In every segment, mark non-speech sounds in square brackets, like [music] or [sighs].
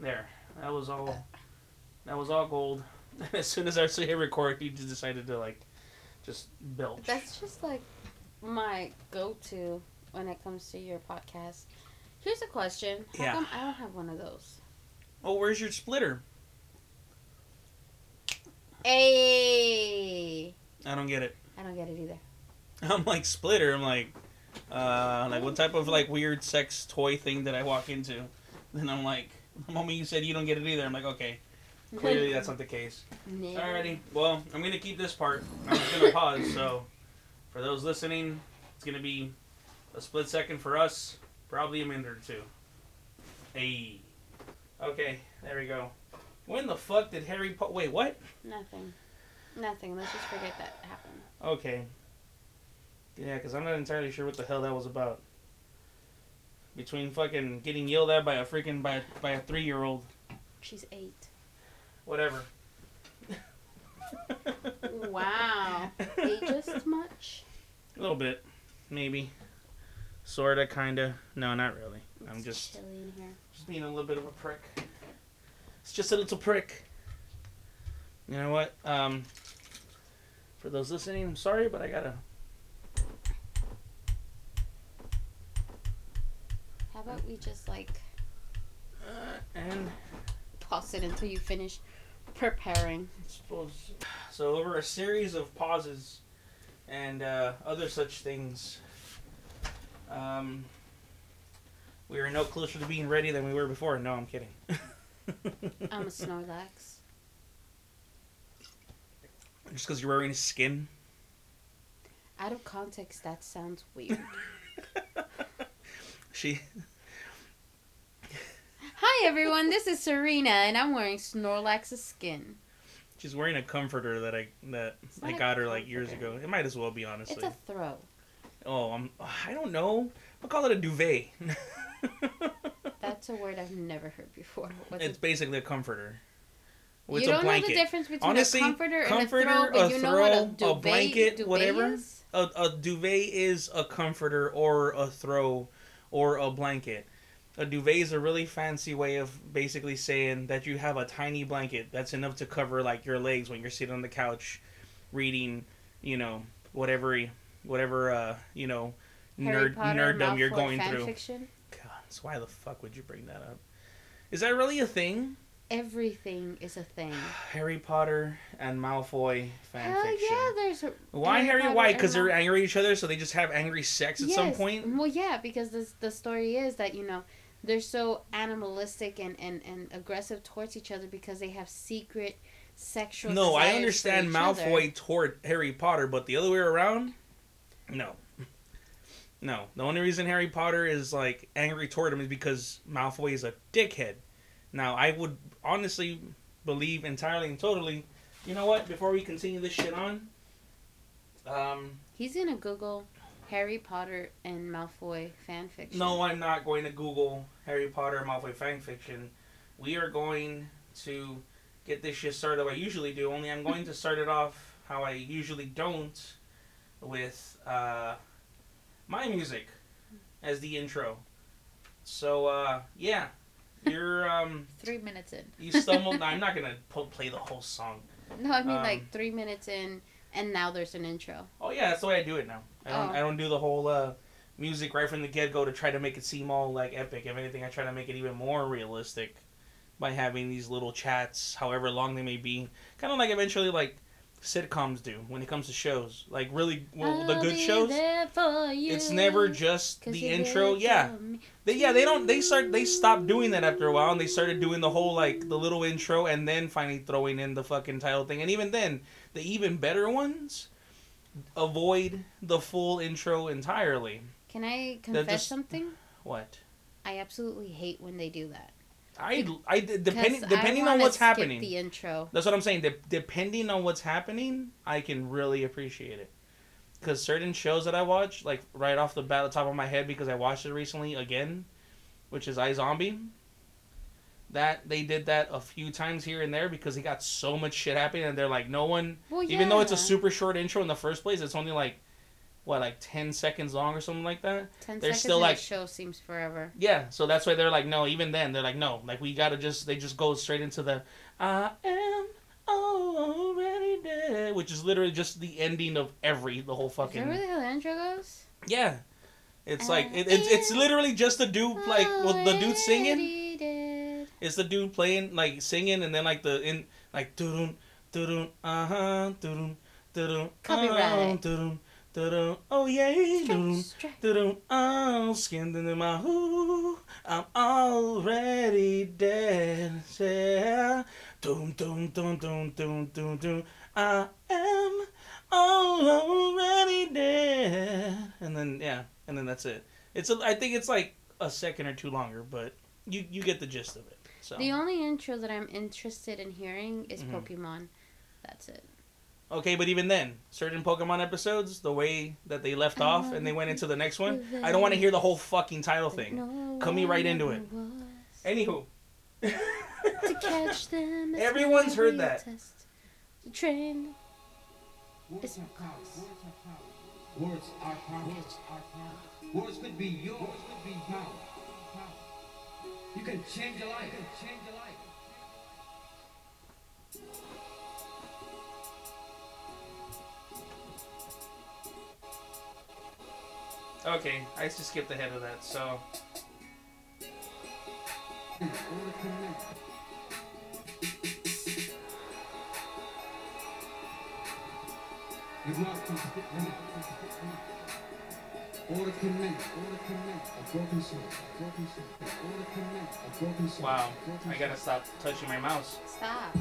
There. That was all. That was all gold. [laughs] as soon as I hit record, he just decided to like, just belch. That's just like my go-to when it comes to your podcast. Here's a question: How Yeah. come I don't have one of those? oh, where's your splitter? Hey, I don't get it. I don't get it either. [laughs] I'm like splitter. I'm like, uh, like what type of like weird sex toy thing did I walk into? Then I'm like, the moment you said you don't get it either, I'm like, okay, [laughs] clearly that's not the case. No. Alrighty, well, I'm gonna keep this part. I'm just gonna pause. So, for those listening, it's gonna be a split second for us, probably a minute or two. Hey, okay, there we go. When the fuck did Harry Potter? Wait, what? Nothing. Nothing. Let's just forget that happened. Okay. Yeah, because I'm not entirely sure what the hell that was about. Between fucking getting yelled at by a freaking by a, by a three year old, She's eight. whatever. Wow. [laughs] Ageist much? A little bit, maybe. Sorta, kinda. No, not really. I'm just chilly in here. just being a little bit of a prick. It's just a little prick. You know what? Um, for those listening, I'm sorry, but I gotta. About we just like Uh, and pause it until you finish preparing? suppose so. Over a series of pauses and uh, other such things, um, we are no closer to being ready than we were before. No, I'm kidding. [laughs] I'm a Snorlax. Just because you're wearing skin. Out of context, that sounds weird. [laughs] she Hi everyone, this is Serena, and I'm wearing Snorlax's skin. she's wearing a comforter that I that I got her like years ago. It might as well be honestly. It's a throw. Oh, I'm. I don't know. I'll call it a duvet. [laughs] That's a word I've never heard before. What's it's it? basically a comforter. Well, you it's don't a blanket. know the difference between Honestly, a comforter, comforter, and a throw, a you know what a throw, a duvet, blanket, duvet whatever. is? a, a duvet is a comforter or a throw or a blanket. A duvet is a really fancy way of basically saying that you have a tiny blanket that's enough to cover like your legs when you're sitting on the couch reading, you know, whatever whatever uh, you know, Harry nerd Potter, nerddom you're going through. Fiction. God, so why the fuck would you bring that up? Is that really a thing? Everything is a thing. [sighs] Harry Potter and Malfoy fan Hell fiction. yeah, there's a Why Harry Harry? Why? Because they're angry at each other, so they just have angry sex at some point. Well, yeah, because this, the story is that you know they're so animalistic and, and, and aggressive towards each other because they have secret sexual. No, I understand Malfoy other. toward Harry Potter, but the other way around, no. No, the only reason Harry Potter is like angry toward him is because Malfoy is a dickhead. Now, I would honestly believe entirely and totally. You know what? Before we continue this shit on, um, He's gonna Google Harry Potter and Malfoy fan fiction. No, I'm not going to Google Harry Potter Malfoy fan fiction. We are going to get this shit started I usually do. Only I'm going to start it off how I usually don't, with uh, my music as the intro. So uh, yeah, you're um, [laughs] Three minutes in. you stumbled. [laughs] I'm not gonna po- play the whole song. No, I mean Um, like three minutes in, and now there's an intro. Oh yeah, that's the way I do it now. I don't. Oh. I don't do the whole uh, music right from the get go to try to make it seem all like epic. If anything, I try to make it even more realistic by having these little chats, however long they may be. Kind of like eventually like sitcoms do when it comes to shows. Like really, well, the good shows. It's never just the intro. Yeah, they, yeah, they don't. They start. They stop doing that after a while, and they started doing the whole like the little intro, and then finally throwing in the fucking title thing. And even then, the even better ones avoid the full intro entirely. Can I confess just- something? What? I absolutely hate when they do that. I I depending depending I on what's happening. The intro. That's what I'm saying. De- depending on what's happening, I can really appreciate it. Because certain shows that I watch, like right off the bat, the top of my head, because I watched it recently again, which is iZombie. That they did that a few times here and there because they got so much shit happening, and they're like, no one, Well, yeah. even though it's a super short intro in the first place, it's only like what like ten seconds long or something like that. Ten They're seconds still like- show seems forever. Yeah, so that's why they're like, no. Even then, they're like, no. Like we gotta just they just go straight into the I am already dead, which is literally just the ending of every the whole fucking Is that really how the intro goes? yeah. It's like it, it's it's literally just the dude like well, the dude singing. Dead. It's the dude playing like singing and then like the in like doo doo doo uh huh doo doo Copyright. doo doo oh yeah strike. doo oh skinned into my who I'm already dead yeah doom doom doom doom doom doom doom I am already dead and then yeah and then that's it it's a, I think it's like a second or two longer but you you get the gist of it so The only intro that I'm interested in hearing is Mhm. Pokemon. That's it. Okay, but even then, certain Pokemon episodes, the way that they left off and they went into the next one, I don't want to hear the whole fucking title thing. No Cut me right into it. was Anywho. To catch [laughs] them. Everyone's heard gonna be a that. test. The train. Words It's- have power. Words have power. Words are power. Words are power. Words could be yours. Words could be power. Power. You can change your life. You can change your life. Okay, I just skipped ahead of that, so. Order commence. You've not completed. Order commence. Order commence. A broken soul. A broken soul. Order commence. A broken soul. Wow, I gotta stop touching my mouse. Stop.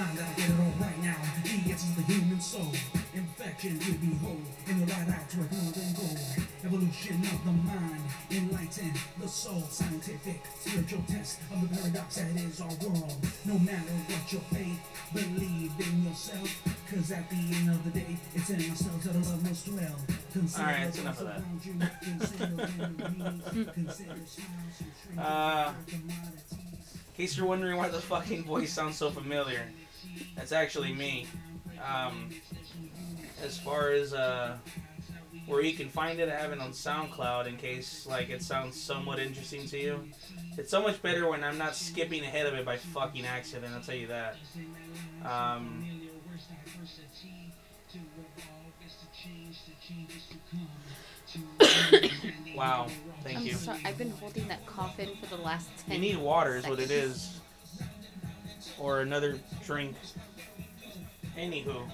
Mind, I'll get it all right now. The essence of the human soul. Infection will be whole. In the right out to a golden goal. Evolution of the mind. Enlighten the soul. Scientific, spiritual test of the paradox that is our world. No matter what your faith, believe in yourself. Cause at the end of the day, it's in ourselves that our love most dwell. Consider Alright, that's enough of that. Consider smiles and. Uh. In case you're wondering why the fucking voice sounds so familiar, that's actually me. Um, as far as uh, where you can find it, I have it on SoundCloud in case like it sounds somewhat interesting to you. It's so much better when I'm not skipping ahead of it by fucking accident. I'll tell you that. Um, [coughs] wow, thank I'm you. sorry. I've been holding that coffin for the last ten. You need water, is what it seconds. is. Or another drink. Anywho.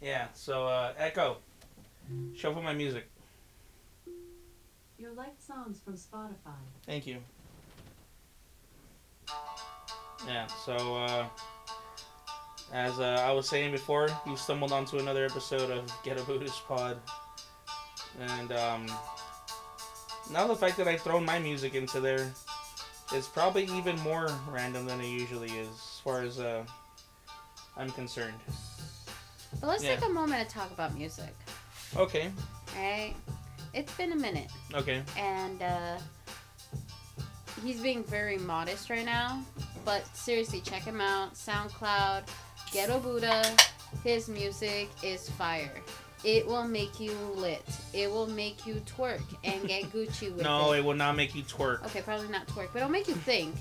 Yeah, so, uh, Echo. Shuffle my music. Your liked songs from Spotify. Thank you. Yeah, so, uh, as uh, I was saying before, you stumbled onto another episode of Ghetto Buddha's Pod. And, um, now the fact that I thrown my music into there is probably even more random than it usually is, as far as, uh, I'm concerned. But let's Yeah. take a moment to talk about music. Okay, Alright? It's been a minute. okay. And uh he's being very modest right now. But seriously, check him out. SoundCloud, Ghetto Buddha. His music is fire. It will make you lit. It will make you twerk and get Gucci with No, it. it will not make you twerk. Okay, probably not twerk, but it'll make you think.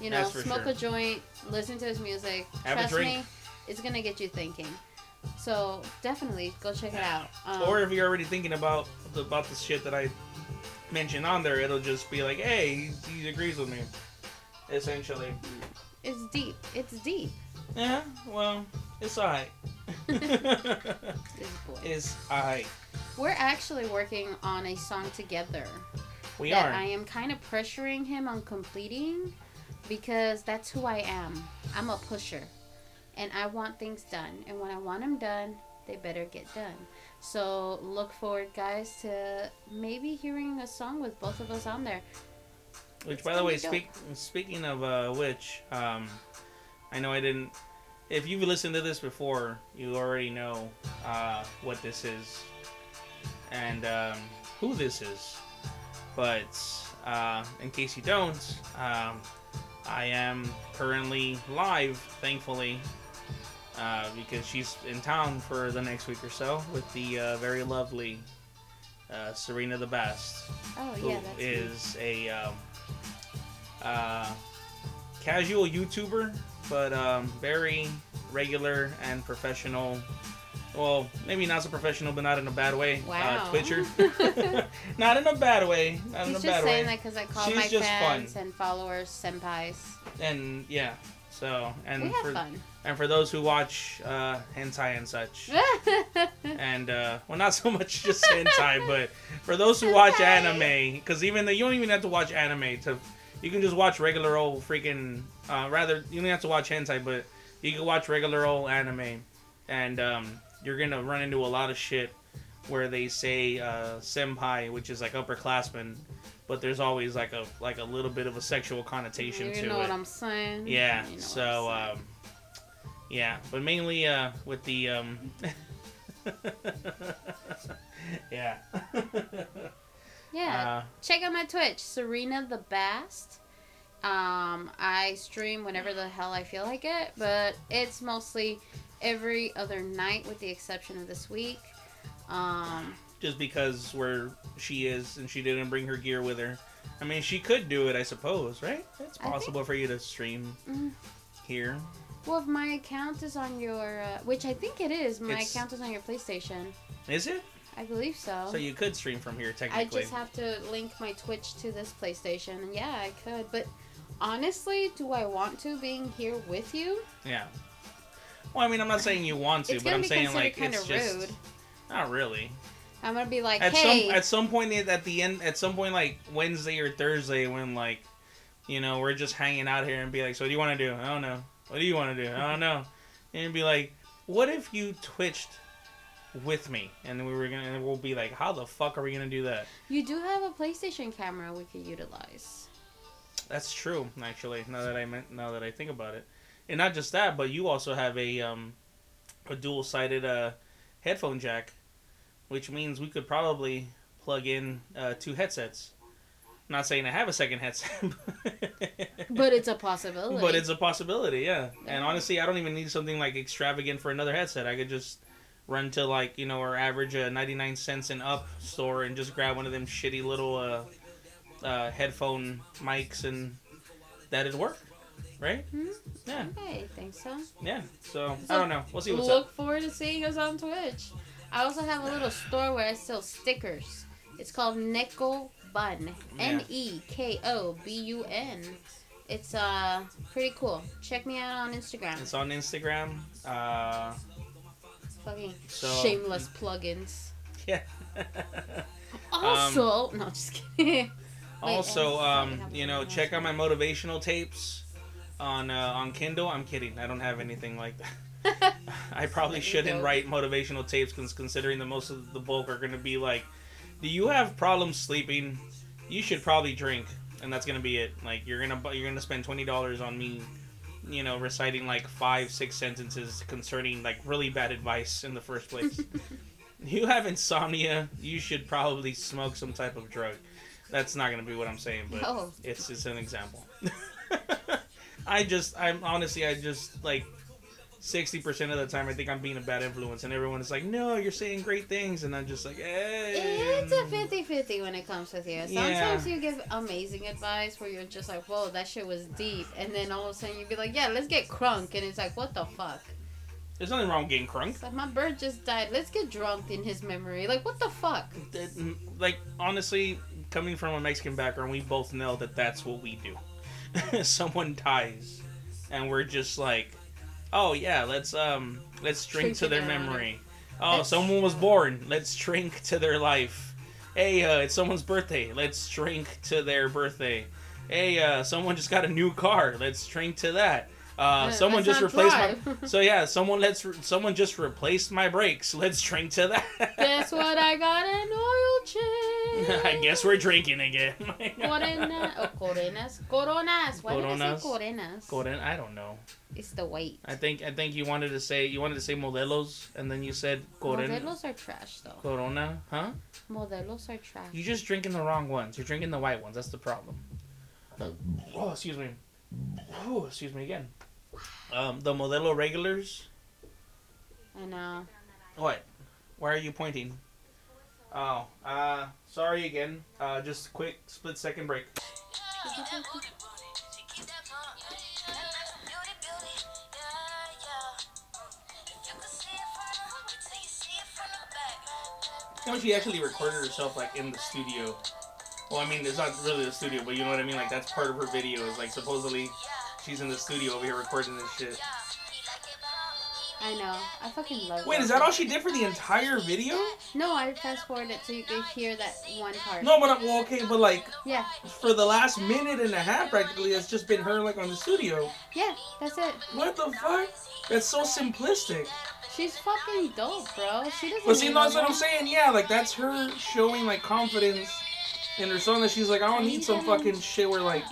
You know, smoke sure. a joint, listen to his music. Have a Trust drink. me, it's gonna get you thinking. So definitely go check it out. Um, Or if you're already thinking about the, about the shit that I mentioned on there, it'll just be like, hey, he, he agrees with me. Essentially. it's deep. It's deep. Yeah, well, it's alright. [laughs] It's alright. We're actually working on a song together We that are. I am kind of pressuring him on completing because that's who I am. I'm a pusher and I want things done. And when I want them done, they better get done. So look forward, guys, to maybe hearing a song with both of us on there. Which, It's by the way, speak, speaking of uh, which, um, I know I didn't if you've listened to this before, you already know uh, what this is and um, who this is. But uh, in case you don't, um, I am currently live, thankfully, uh, because she's in town for the next week or so with the uh, very lovely uh, Serena the Best Oh who yeah, that's me. a um, uh, casual YouTuber, but um, very regular and professional. Well, maybe not so professional, but not in a bad way. Wow. Uh, Twitcher. [laughs] [laughs] not in a bad way. Not He's in a just bad saying way. that because I call She's my just fans fun. and followers senpais. And yeah, so and we have for fun. and for those who watch uh, hentai and such, [laughs] and uh, well, not so much just hentai, but for those who watch anime, because even the, you don't even have to watch anime to, you can just watch regular old freaking. Uh, rather, you don't have to watch hentai, but you can watch regular old anime, and um, you're gonna run into a lot of shit where they say uh, senpai, which is like upperclassmen, but there's always like a like a little bit of a sexual connotation you to know it. what I'm saying? Yeah. You know so um, yeah, but mainly uh with the um. [laughs] yeah. [laughs] yeah. Uh, Check out my Twitch, Serena the Bast. Um, I stream whenever the hell I feel like it, but it's mostly every other night, with the exception of this week. Um, just because where she is and she didn't bring her gear with her. I mean, she could do it, I suppose, right? It's I think- possible for you to stream Mm. here. well, if my account is on your, uh, which I think it is, my It's- account is on your PlayStation. Is it? I believe so. So you could stream from here technically. I just have to link my Twitch to this PlayStation, and yeah, I could. But honestly, do I want to being here with you? Yeah. Well, I mean, I'm not saying you want to, but I'm be saying like kind it's of just rude. not really. I'm gonna be like, at hey, some at some point at the end at some point like Wednesday or Thursday when like you know we're just hanging out here and be like so what do you want to do I don't know what do you want to do I don't know and be like what if you twitched with me and we were gonna and we'll be like how the fuck are we gonna do that you do have a PlayStation camera we could utilize. that's true actually now that I meant now that I think about it and not just that but you also have a um a dual sided uh headphone jack which means we could probably plug in uh, two headsets. not saying I have a second headset, [laughs] But it's a possibility. but it's a possibility, yeah. Yeah. And honestly, I don't even need something like extravagant for another headset. I could just run to like you know our average uh, ninety nine cents and up store and just grab one of them shitty little uh, uh, headphone mics and that'd work, right? Hmm? Yeah, Okay, think so. yeah. So, I don't know. We'll see what's Look up. forward to seeing us on Twitch. I also have a little store where I sell stickers. It's called Neko Bun. Yeah. N E K O B U N. It's uh pretty cool. Check me out on Instagram. It's on Instagram. Uh, Fucking So- shameless plugins. [laughs] yeah. Also, no, just kidding. [laughs] Wait, Also, um, you know, check out my motivational tapes on uh, on Kindle. I'm kidding. I don't have anything like that. [laughs] I probably shouldn't write motivational tapes cons- considering that most of the bulk are going to be like, "Do you have problems sleeping? You should probably drink," and that's going to be it. Like you're gonna you're gonna spend twenty dollars on me, you know, reciting like five six sentences concerning like really bad advice in the first place. [laughs] you have insomnia. You should probably smoke some type of drug. That's not going to be what I'm saying, but Oh. it's it's an example. [laughs] I just I'm honestly I just like sixty percent of the time I think I'm being a bad influence and everyone is like, No, you're saying great things and I'm just like eh. It's a 50 50 when it comes with you. Yeah. Sometimes you give amazing advice where you're just like, whoa, that shit was deep. And then all of a sudden you'd be like, yeah, let's get crunk. And it's like, what the fuck? There's nothing wrong with getting crunk. It's like, my bird just died. Let's get drunk in his memory. Like, what the fuck? Mm, Like honestly, coming from a Mexican background, we both know that that's what we do. [laughs] Someone dies, and we're just like, "Oh yeah, let's um, let's drink Drink to their memory." Oh, Let's- someone was born. Let's drink to their life. Hey, uh, it's someone's birthday. Let's drink to their birthday. Hey, uh, someone just got a new car. Let's drink to that. Uh, Uh, someone just replaced my. [laughs] So yeah, someone let's re- someone just replaced my brakes. Let's drink to that. Guess what? I got an oil change. [laughs] I guess we're drinking again. [laughs] Corona or coronas? Coronas. Why did I say coronas? Coren- I don't know. It's the weight. I think I think you wanted to say you wanted to say modelos and then you said coren- Modelos are trash though. corona, huh? Modelos are trash. You're just drinking the wrong ones. You're drinking the white ones. That's the problem. Oh, excuse me. Oh, excuse me again. Um, the Modelo regulars. I know. What? Why are you pointing? Oh, uh, sorry again. Uh, just a quick split second break. Know, she actually recorded herself like in the studio. Well, I mean, it's not really the studio, but you know what I mean. Like that's part of her video. Is like supposedly she's in the studio over here recording this shit. I know. I fucking love. It. Wait, is that all she did for the entire video? No, I fast forwarded it so you could hear that one part. No, but uh, well, okay, but like Yeah, for the last minute and a half, practically, it's just been her like on the studio. yeah, that's it. What the fuck? That's so simplistic. She's fucking dope, bro. She doesn't. But see, that's what I'm saying. Yeah, like that's her showing like confidence in her song that she's like, I don't need some fucking shit where like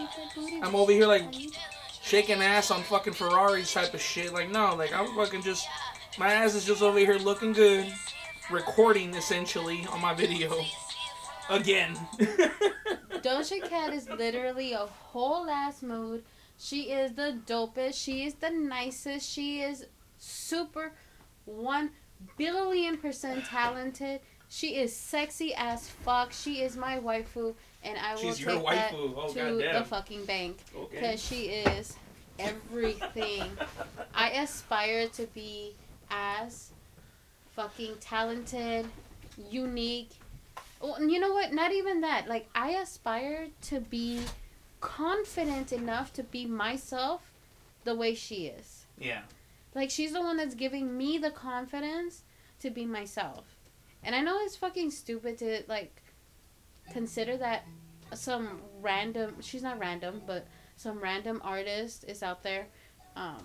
I'm over here like shaking ass on fucking Ferraris type of shit. Like no, like I'm fucking just my ass is just over here looking good, recording essentially on my video again. [laughs] Doja Cat is literally a whole ass mood. She is the dopest. She is the nicest. She is super one billion percent talented. She is sexy as fuck. She is my waifu, and I will She's take your that. Oh, to goddamn. the fucking bank okay. because she is everything. [laughs] I aspire to be as fucking talented, unique. Well, you know what? Not even that. Like I aspire to be confident enough to be myself the way she is. Yeah. Like she's the one that's giving me the confidence to be myself. And I know it's fucking stupid to like consider that some random she's not random, but some random artist is out there um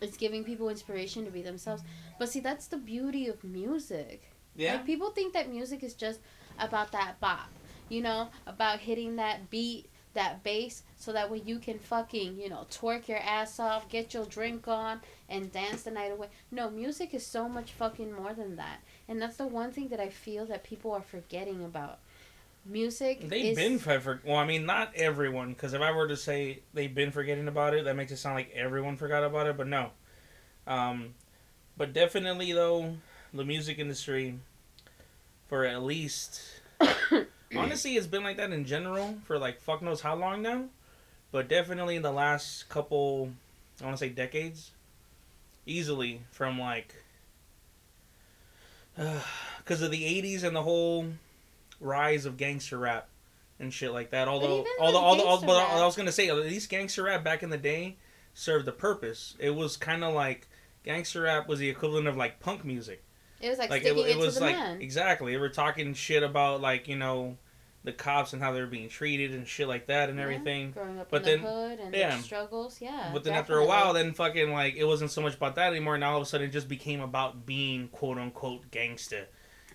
it's giving people inspiration to be themselves. But see that's the beauty of music. Yeah. Like people think that music is just about that bop, you know, about hitting that beat, that bass, so that way you can fucking, you know, twerk your ass off, get your drink on, and dance the night away. No, music is so much fucking more than that. And that's the one thing that I feel that people are forgetting about. Music They've is been for well, I mean, not everyone, because if I were to say they've been forgetting about it, that makes it sound like everyone forgot about it. But no, um, but definitely though, the music industry, for at least, [coughs] honestly, it's been like that in general for like fuck knows how long now, but definitely in the last couple, I want to say decades, easily from like, [sighs] because of the '80s and the whole rise of gangster rap and shit like that. Although, although, the although, but rap- I was gonna say, at least gangster rap back in the day served a purpose. It was kind of like gangster rap was the equivalent of like punk music. it was like, Like it, sticking it it, was to the like man. exactly. They were talking shit about like you know the cops and how they're being treated and shit like that and Yeah. everything. Growing up but in then- the hood and yeah. struggles, yeah. But then after a while, then fucking like it wasn't so much about that anymore. Now all of a sudden, it just became about being quote unquote gangster,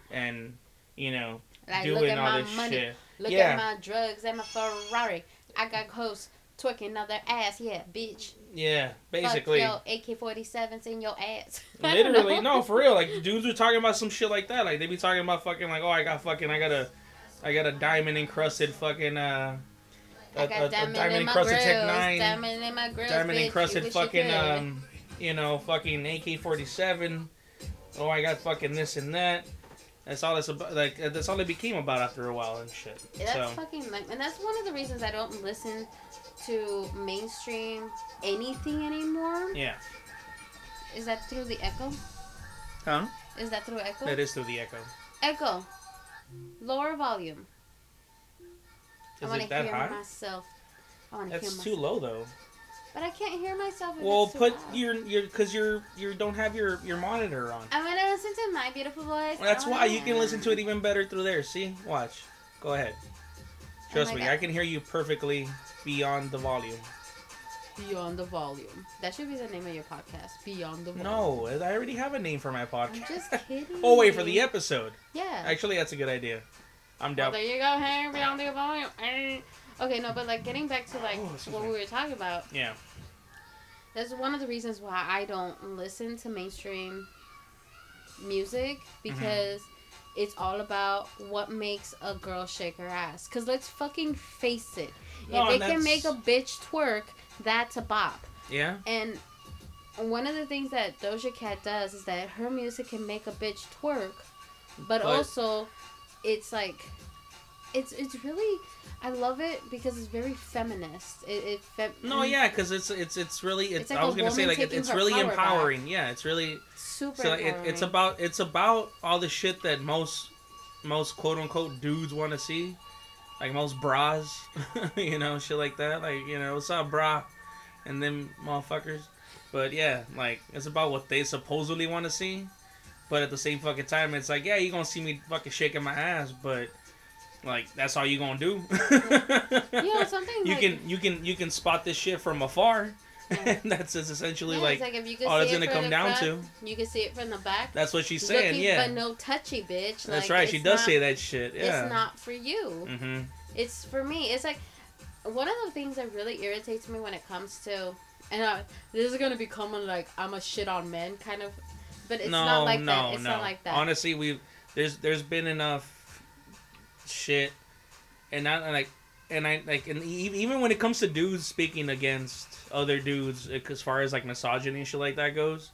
and you know like, doing look at all my this money, shit. look Yeah. at my drugs and my Ferrari. I got hoes twerking on their ass, yeah, bitch. Yeah, basically. Fuck your AK-47s in your ass. [laughs] Literally, no, for real. Like dudes are talking about some shit like that. Like they be talking about fucking like, oh, I got fucking, I got a, I got a diamond encrusted fucking uh, a, I a, got a diamond, diamond in my encrusted Tech Nine, diamond in my grills, diamond bitch. encrusted You wish you fucking um, you know, fucking AK forty seven. Oh, I got fucking this and that. Uh, that's all it's about. Like that's all it became about after a while and shit. That's so fucking like, and that's one of the reasons I don't listen to mainstream anything anymore. yeah, Is that through the echo? huh? Is that through echo? That is through the echo. Echo. Lower volume. I Is want it to that hear high? myself. I want to hear myself. That's too low though. But I can't hear myself. If Well, it's put loud. your your because you're you don't have your your monitor on. I'm gonna listen to my beautiful voice. Well, that's Oh, why you can listen to it even better through there. See, watch. Go ahead. Trust Oh me, God. I can hear you perfectly beyond the volume. Beyond the volume. That should be the name of your podcast. Beyond the volume. No, I already have a name for my I'm podcast. just [laughs] kidding. oh wait, for the episode. Yeah. Actually, that's a good idea. I'm Well, down. there you go. Hey, beyond the volume. Eh. Okay, no, but like getting back to like Oh, what we were talking about. Yeah. That's one of the reasons why I don't listen to mainstream music Mm-hmm. because it's all about what makes a girl shake her ass. Cause let's fucking face it, No, if they can make a bitch twerk, that's a bop. Yeah. And one of the things that Doja Cat does is that her music can make a bitch twerk, but, But- also it's like it's it's really I love it because it's very feminist. It, it fem- No, mm. yeah, because it's it's it's really it's. It's like I was gonna say like it, it's really power back. empowering. Yeah, it's really super. so it, it's about it's about all the shit that most most quote unquote dudes want to see, like most bras, [laughs] you know, shit like that. Like you know, what's up, bra, and them motherfuckers. But yeah, like it's about what they supposedly want to see, but at the same fucking time, it's like yeah, you gonna see me fucking shaking my ass, but like that's all you gonna do. Yeah, [laughs] something you like- can you can you can spot this shit from afar. [laughs] Yeah. and that's essentially Yeah, like, like if you all it's gonna come down front, You can see it from the back. that's what she's saying. looking, yeah, but no touchy, bitch. that's Like, right. She does not- say that shit. Yeah. It's not for you. Mm-hmm. It's for me. It's like one of the things that really irritates me when it comes to, and uh, this is gonna be common like I'm a shit on men kind of, but it's no, not like no, that. It's no. not like that. Honestly, we've there's there's been enough shit, and not like, and I like, and even when it comes to dudes speaking against other dudes, as far as like misogyny and shit like that goes,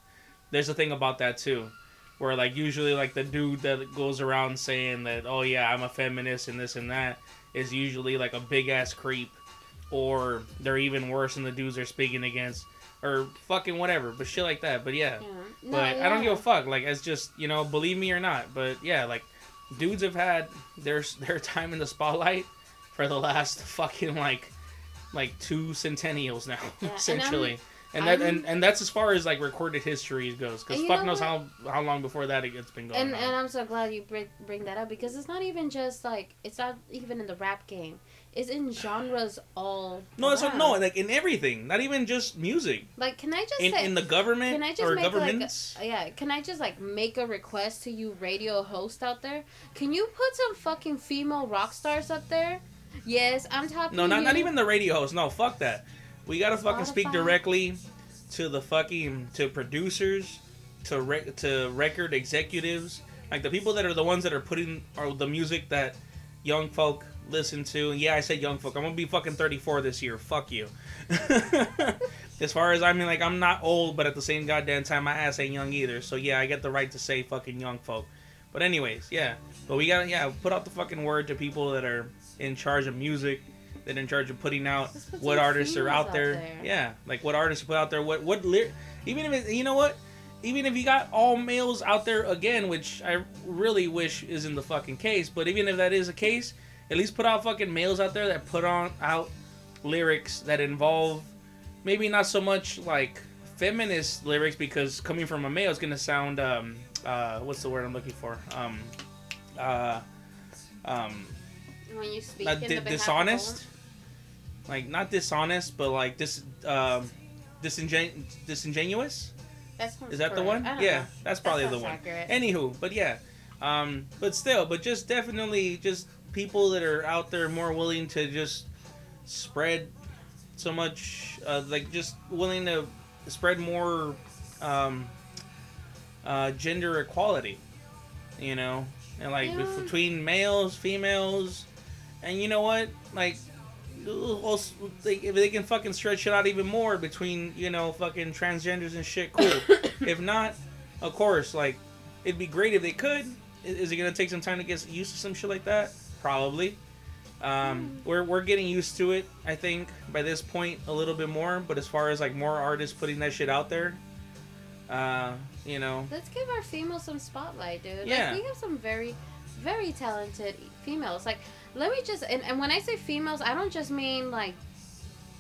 there's a thing about that too, where like usually like the dude that goes around saying that oh yeah I'm a feminist and this and that is usually like a big ass creep, or they're even worse than the dudes they're speaking against. Or fucking whatever, but shit like that. But yeah, Yeah. No, but I don't give a fuck. Like it's just you know, believe me or not. But yeah, like dudes have had their their time in the spotlight for the last fucking like like two centennials now, Yeah, essentially. And, that and, and that's as far as like recorded history goes, because fuck know knows what? how how long before that it's been going And on. and I'm so glad you bring bring that up because it's not even just like it's not even in the rap game. It's in genres all. no, what, around. no, like in everything, not even just music. Like, can I just In say? in the government Can I just or make like governments. a, yeah? Can I just like make a request to you radio host out there? Can you put some fucking female rock stars up there? Yes, I'm talking. No, not you. not even the radio host. No, fuck that. We gotta fucking speak directly to the fucking to producers, to rec- to record executives, like the people that are the ones that are putting are the music that young folk listen to. And yeah, I said young folk. I'm gonna be fucking 34 this year. Fuck you. [laughs] as far as I mean, like I'm not old, but at the same goddamn time, my ass ain't young either. So yeah, I get the right to say fucking young folk. But anyways, yeah. But we gotta yeah put out the fucking word to people that are in charge of music, that are in charge of putting out what artists are out out there. there. Yeah, like what artists put out there. What what even if it, you know what, even if you got all males out there again, which I really wish isn't the fucking case, but even if that is the case, at least put out fucking males out there that put on out lyrics that involve maybe not so much like feminist lyrics because coming from a male is gonna sound um uh what's the word I'm looking for um uh um when you speak not di- the dishonest like not dishonest but like dis um disingen- disingenuous women. That sounds is that the one yeah know. that's That probably the one accurate. anywho but yeah um but still but just definitely just people that are out there more willing to just spread so much uh, like just willing to spread more um uh gender equality you know? And like Yeah. between males females and you know what? Like also, they, if they can fucking stretch it out even more between you know fucking transgenders and shit cool. [coughs] If not of course like it'd be great if they could. Is it gonna take some time to get used to some shit like that probably um, we're, we're getting used to it i think by this point a little bit more but as far as like more artists putting that shit out there uh, you know Let's give our females some spotlight, dude. Yeah. Like we have some very, very talented females. Like let me just and, and when I say females, I don't just mean like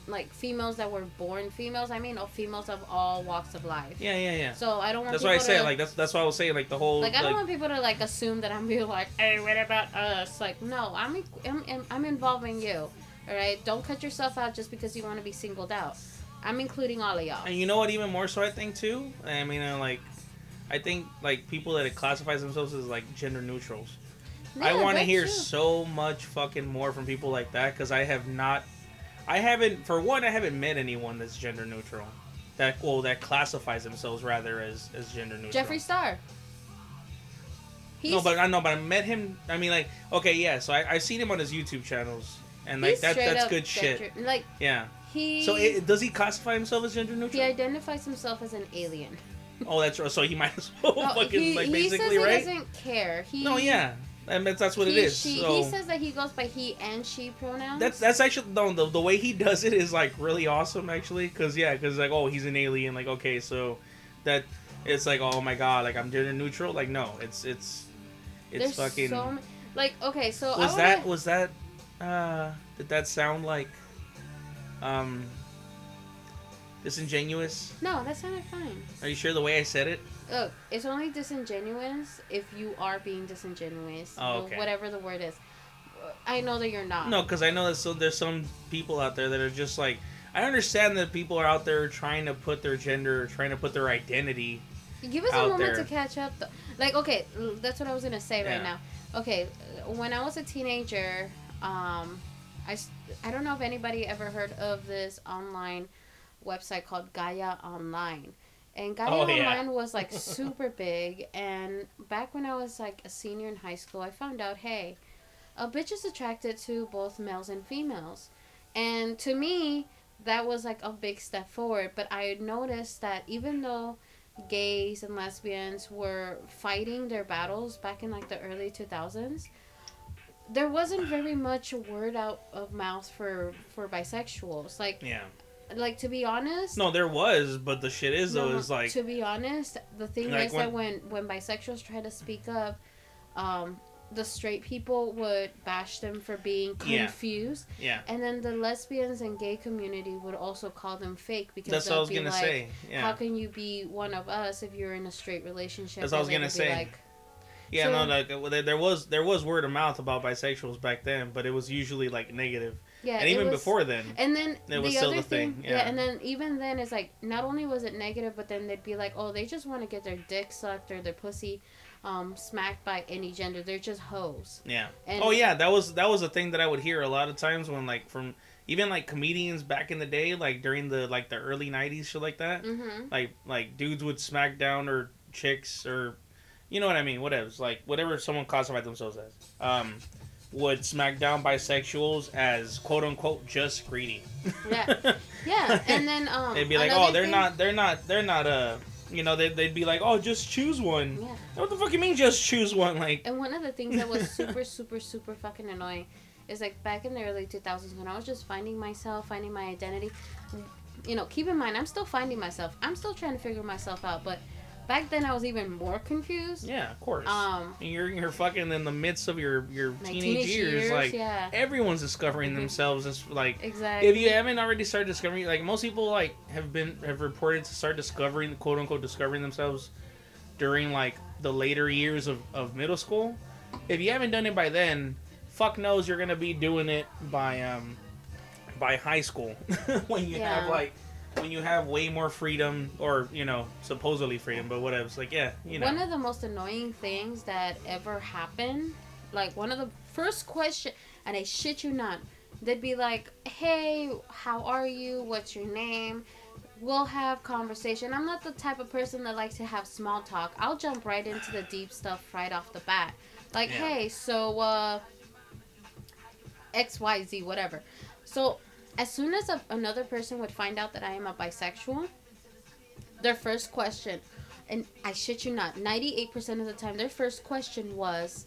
like females that were born females. I mean females of all walks of life. yeah yeah yeah So I don't want that's why i say to, like that's that's why i was saying like the whole like I don't want people to like assume that I'm being like, hey, what about us? Like no, I'm I'm I'm- involving you. All right, don't cut yourself out just because you want to be singled out. I'm including all of y'all. And you know what? Even more so, I think too. I mean, uh, like, I think like people that classify themselves as like gender neutrals. I want to hear too. so much fucking more from people like that because I have not. I haven't, for one, I haven't met anyone that's gender neutral. That well, that classifies themselves rather as as gender neutral. Jeffree Star. He's, no, but I know, but I met him. I mean, like, okay, yeah. So I I seen him on his YouTube channels, and like that that's good shit. Like Yeah. he. So it, does he classify himself as gender neutral? he identifies himself as an alien. oh, that's right. So he might as [laughs] well No, fucking he, like he basically right. he doesn't care. He, No, yeah, and that's, that's what he, it is. She, so He says that he goes by he and she pronouns. that's that's actually no the, the way he does it is like really awesome actually because yeah because like oh he's an alien like okay so that it's like oh my god like I'm gender neutral like no it's it's it's There's fucking so ma- like okay, so was that was that uh did that sound like um disingenuous no, that sounded fine. are you sure the way I said it Look, it's only disingenuous if you are being disingenuous. Oh, or okay. Whatever the word is. I know that you're not. No, because I know that so there's some people out there that are just like I understand that people are out there trying to put their gender, trying to put their identity. Give us a moment there. to catch up. Though. Like, okay, that's what I was gonna say right now. Okay, uh, when I was a teenager, um, I I don't know if anybody ever heard of this online website called Gaia Online. And Gaia Oh, yeah. Online was like super big. And back when I was like a senior in high school, I found out, hey, a bitch is attracted to both males and females. And to me, that was like a big step forward. But I noticed that even though gays and lesbians were fighting their battles back in like the early 2000s, there wasn't very much word out of mouth for for bisexuals. Like Yeah. Like to be honest, No, there was, but the shit is though no, is like to be honest, the thing Like is that when when bisexuals try to speak up, um, the straight people would bash them for being confused, yeah. and then the lesbians and gay community would also call them fake because That's what I was be gonna like, say. "How can you be one of us if you're in a straight relationship?" That's what I was gonna say. Like, Yeah, so- no, like there was there was word of mouth about bisexuals back then, but it was usually like negative. Yeah, and even was- before then. And then It was the still other the thing, thing, yeah. yeah. and then even then it's like not only was it negative, but then they'd be like, oh, they just want to get their dick sucked or their pussy um, smacked by any gender. They're just hoes. Yeah. And oh yeah, that was that was a thing that I would hear a lot of times when like from even like comedians back in the day, like during the like the early '90s, shit like that. Mm-hmm. Like like dudes would smack down or chicks or, you know what I mean? Whatever. Like whatever someone classified themselves as. Um, would smack down bisexuals as quote unquote just greedy. Yeah. [laughs] Yeah, and then um, They'd be like, oh, they're thing- not, they're not, they're not. Uh, you know, they'd, they'd be like, oh, just choose one. Yeah. What the fuck you mean, just choose one? Like, And one of the things that was [laughs] super, super, super fucking annoying is like back in the early 2000s when I was just finding myself, finding my identity. You know, keep in mind, I'm still finding myself. I'm still trying to figure myself out. But back then, I was even more confused. yeah, of course. Um, And you're you're fucking in the midst of your your my teenage, years, like yeah, everyone's discovering Mhm. themselves as like exactly. if you haven't already started discovering like most people like have been have reported to start discovering quote unquote discovering themselves during like the later years of, of middle school if you haven't done it by then fuck knows you're gonna be doing it by um by high school [laughs] when you have like when you have way more freedom or you know supposedly freedom but whatever it's like yeah you know One of the most annoying things that ever happened, like one of the first question, and I shit you not, they'd be like, "Hey, how are you? What's your name?" We'll have conversation. I'm not the type of person that likes to have small talk. I'll jump right into the deep stuff right off the bat. Like, Yeah. hey, so uh, X, Y, Z, whatever. So as soon as a, another person would find out that I am a bisexual, their first question, and I shit you not, 98% of the time, their first question was,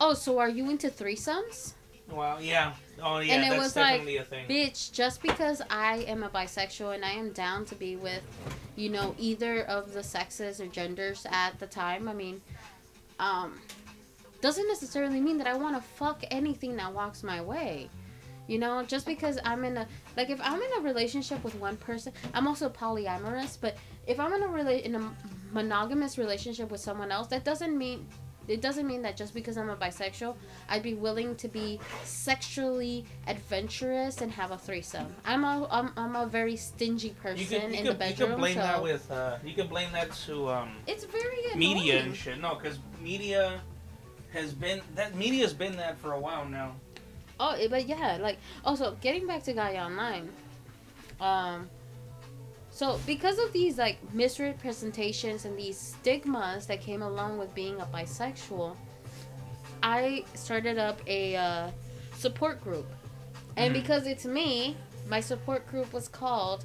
Oh, so are you into threesomes? well yeah oh yeah And it that's was like, definitely a thing Bitch, just because I am a bisexual and I am down to be with, you know, either of the sexes or genders at the time, I mean, um, doesn't necessarily mean that I want to fuck anything that walks my way. You know, just because I'm in a like if I'm in a relationship with one person, I'm also polyamorous, but if I'm in a rela- in a monogamous relationship with someone else, that doesn't mean it doesn't mean that just because I'm a bisexual, I'd be willing to be sexually adventurous and have a threesome. I'm a I'm, I'm a very stingy person you could, you in could, the you bedroom. could blame so that with uh you can blame that to um it's very media and shit. No, because media has been that media's been that for a while now. Oh, eh, but yeah, like also getting back to Gaia Online. Um so because of these like misrepresentations and these stigmas that came along with being a bisexual, I started up a uh, support group. And Mhm. because it's me, my support group was called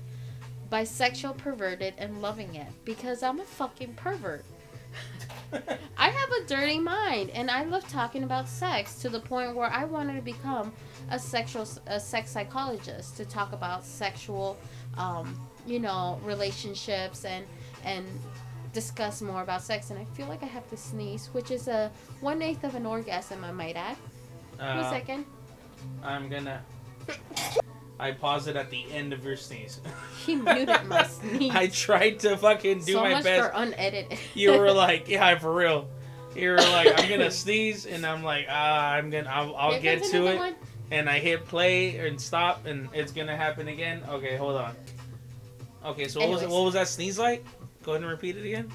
Bisexual Perverted and Loving It because I'm a fucking pervert. [laughs] I have a dirty mind and I love talking about sex to the point where I wanted to become a sexual a sex psychologist to talk about sexual um, you know relationships and and discuss more about sex and I feel like I have to sneeze which is a one eighth of an orgasm I might add. One Uh, second. I'm gonna. [laughs] I pause it at the end of your sneeze. [laughs] He muted my [laughs] sneeze. I tried to fucking do so my much best. for unedited. you were [laughs] like, yeah, for real. You were like, I'm gonna sneeze, and I'm like, ah, I'm gonna, I'll, I'll Here get comes to another it, one. and I hit play and stop, and it's gonna happen again. Okay, hold on. Okay, so what was Anyways. what was that sneeze like? Go ahead and repeat it again.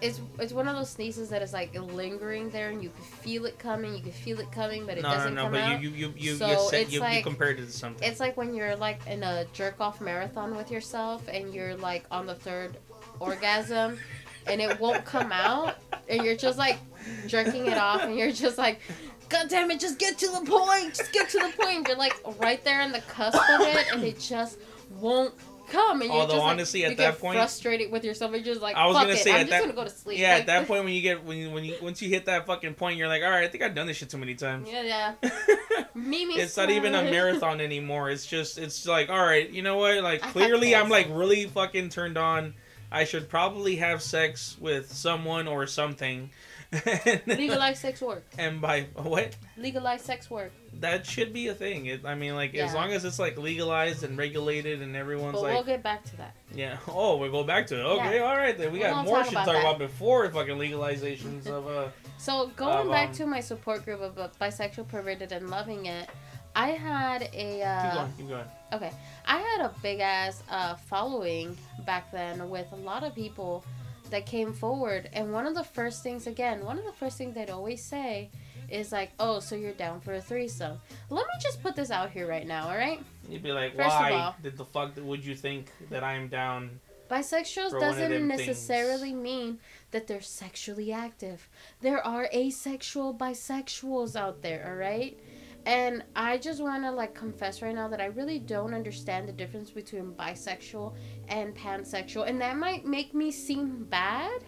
It's it's one of those sneezes that is like lingering there, and you can feel it coming. You can feel it coming, but it no, no, doesn't no, come but out. you, you, you, So you, it's you, you compared it to something. It's like when you're like in a jerk off marathon with yourself, and you're like on the third orgasm, and it won't come out, and you're just like jerking it off, and you're just like. God damn it, just get to the point! Just get to the point! You're like right there in the cusp of it, and it just won't come. And you're Although just, like- honestly, at you that get point- frustrated with yourself. You're just like, I was fuck gonna it, say, I'm at just that- gonna go to sleep. yeah, Like, at [laughs] that point when you get when you, when you once you hit that fucking point, you're like, all right, I think I've done this shit too many times. Yeah, yeah. [laughs] Mimi it's not even a marathon anymore. It's just it's like all right, you know what? Like clearly I'm like really fucking turned on. I should probably have sex with someone or something. [laughs] Legalize sex work. and by what? Legalize sex work. That should be a thing. It, I mean, like as long as it's like legalized and regulated, and everyone's But like, we'll get back to that. yeah. [laughs] Oh, we go back to it. Okay, Yeah. all right. Then we We got more shit to talk that. about before fucking legalizations of uh. [laughs] So going Um, back um, to my support group of uh, bisexual, perverted, and loving it, I had a Uh, Keep going. Keep going. okay. I had a big ass uh, following back then with a lot of people that came forward, and one of the first things again, one of the first things they'd always say is like, "Oh, so you're down for a threesome?" Let me just put this out here right now, all right? You'd be like, First why all- did the fuck would you think that I'm down? Bisexuals For one of doesn't necessarily mean that they're sexually active. There are asexual bisexuals out there, all right? And I just want to like confess right now that I really don't understand the difference between bisexual and pansexual, and that might make me seem bad.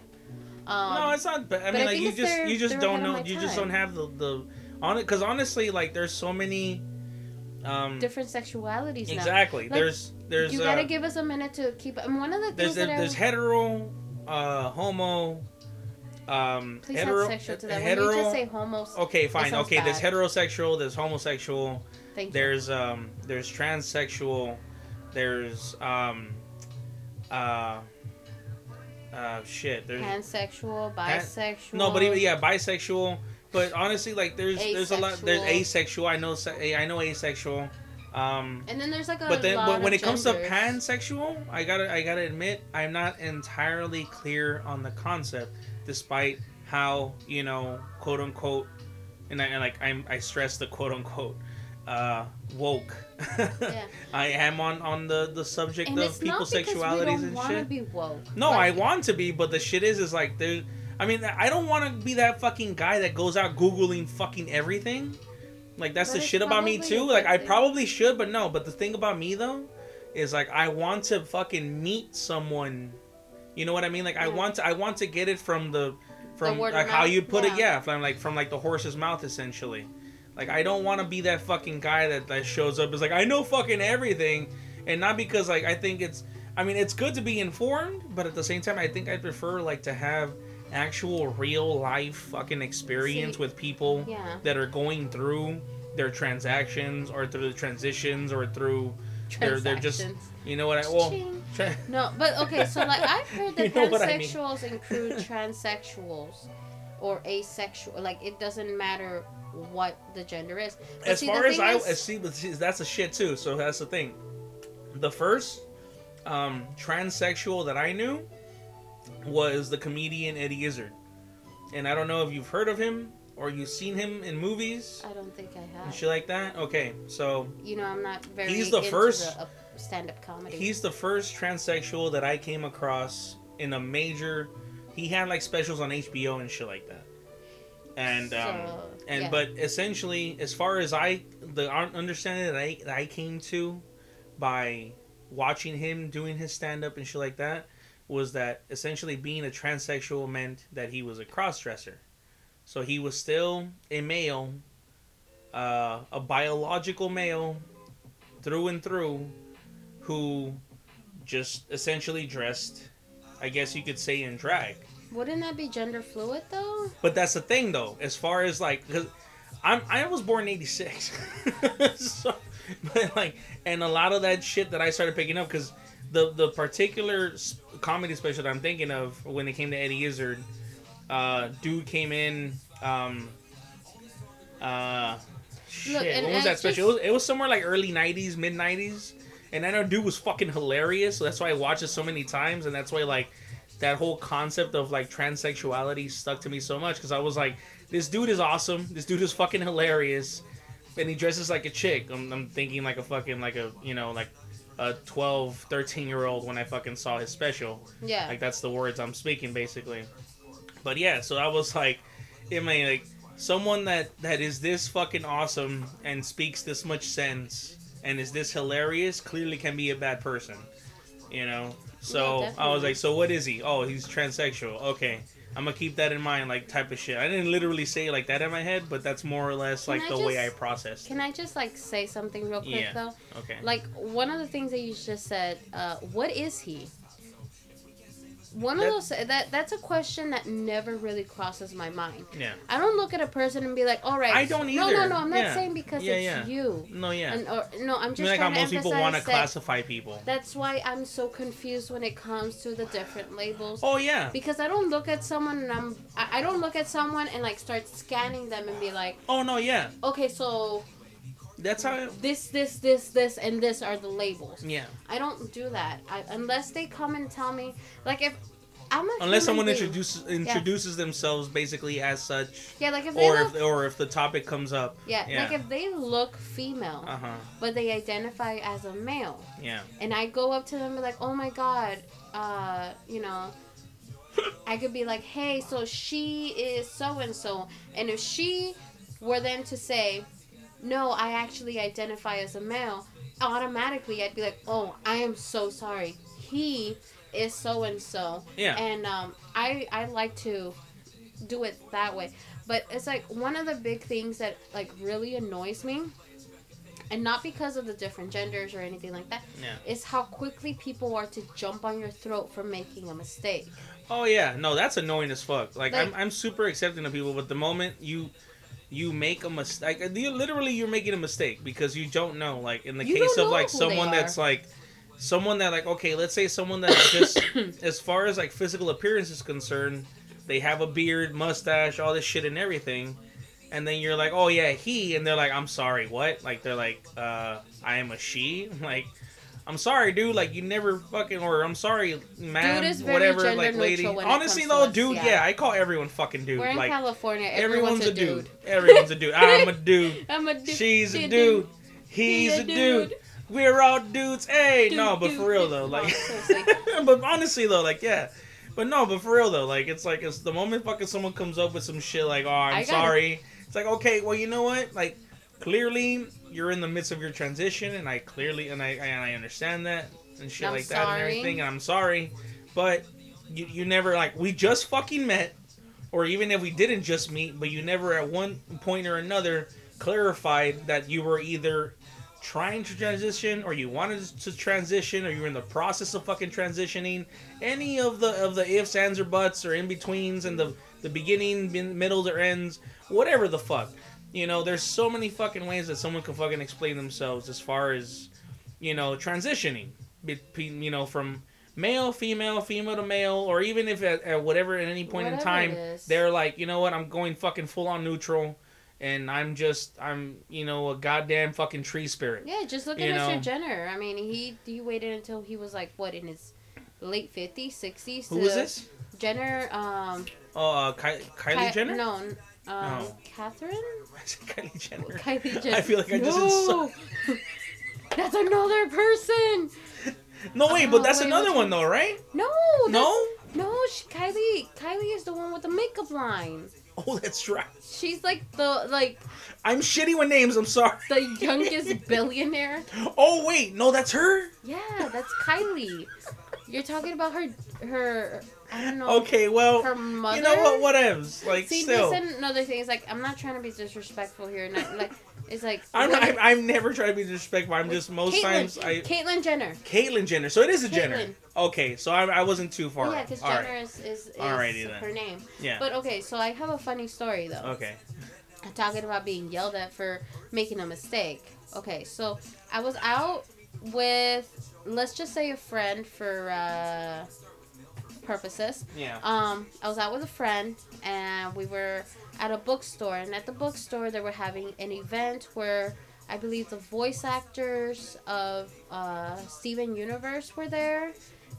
Um, no, it's not. But I mean, I like you just their- you just don't know. You just don't have the the on it because honestly, like there's so many. Um, different sexualities now. exactly. Like, there's there's you uh, gotta give us a minute to keep. And one of the there's things that there's I hetero, uh, homo, um, please hetero, sexual to that. hetero. when you just say homos, okay, fine. Okay, there's heterosexual. There's homosexual. thank you. There's um there's transsexual. There's um uh uh shit. There's pansexual, Pan- bisexual. No, but even yeah, bisexual. But honestly, like there's there's a lot. There's Asexual. asexual. I know. I know asexual. Um, And then there's like a but then but when it comes to pansexual, I gotta I gotta admit I'm not entirely clear on the concept, despite how you know quote unquote, and I and like I'm I stress the quote unquote, uh, woke. Yeah. [laughs] I am on on the the subject and of people's sexualities we don't and shit. be woke. No, I want to be, but the shit is, is like there. I mean, I don't want to be that fucking guy that goes out googling fucking everything. Like that's the shit about me too. Like I probably should, but no. But the thing about me though, is like I want to fucking meet someone. You know what I mean? Like I want to. I want to get it from the, from of like how you put it. Yeah. Yeah, from like from like the horse's mouth essentially. Like I don't want to be that fucking guy that that shows up is like I know fucking everything, and not because like I think it's. I mean, it's good to be informed, but at the same time, I think I prefer like to have actual real life fucking experience See, with people Yeah. that are going through their transactions or through the transitions or through they're they're just you know what I well tra- No, but okay, so like [laughs] I've heard that You know what I mean. pansexuals include transsexuals or asexual. Like it doesn't matter what the gender is. But as see, far as I is- see, but see that's a shit too. So that's the thing. The first um, transsexual that I knew was the comedian Eddie Izzard, and I don't know if you've heard of him. Or you've seen him in movies I don't think I and have. shit like that? Okay, so You know, I'm not very. He's the first- uh, stand-up comedy. he's the first transsexual that I came across in a major. He had like specials on HBO and shit like that. And um, and yeah. but essentially, as far as I the un- understanding that I that I came to by watching him doing his stand up and shit like that was that essentially being a transsexual meant that he was a cross dresser. So he was still a male, uh, a biological male through and through who just essentially dressed, I guess you could say, in drag. Wouldn't that be gender fluid though? But that's the thing, though. As far as like, cause I'm I was born in '86, [laughs] so but like, and a lot of that shit that I started picking up, cause the the particular comedy special that I'm thinking of when it came to Eddie Izzard, uh, dude came in, um, uh, shit, and when was that special? just- It was, it was somewhere like early '90s, mid '90s, and I know dude was fucking hilarious. So that's why I watched it so many times, and that's why like that whole concept of like transsexuality stuck to me so much because I was like, this dude is awesome. This dude is fucking hilarious, and he dresses like a chick. I'm, I'm thinking like a fucking like a you know like a 12, 13 year old when I fucking saw his special. Yeah. Like that's the words I'm speaking basically. But yeah, so I was like, I mean like someone that that is this fucking awesome and speaks this much sense and is this hilarious clearly can be a bad person. You know? So Yeah, I was like, so what is he? Oh, he's transsexual. Okay. I'm gonna keep that in mind, like type of shit. I didn't literally say like that in my head, but that's more or less like the way I just- processed. Can I just like say something real quick Yeah. though? Okay. Like one of the things that you just said, uh, what is he? One of those that that's a question that never really crosses my mind. yeah. I don't look at a person and be like, all right. I don't either. no, no. No. I'm not Yeah. saying because Yeah, it's yeah. you. No, yeah. And or no, I'm I just mean, like how most people want to classify people. That's why I'm so confused when it comes to the different labels. Oh yeah. Because I don't look at someone and I'm I I don't look at someone and like start scanning them and be like, Oh no, yeah. okay, so That's how. It, this, this, this, this, and this are the labels. yeah. I don't do that I, unless they come and tell me like if I'm a Unless someone being- introduces introduces themselves basically as such, yeah like if they or look if or if the topic comes up. yeah, yeah. like if they look female Uh huh. but they identify as a male Yeah. and I go up to them and be like oh my god uh you know I could be like hey so she is so and so and if she were then to say no I actually identify as a male automatically I'd be like oh I am so sorry he is so and so Yeah. and um, I I like to do it that way. But it's like one of the big things that like really annoys me, and not because of the different genders or anything like that, Yeah. is how quickly people are to jump on your throat for making a mistake. Oh yeah. No, that's annoying as fuck. Like, I'm Like- I'm super accepting of people, but the moment you you make a mistake, you literally you're making a mistake because you don't know. Like in the You case of like someone that's like someone that like okay, let's say someone that just [coughs] as far as like physical appearance is concerned, they have a beard, mustache, all this shit and everything. And then you're like, oh yeah, he, and they're like, I'm sorry, what? Like they're like, uh, I am a she. [laughs] Like, I'm sorry, dude. Like you never fucking, or I'm sorry, very whatever, like lady. it Honestly though, to us, dude, yeah. yeah. I call everyone fucking dude. We're in like California. everyone's, Everyone's, a dude. [laughs] Everyone's a dude. I'm a dude. [laughs] I'm a dude. She's She a dude. He's He a dude. We're all dudes. Hey, Dude, no, but dude, for real though, like, [laughs] but honestly though, like, yeah, but no, but for real though, like, it's like it's the moment fucking someone comes up with some shit like, oh, I'm sorry. It's like, okay, well, you know what? Like, clearly you're in the midst of your transition, and I clearly and I and I understand that and shit I'm like that and everything, and I'm sorry, but you you never like we just fucking met, or even if we didn't just meet, but you never at one point or another clarified that you were either trying to transition or you wanted to transition or you were in the process of fucking transitioning. Any of the of the ifs ands or buts or in betweens and the the beginning middles or ends whatever the fuck you know there's so many fucking ways that someone can fucking explain themselves as far as you know transitioning between you know from male female female to male or even if at, at whatever at any point in time they're like you know what i'm going fucking full on neutral and i'm just i'm you know a goddamn fucking tree spirit Yeah, just look You at know. Mr. Jenner. I mean, he he waited until he was like what in his late fifties, sixties. who was this Jenner. Um, Oh, uh, Ky- Kylie Ky- Jenner? No, Um, No. Catherine? [laughs] Kylie Jenner? Kylie Jenner. I feel like I just no! [laughs] That's another person. No, wait, but Oh, that's wait, another one though, right? No. No. No, she, Kylie. Kylie is the one with the makeup line. Oh, that's right. She's like the like I'm shitty with names. I'm sorry. the youngest [laughs] billionaire. Oh wait, no, that's her. Yeah, that's Kylie. You're talking about her her I don't know Okay, well, her mother. you know what? Whatevs. Like See, still, this another thing is like I'm not trying to be disrespectful here. Not, like it's like I'm, what- I'm I'm never trying to be disrespectful. I'm just most Caitlyn, times I Caitlyn Jenner. Caitlyn Jenner. So it is a Jenner. Okay, so I, I wasn't too far. Yeah, because Jenner right. is, is, is Alrighty then. her name. Yeah. But okay, so I have a funny story though. okay. talking about being yelled at for making a mistake. Okay, so I was out with let's just say a friend for uh purposes. Yeah. Um I was out with a friend and we were at a bookstore and at the bookstore they were having an event where I believe the voice actors of uh Steven Universe were there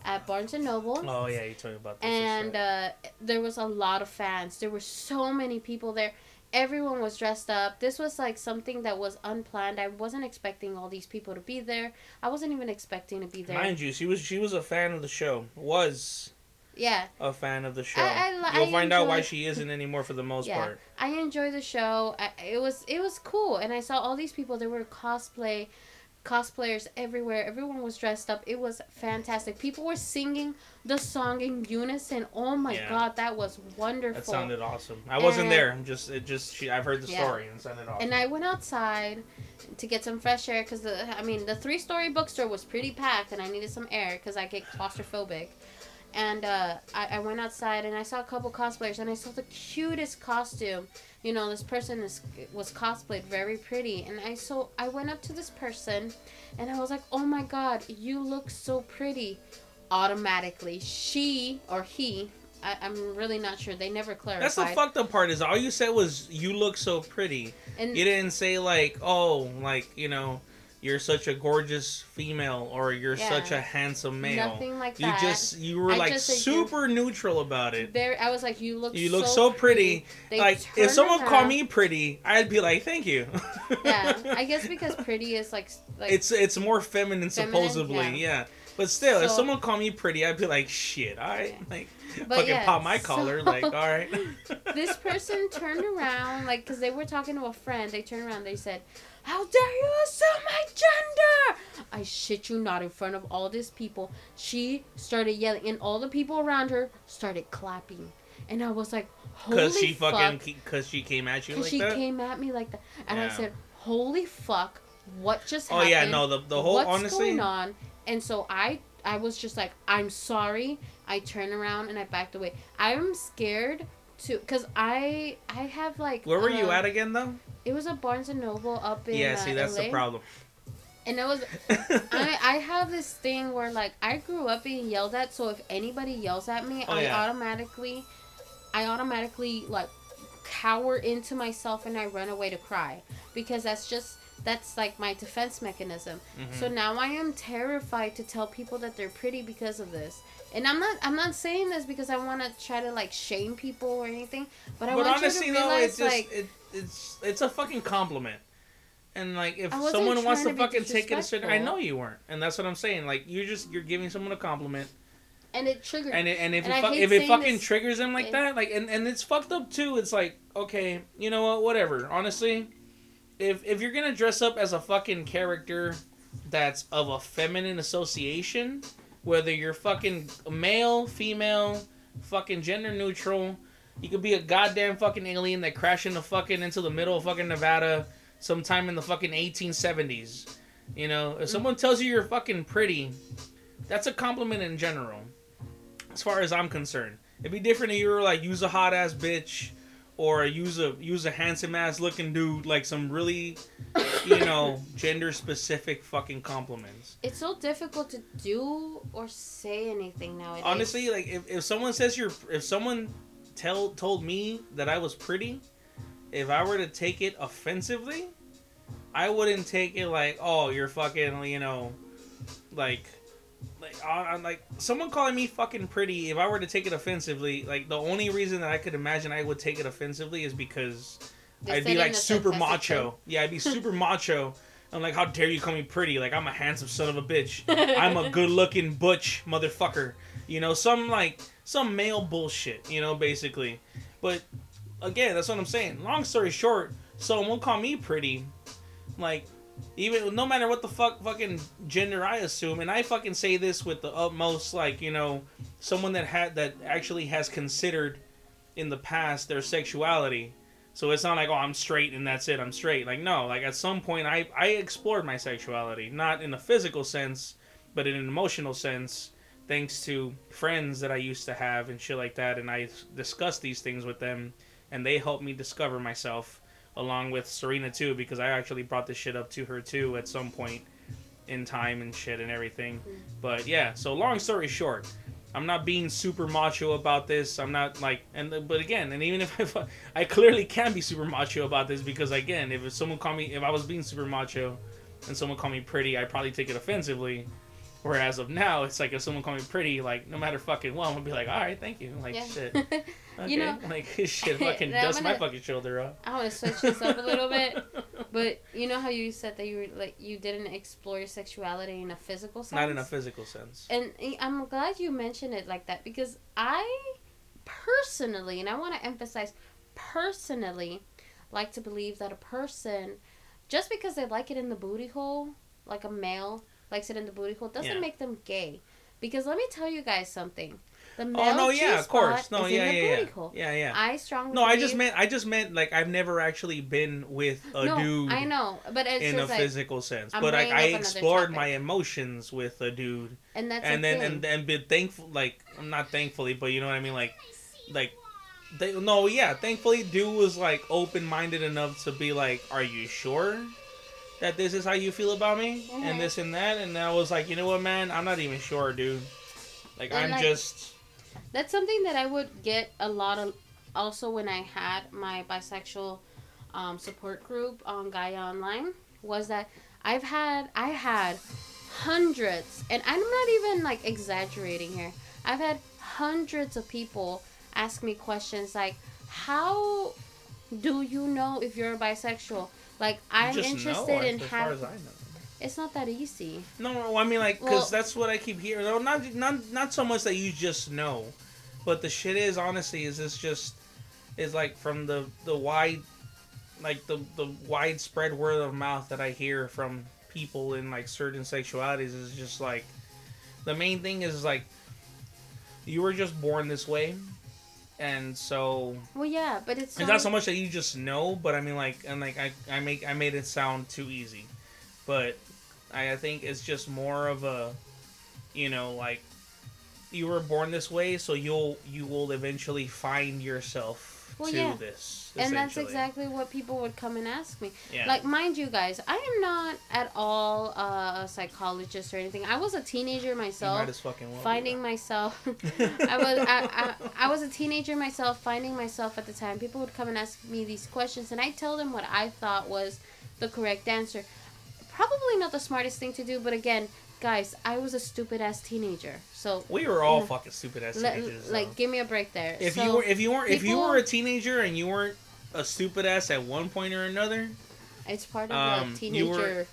at Barnes and Noble Oh yeah, you told me about this. and uh, there was a lot of fans. There were so many people there. Everyone was dressed up. This was like something that was unplanned. I wasn't expecting all these people to be there. I wasn't even expecting to be there. Mind you, she was she was a fan of the show. Was yeah, a fan of the show. I- I You'll I find out why she isn't anymore for the most yeah. part. I enjoy the show. I, it was it was cool, and I saw all these people. There were cosplay cosplayers everywhere. Everyone was dressed up. It was fantastic. People were singing the song in unison. Oh my Yeah. god, that was wonderful. That sounded awesome. I wasn't there. I'm just it just she I've heard the Yeah. story and it sounded awesome. And I went outside to get some fresh air because the I mean the three story bookstore was pretty packed and I needed some air because I get claustrophobic. And uh, I, I went outside and I saw a couple cosplayers and I saw the cutest costume. You know, this person is was cosplayed very pretty, and I so I went up to this person, and I was like, "Oh my God, you look so pretty!" Automatically, she or he, I, I'm really not sure. They never clarified. That's the fucked up part is all you said was you look so pretty. And You didn't say like, oh, like, you know, you're such a gorgeous female or you're Yeah. such a handsome male. nothing like you that. just you were I like just you- super neutral about it. Very, I was like, you look. You look so pretty. They like if someone called me pretty, I'd be like, "Thank you." yeah, I [laughs] guess because pretty is like like it's it's more feminine, Feminine, supposedly, yeah. yeah. But still, if someone called me pretty, I'd be like, "Shit, I Yeah. like But fucking yeah, pop my so- collar." Like, all right. [laughs] this person turned around like because they were talking to a friend. They turned around. They said, "How dare you assume my gender?" I shit you not. In front of all these people, she started yelling, and all the people around her started clapping. And I was like, "Holy Because she fuck!" fucking because she came at you like she that. She came at me like that, and I said, "Holy fuck! What just happened? oh happened?" yeah, no, the the whole what's honestly. going on and so i i was just like i'm sorry i turned around and i backed away i'm scared to because i i have like Where were you uh, at again though? It was a barnes and noble up in Yeah, uh, see that's the LA. problem. and it was [laughs] I, I have this thing where like I grew up being yelled at, so if anybody yells at me, Oh, I yeah. automatically, I automatically like cower into myself and I run away to cry because that's just that's like my defense mechanism. Mhm. So now I am terrified to tell people that they're pretty because of this. And I'm not I'm not saying this because I want to try to like shame people or anything, but I but want honestly you to though, realize it's just like it, it's it's a fucking compliment. And like if someone wants to to fucking take it a certain, I know you weren't, and that's what I'm saying. Like you're just you're giving someone a compliment, and it triggers. and it, and if And it fu- if it fucking this- triggers them like it- that, like and and it's fucked up too. It's like okay, you know what, whatever. Honestly, if if you're gonna dress up as a fucking character that's of a feminine association, whether you're fucking male, female, fucking gender neutral, you could be a goddamn fucking alien that crashed into fucking into the middle of fucking Nevada sometime in the fucking 1870s. You know, if someone tells you you're fucking pretty, that's a compliment in general. As far as I'm concerned, it'd be different if you were like use a hot ass bitch, or use a use a handsome ass looking dude, like some really, you know, [laughs] gender specific fucking compliments. it's so difficult to do or say anything nowadays. Honestly, like if, if someone says you're if someone tell told me that I was pretty, if I were to take it offensively, I wouldn't take it like, oh, you're fucking, you know, like like on like someone calling me fucking pretty. If I were to take it offensively, like the only reason that I could imagine I would take it offensively is because They I'd be like super macho. tone. Yeah, I'd be [laughs] super macho. I'm like, how dare you call me pretty? Like I'm a handsome son of a bitch. [laughs] I'm a good looking butch motherfucker. You know, some like some male bullshit. You know, basically. But again, that's what I'm saying. Long story short, someone will call me pretty. Like even no matter what the fuck fucking gender I assume, and I fucking say this with the utmost like you know someone that had that actually has considered in the past their sexuality. So it's not like oh I'm straight and that's it I'm straight. Like no, like at some point I I explored my sexuality, not in a physical sense, but in an emotional sense, thanks to friends that I used to have and shit like that, and I discussed these things with them, and they helped me discover myself along with Serena too, because I actually brought this shit up to her too at some point in time and shit and everything. But yeah, so long story short, I'm not being super macho about this. I'm not like, and but again, and even if I, I clearly can be super macho about this because again, if someone called me, if I was being super macho, and someone called me pretty, I'd probably take it offensively. Whereas of now, it's like if someone called me pretty, like no matter fucking what, I'm gonna be like, all right, thank you, like Yeah. shit, [laughs] okay, You know- [laughs] like shit, [laughs] fucking dust my gonna- fucking shoulder off. I want to switch this up a little bit, but you know how you said that you were like you didn't explore your sexuality in a physical sense. Not in a physical sense. And I'm glad you mentioned it like that because I personally, and I want to emphasize personally, like to believe that a person, just because they like it in the booty hole, like a male likes it in the booty hole, doesn't Yeah. make them gay. Because let me tell you guys something. The oh, male Oh no, yeah, of course, no, yeah, yeah, yeah, hole. yeah, yeah. I strongly No, I just meant I just meant like I've never actually been with a no, dude I know, but in a like, physical sense, I'm but like I explored topic. my emotions with a dude, and that's and then thing. and and been thankful like I'm not thankfully, but you know what I mean, like like they no yeah, thankfully dude was like open minded enough to be like, are you sure? That this is how you feel about me, Mhm. and this and that, and I was like, you know what, man, I'm not even sure, dude. Like And, I'm like, just That's something that I would get a lot of. Also, when I had my bisexual um, support group on Gaia Online, was that I've had I had hundreds, and I'm not even like exaggerating here. I've had hundreds of people ask me questions like, "How do you know if you're bisexual?" Like I'm interested know, in as far having. as I know. It's not that easy. No, I mean like, cause Well- that's what I keep hearing. No, not not not so much that you just know, but the shit is honestly is it's just is like from the the wide, like the the widespread word of mouth that I hear from people in like certain sexualities is just like, the main thing is like, you were just born this way, and so Well, yeah, but it's it's not so much that you just know, but I mean like and like I, I make I made it sound too easy. But I, I think it's just more of a you know, like you were born this way, so you'll you will eventually find yourself Well, to yeah. this. and that's exactly what people would come and ask me. yeah. Like, mind you guys, I am not at all uh, a psychologist or anything. I was a teenager myself, well finding myself. [laughs] I was I, I, I was a teenager myself, finding myself at the time. People would come and ask me these questions, and I tell them what I thought was the correct answer. Probably not the smartest thing to do, but again, guys, I was a stupid ass teenager. So, we were all Yeah. fucking stupid ass teenagers. like, though. give me a break there. if So, you were if you weren't if you were a teenager and you weren't a stupid ass at one point or another, it's part of um, the were- teenager.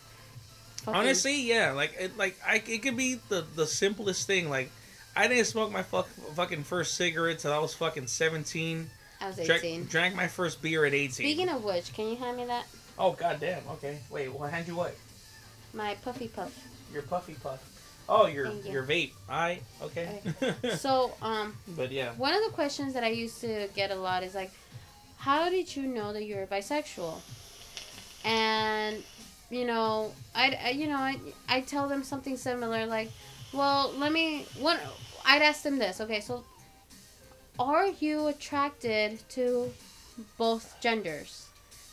fucking- Honestly, yeah, like it, like I, it could be the the simplest thing. Like, I didn't smoke my fuck, fucking first cigarette till I was fucking seventeen. I was Drank, 18. drank my first beer at eighteen. Speaking of which, can you hand me that? oh goddamn. Okay, wait. Well, hand you what? My puffy puff. Your puffy puff. Oh, your you. your vape. I okay. [laughs] So, um, but yeah, one of the questions that I used to get a lot is like, how did you know that you're bisexual? And, you know, I, I you know, I, I tell them something similar like, well, let me, one, I'd ask them this, okay, so are you attracted to both genders?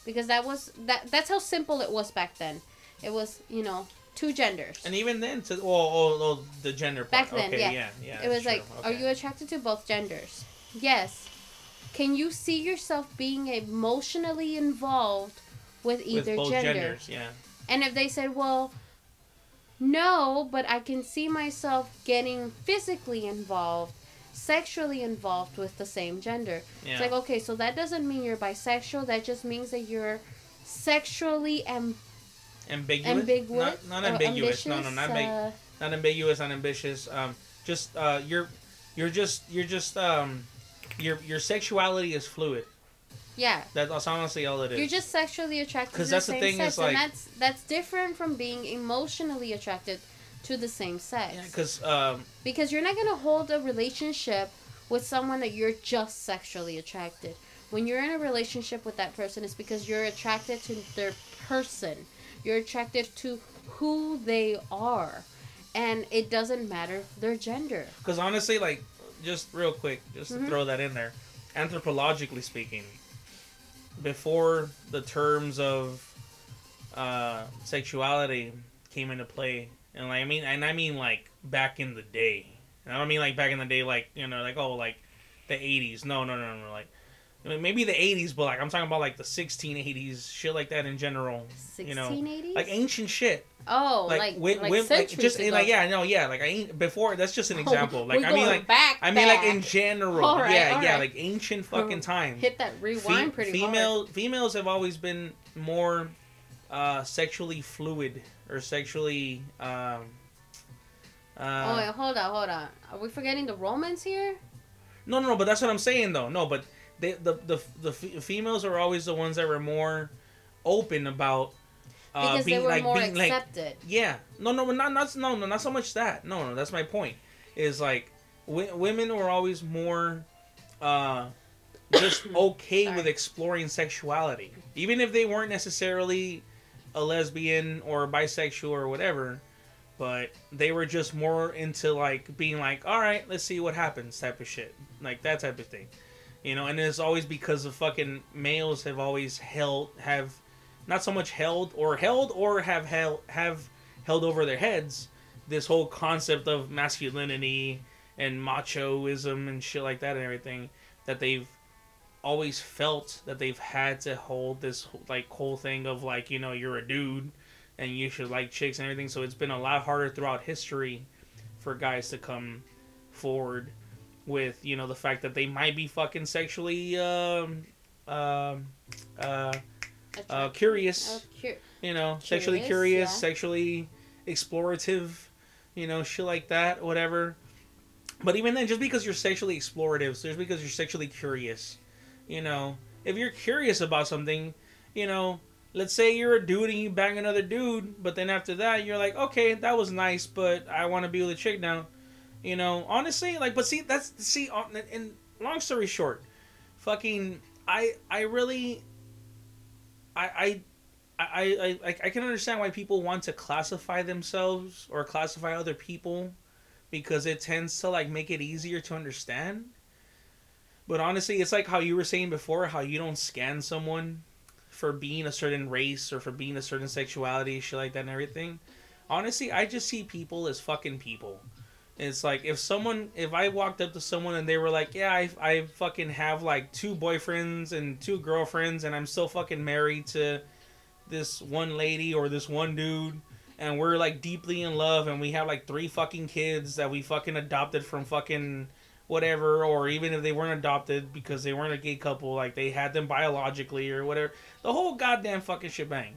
Because that was, that that's how simple it was back then. It was, you know, two genders. and even then, to oh, oh, oh the gender part. Back then, okay, yeah. yeah, yeah. it was like, true. are you attracted to both genders? Yes. Can you see yourself being emotionally involved with with either both gender? genders? Yeah. And if they said, well, No, but I can see myself getting physically involved, sexually involved with the same gender. Yeah. It's like, okay, so that doesn't mean you're bisexual. That just means that you're sexually am- ambiguous. ambiguous. Not, not ambiguous. No, no, not ambiguous. uh, not ambiguous, not ambitious. Um, just uh, you're, you're just, you're just um, your your sexuality is fluid. yeah. That's honestly all it is. You're just sexually attracted to the that's the same thing, sex, is like- and that's that's different from being emotionally attracted to the same sex. Yeah, because um, Because you're not gonna hold a relationship with someone that you're just sexually attracted. When you're in a relationship with that person, it's because you're attracted to their person. You're attracted to who they are, and it doesn't matter their gender. Because honestly, like, just real quick, just Mhm. to throw that in there, anthropologically speaking, before the terms of uh, sexuality came into play, and like, I mean, and I mean like back in the day, and I don't mean like back in the day, like you know, like oh, like the '80s. No, no, no, no, like. I mean, maybe the 80s, but like I'm talking about like the 1680s, shit like that in general. You know, 1680s. like ancient shit. oh, like like wi- like, wi- like just like yeah, no, yeah, like I ain't before. That's just an example. Like I mean, like back. I mean, like in general, right, yeah, yeah, right. like ancient fucking time. hit that rewind Fe- pretty female females have always been more uh, sexually fluid or sexually. Um, hard. Oh uh, wait, hold on, hold on. Are we forgetting the Romans here? no, no, no, but that's what I'm saying though. No, but they, the the the f- females are always the ones that were more open about. Uh, Because being, they were like, more being, like, accepted. Yeah, no, no, not not no, no, not so much that. No, no, that's my point. Is like w- women were always more, uh, just [coughs] okay with exploring sexuality, even if they weren't necessarily a lesbian or bisexual or whatever. But they were just more into like being like, all right, let's see what happens, type of shit, like that type of thing, you know. And it's always because the fucking males have always held have not so much held or held or have held have held over their heads this whole concept of masculinity and machoism and shit like that and everything that they've always felt that they've had to hold this like whole thing of like you know you're a dude and you should like chicks and everything so it's been a lot harder throughout history for guys to come forward with you know the fact that they might be fucking sexually um um uh uh, curious, uh, cur- you know, sexually curious, curious, yeah. sexually explorative, you know, shit like that, whatever. But even then, just because you're sexually explorative, so just because you're sexually curious, you know, if you're curious about something, you know, let's say you're a dude and you bang another dude, but then after that, you're like, okay, that was nice, but I want to be with a chick now. You know, honestly, like, but see, that's see, uh, and- long story short, fucking, I I really, I I, I, I I can understand why people want to classify themselves or classify other people because it tends to like make it easier to understand. But honestly, it's like how you were saying before, how you don't scan someone for being a certain race or for being a certain sexuality, shit like that and everything. Honestly, I just see people as fucking people. It's like if someone, if I walked up to someone and they were like, "Yeah, I, I fucking have like two boyfriends and two girlfriends, and I'm still fucking married to this one lady or this one dude, and we're like deeply in love, and we have like three fucking kids that we fucking adopted from fucking whatever, or even if they weren't adopted because they weren't a gay couple, like they had them biologically or whatever, the whole goddamn fucking shebang.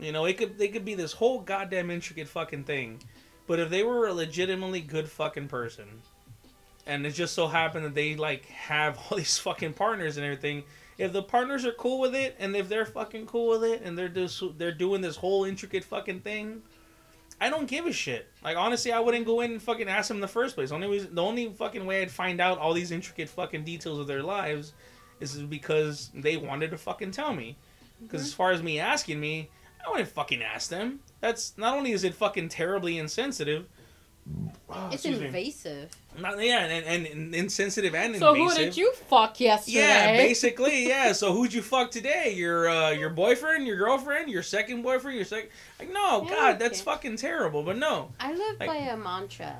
You know, it could they could be this whole goddamn intricate fucking thing. But if they were a legitimately good fucking person, and it just so happened that they like have [laughs] all these fucking partners and everything, if the partners are cool with it, and if they're fucking cool with it, and they're just they're doing this whole intricate fucking thing, I don't give a shit. Like honestly, I wouldn't go in and fucking ask them in the first place. Only reason, the only fucking way I'd find out all these intricate fucking details of their lives is because they wanted to fucking tell me. Because mm-hmm. as far as me asking me, I wouldn't fucking ask them. That's not only is it fucking terribly insensitive. Oh, It's excuse me. invasive. Not, yeah, and, and, and insensitive and So invasive. who did you fuck yesterday? Yeah, [laughs] basically, yeah. So who'd you fuck today? Your uh, your boyfriend, your girlfriend, your second boyfriend, your second. Like, no, Yeah, God, that's okay. fucking terrible. But no, I live Like- by a mantra.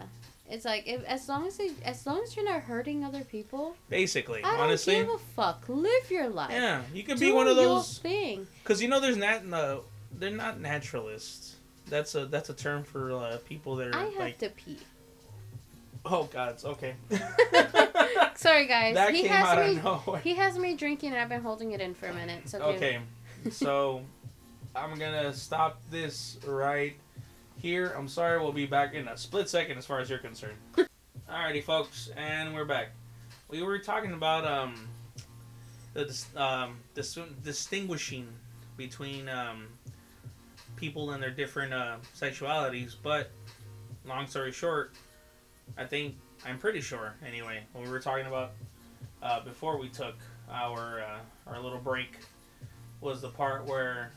It's like if as long as it, as long as you're not hurting other people, basically, I don't honestly, give a fuck. Live your life. yeah, you could be one of those thing. because you know there's not no, they're not naturalists. That's a that's a term for uh, people that are I have like. to pee. Oh gods. Okay. [laughs] Sorry, guys. that he came has out me. of nowhere. He has me drinking, and I've been holding it in for a minute. So Okay, so I'm gonna stop this right here. I'm sorry, we'll be back in a split second as far as you're concerned. [laughs] Alrighty, folks, and we're back. We were talking about um the um dis- distinguishing between um people and their different uh, sexualities, but long story short, I think I'm pretty sure anyway. When we were talking about uh, before we took our uh, our little break was the part where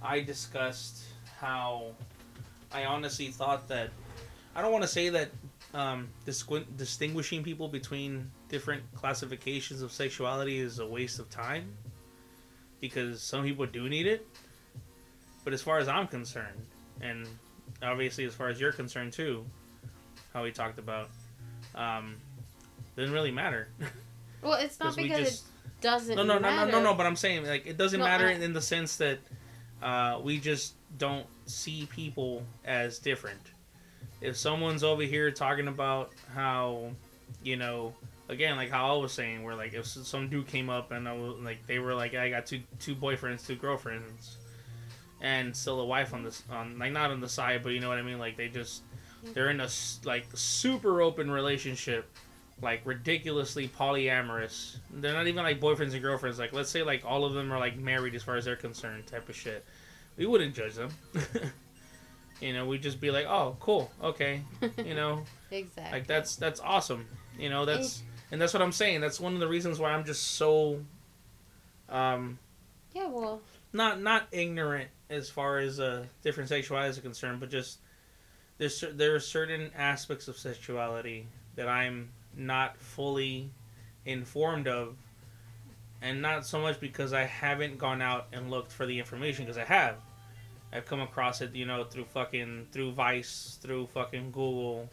I discussed how I honestly thought that I don't want to say that um, disqui- distinguishing people between different classifications of sexuality is a waste of time because some people do need it. But as far as I'm concerned, and obviously as far as you're concerned too, how we talked about, um, doesn't really matter. [laughs] Well, it's not because just- it doesn't. no, no, no, no, no, no. But I'm saying like it doesn't No, matter I- in the sense that uh, we just don't see people as different. If someone's over here talking about how, you know, again, like how I was saying, where like if some dude came up and I was like they were like I got two two boyfriends, two girlfriends, and still a wife on this on like not on the side, but you know what I mean. Like they just they're in a like super open relationship like ridiculously polyamorous. They're not even like boyfriends and girlfriends. Like let's say like all of them are like married as far as they're concerned, type of shit. We wouldn't judge them. [laughs] you know, we'd just be like, oh, cool, okay. You know, [laughs] Exactly. like that's that's awesome. You know, that's and that's what I'm saying. That's one of the reasons why I'm just so, um, Yeah. Well. not not ignorant as far as uh, different sexualities are concerned, but just there's there are certain aspects of sexuality that I'm not fully informed of, and not so much because I haven't gone out and looked for the information because I have. I've come across it, you know, through fucking through Vice, through fucking Google,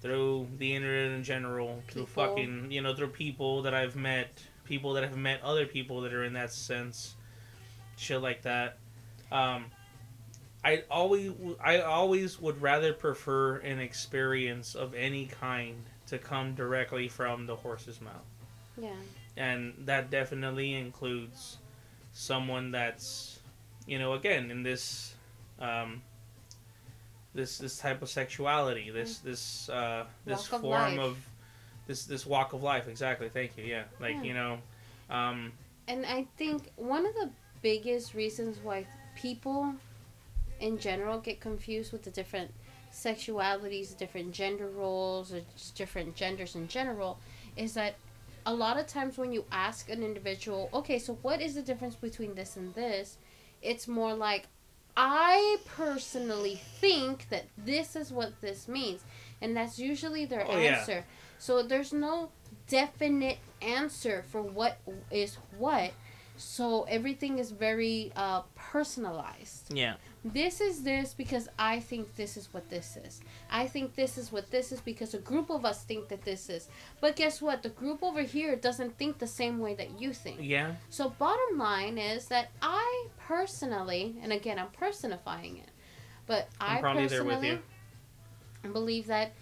through the internet in general, through fucking you know through people that I've met, people that have met other people that are in that sense, shit like that. Um, I always I always would rather prefer an experience of any kind to come directly from the horse's mouth Yeah. and that definitely includes someone that's you know again in this um this this type of sexuality this this uh this Mm. Walk form life. of this this walk of life exactly thank you yeah like Yeah. you know um And I think one of the biggest reasons why people in general get confused with the different sexualities, different gender roles, or just different genders in general is that a lot of times when you ask an individual, okay, so what is the difference between this and this? It's more like, I personally think that this is what this means. And that's usually their Oh, yeah. answer. So there's no definite answer for what is what. So everything is very uh, personalized. yeah This is this because I think this is what this is. I think this is what this is because a group of us think that this is. But guess what? The group over here doesn't think the same way that you think. yeah So bottom line is that I personally, and again I'm personifying it, but i'm I probably there with personally believe that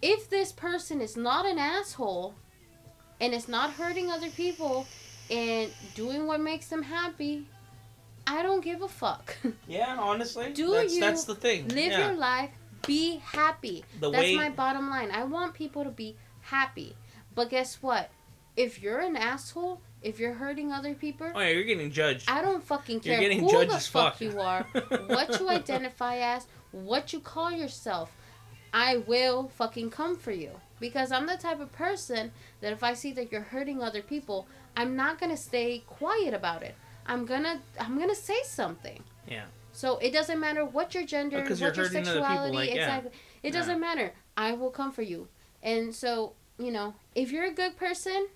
if this person is not an asshole and is not hurting other people and doing what makes them happy, I don't give a fuck. [laughs] yeah honestly Do that's you that's the thing Live yeah. your life, be happy. The That's way- my bottom line. I want people to be happy. But guess what? If you're an asshole, if you're hurting other people, oh yeah you're getting judged I don't fucking care You're getting who judged the as fuck fuck. you are, [laughs] what you identify as, what you call yourself. I will fucking come for you because I'm the type of person that if I see that you're hurting other people, I'm not gonna stay quiet about it. I'm gonna I'm gonna say something. Yeah. So it doesn't matter what your gender, what you're your sexuality, like, yeah. exactly. It Yeah. doesn't matter. I will come for you. And so, you know, if you're a good person,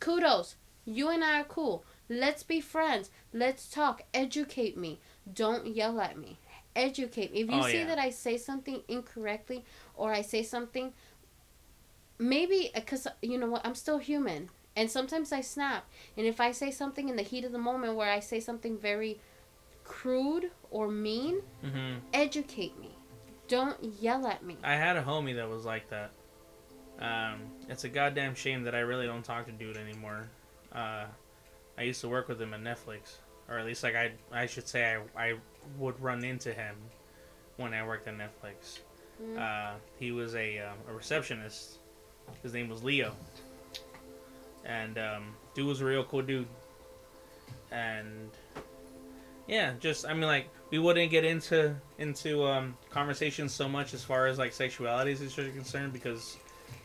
kudos. You and I are cool. Let's be friends. Let's talk. Educate me. Don't yell at me. Educate me. If you Oh, see yeah. that I say something incorrectly or I say something, maybe because you know what, I'm still human. And sometimes I snap. And if I say something in the heat of the moment where I say something very crude or mean, hmm educate me. Don't yell at me. I had a homie that was like that. Um, it's a goddamn shame that I really don't talk to dude anymore. Uh, I used to work with him at Netflix, or at least like I I should say I I would run into him when I worked at Netflix. Mm. Uh, he was a um, a receptionist. His name was Leo, and um, dude was a real cool dude. And yeah, just I mean like we wouldn't get into into um, conversations so much as far as like sexuality is concerned because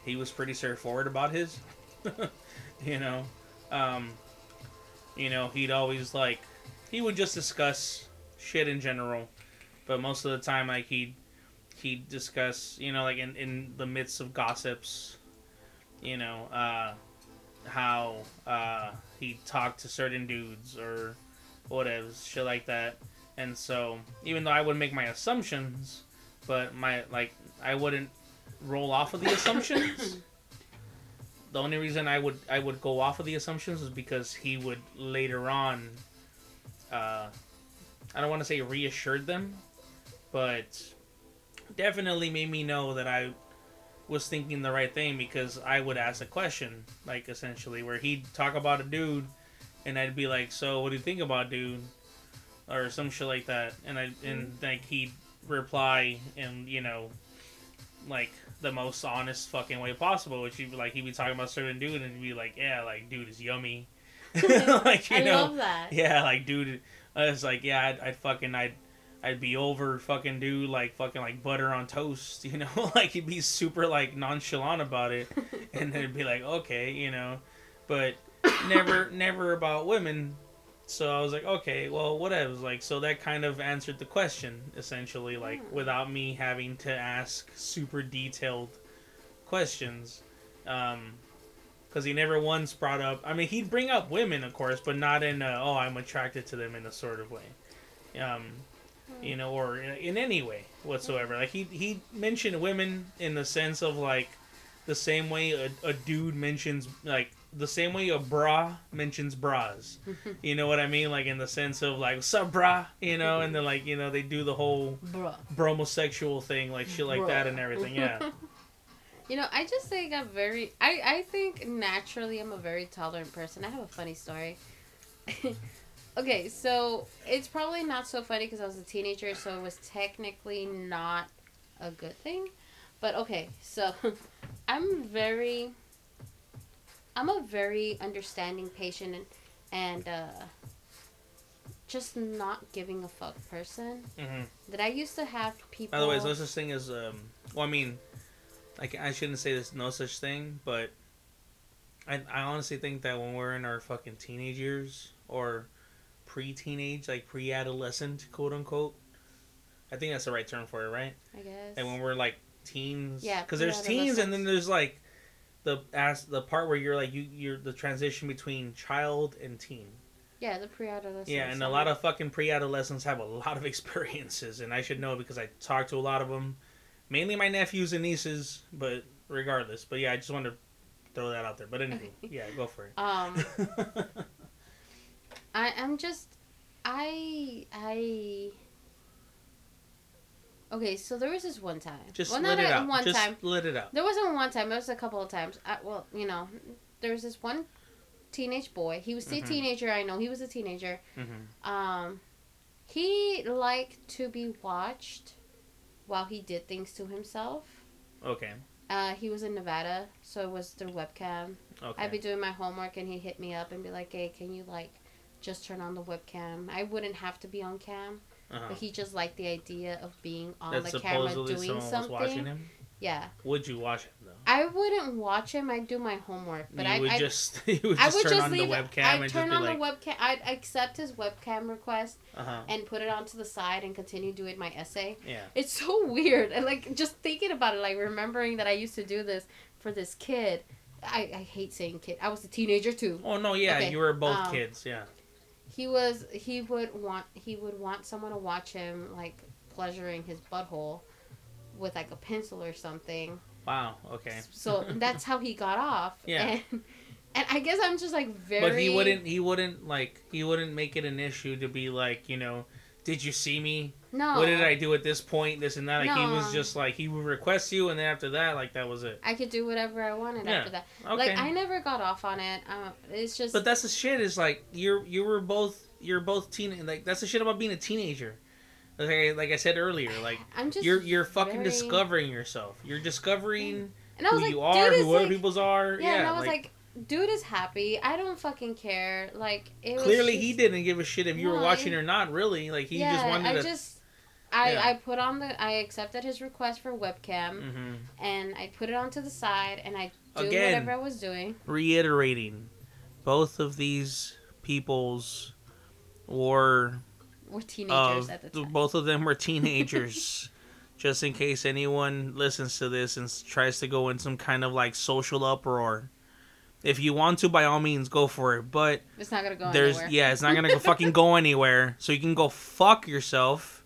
he was pretty straightforward about his. [laughs] you know, um, you know he'd always like he would just discuss shit in general, but most of the time like he'd he'd discuss you know like in in the midst of gossips, you know uh, how uh, he talked to certain dudes or whatever shit like that. And so, even though I would make my assumptions, but my like I wouldn't roll off of the [coughs] assumptions. the only reason I would I would go off of the assumptions is because he would later on. Uh, I don't want to say reassured them, but definitely made me know that I was thinking the right thing because I would ask a question, like essentially, where he'd talk about a dude, and I'd be like, "So, what do you think about dude?" or some shit like that, and I and mm. like he'd reply in you know, like the most honest fucking way possible, which he'd be like he'd be talking about a certain dude and he'd be like, "Yeah, like dude is yummy," [laughs] [laughs] like you I know, love that. yeah, like dude, I was like, yeah, I'd, I'd fucking, I'd, I'd be over fucking dude, like fucking like butter on toast, [laughs] you know, like he'd be super like nonchalant about it, [laughs] and then it'd be like, okay, you know, but never, [laughs] never about women. So I was like, okay, well, whatever. Like, so that kind of answered the question essentially, like Hmm. without me having to ask super detailed questions. Um, because he never once brought up. I mean, he'd bring up women, of course, but not in a, oh, I'm attracted to them in a sort of way, um, you know, or in, any way whatsoever. Like he he mentioned women in the sense of like the same way a, a dude mentions like the same way a bra mentions bras. [laughs] you know what I mean? Like in the sense of like, up, bra? You know, and then like you know they do the whole Bruh. bromosexual thing, like shit like that and everything. [laughs] Yeah. You know, I just think I'm very. I I think naturally I'm a very tolerant person. I have a funny story. [laughs] okay, so it's probably not so funny because I was a teenager, so it was technically not a good thing. But okay, so [laughs] I'm very. I'm a very understanding, patient, and and uh, just not giving a fuck person. hmm That I used to have people. By the way, there's no such thing as um. Well, I mean, like I shouldn't say there's no such thing, but I I honestly think that when we're in our fucking teenage years or pre-teenage, like pre-adolescent, quote unquote, I think that's the right term for it, right? I guess. And when we're like teens, Yeah, because there's teens, and then there's like the as the part where you're like you you're the transition between child and teen. Yeah, the pre-adolescent. Yeah, and a lot of fucking pre-adolescents have a lot of [laughs] experiences, and I should know because I talk to a lot of them, mainly my nephews and nieces. But regardless, but yeah, I just wanted to throw that out there. But anyway, yeah, go for it. Um, [laughs] I am just, I I. Okay, so there was this one time. just well, let not it a- out. one just time. let it out. There wasn't one time. It was a couple of times. I, well, you know, there was this one teenage boy. He was a Mhm. teenager. I know he was a teenager. hmm Um, he liked to be watched while he did things to himself. Okay. Uh, he was in Nevada, so it was through webcam. Okay. I'd be doing my homework and he'd hit me up and be like, "Hey, can you like just turn on the webcam?" I wouldn't have to be on cam, uh-huh. but he just liked the idea of being on That the camera doing someone was watching something. him. Yeah, Would you watch him though? I wouldn't watch him. I'd do my homework, but I would I just [laughs] you would I would turn just on leave. the webcam I'd and turn just on like, the webcam. I'd accept his webcam request uh huh, and put it onto the side and continue doing my essay. yeah. It's so [laughs] weird. And like just thinking about it, like remembering that I used to do this for this kid. I, I hate saying kid. I was a teenager too. Oh no, yeah, Okay, you were both um, kids, yeah. He was he would want he would want someone to watch him like pleasuring his butthole with like a pencil or something. Wow. Okay. So [laughs] that's how he got off. Yeah. And, and I guess I'm just like very But he wouldn't. He wouldn't like. He wouldn't make it an issue to be like, you know, did you see me? No. What did I do at this point? This and that. Like he was just like he would request you, and then after that, like that was it. I could do whatever I wanted Yeah. after that. Okay. Like I never got off on it. Uh, it's just But that's the shit. Is like you're you were both you're both teen like that's the shit about being a teenager. Like I, like I said earlier, [sighs] like I'm just you're you're fucking very- discovering yourself. You're discovering and I was who like, you are, who other people's are. yeah, Yeah, and I was like, dude is happy. I don't fucking care. Like it was clearly just, he didn't give a shit if you were watching I- or not. Really, like he yeah, just wanted I to. just. I, Yeah. I put on the I accepted his request for webcam Mhm. and I put it onto the side and I do Again. whatever I was doing. Reiterating, both of these people's were We're teenagers of at the time. both of them were [laughs] teenagers. just in case anyone listens to this and tries to go in some kind of like social uproar. If you want to, by all means, go for it. But It's not gonna go there's anywhere. yeah, it's not gonna go [laughs] fucking go anywhere. So you can go fuck yourself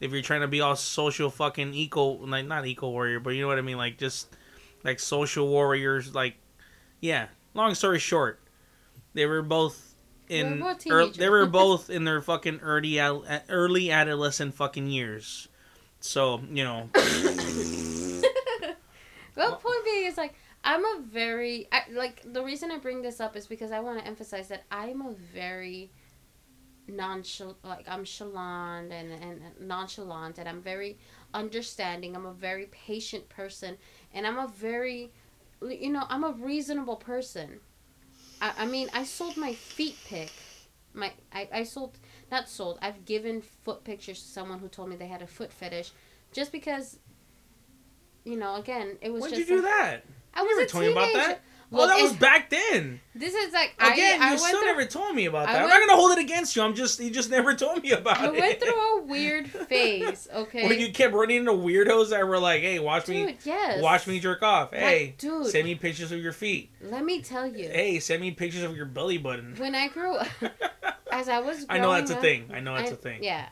if you're trying to be all social fucking eco, like not eco warrior, but you know what I mean, like just like social warriors. Like yeah. Long story short, they were both in We're both ear- they were [laughs] both in their fucking early al- early adolescent fucking years. So you know, [laughs] But point being is like I'm a very I, like the reason I bring this up is because I want to emphasize that I'm a very nonchalant like I'm chalant and, and nonchalant and I'm very understanding. I'm a very patient person and I'm a very you know I'm a reasonable person. I, I mean I sold my feet pic. My I, I sold not sold. I've given foot pictures to someone who told me they had a foot fetish, just because. You know, again, it was when'd just you do like- that? I You was never a told me about that. Well, that was back then. This is like Again, I, I you went still through, never told me about I that. I'm not gonna hold it against you. I'm just you just never told me about I it. I went through a weird [laughs] phase. Okay, When you kept running into weirdos that were like, "Hey, watch dude, me, yes, watch me jerk off. Hey, dude. send me pictures of your feet. Let me tell you, Hey, send me pictures of your belly button." [laughs] when I grew up, [laughs] as I was, I know that's a thing. I know that's I- a thing. Yeah,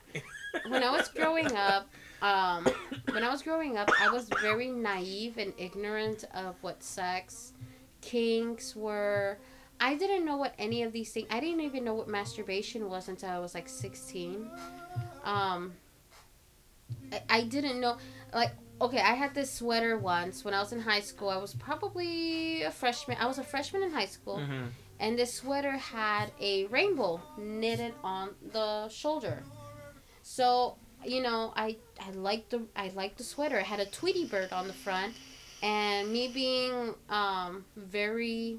when I was growing up, um, when I was growing up, I was very naive and ignorant of what sex, kinks were. I didn't know what any of these things. I didn't even know what masturbation was until I was like sixteen. Um, I, I didn't know like okay i had this sweater once when i was in high school i was probably a freshman i was a freshman in high school hmm and this sweater had a rainbow knitted on the shoulder so you know i i liked the i liked the sweater. It had a tweety bird on the front and me being um very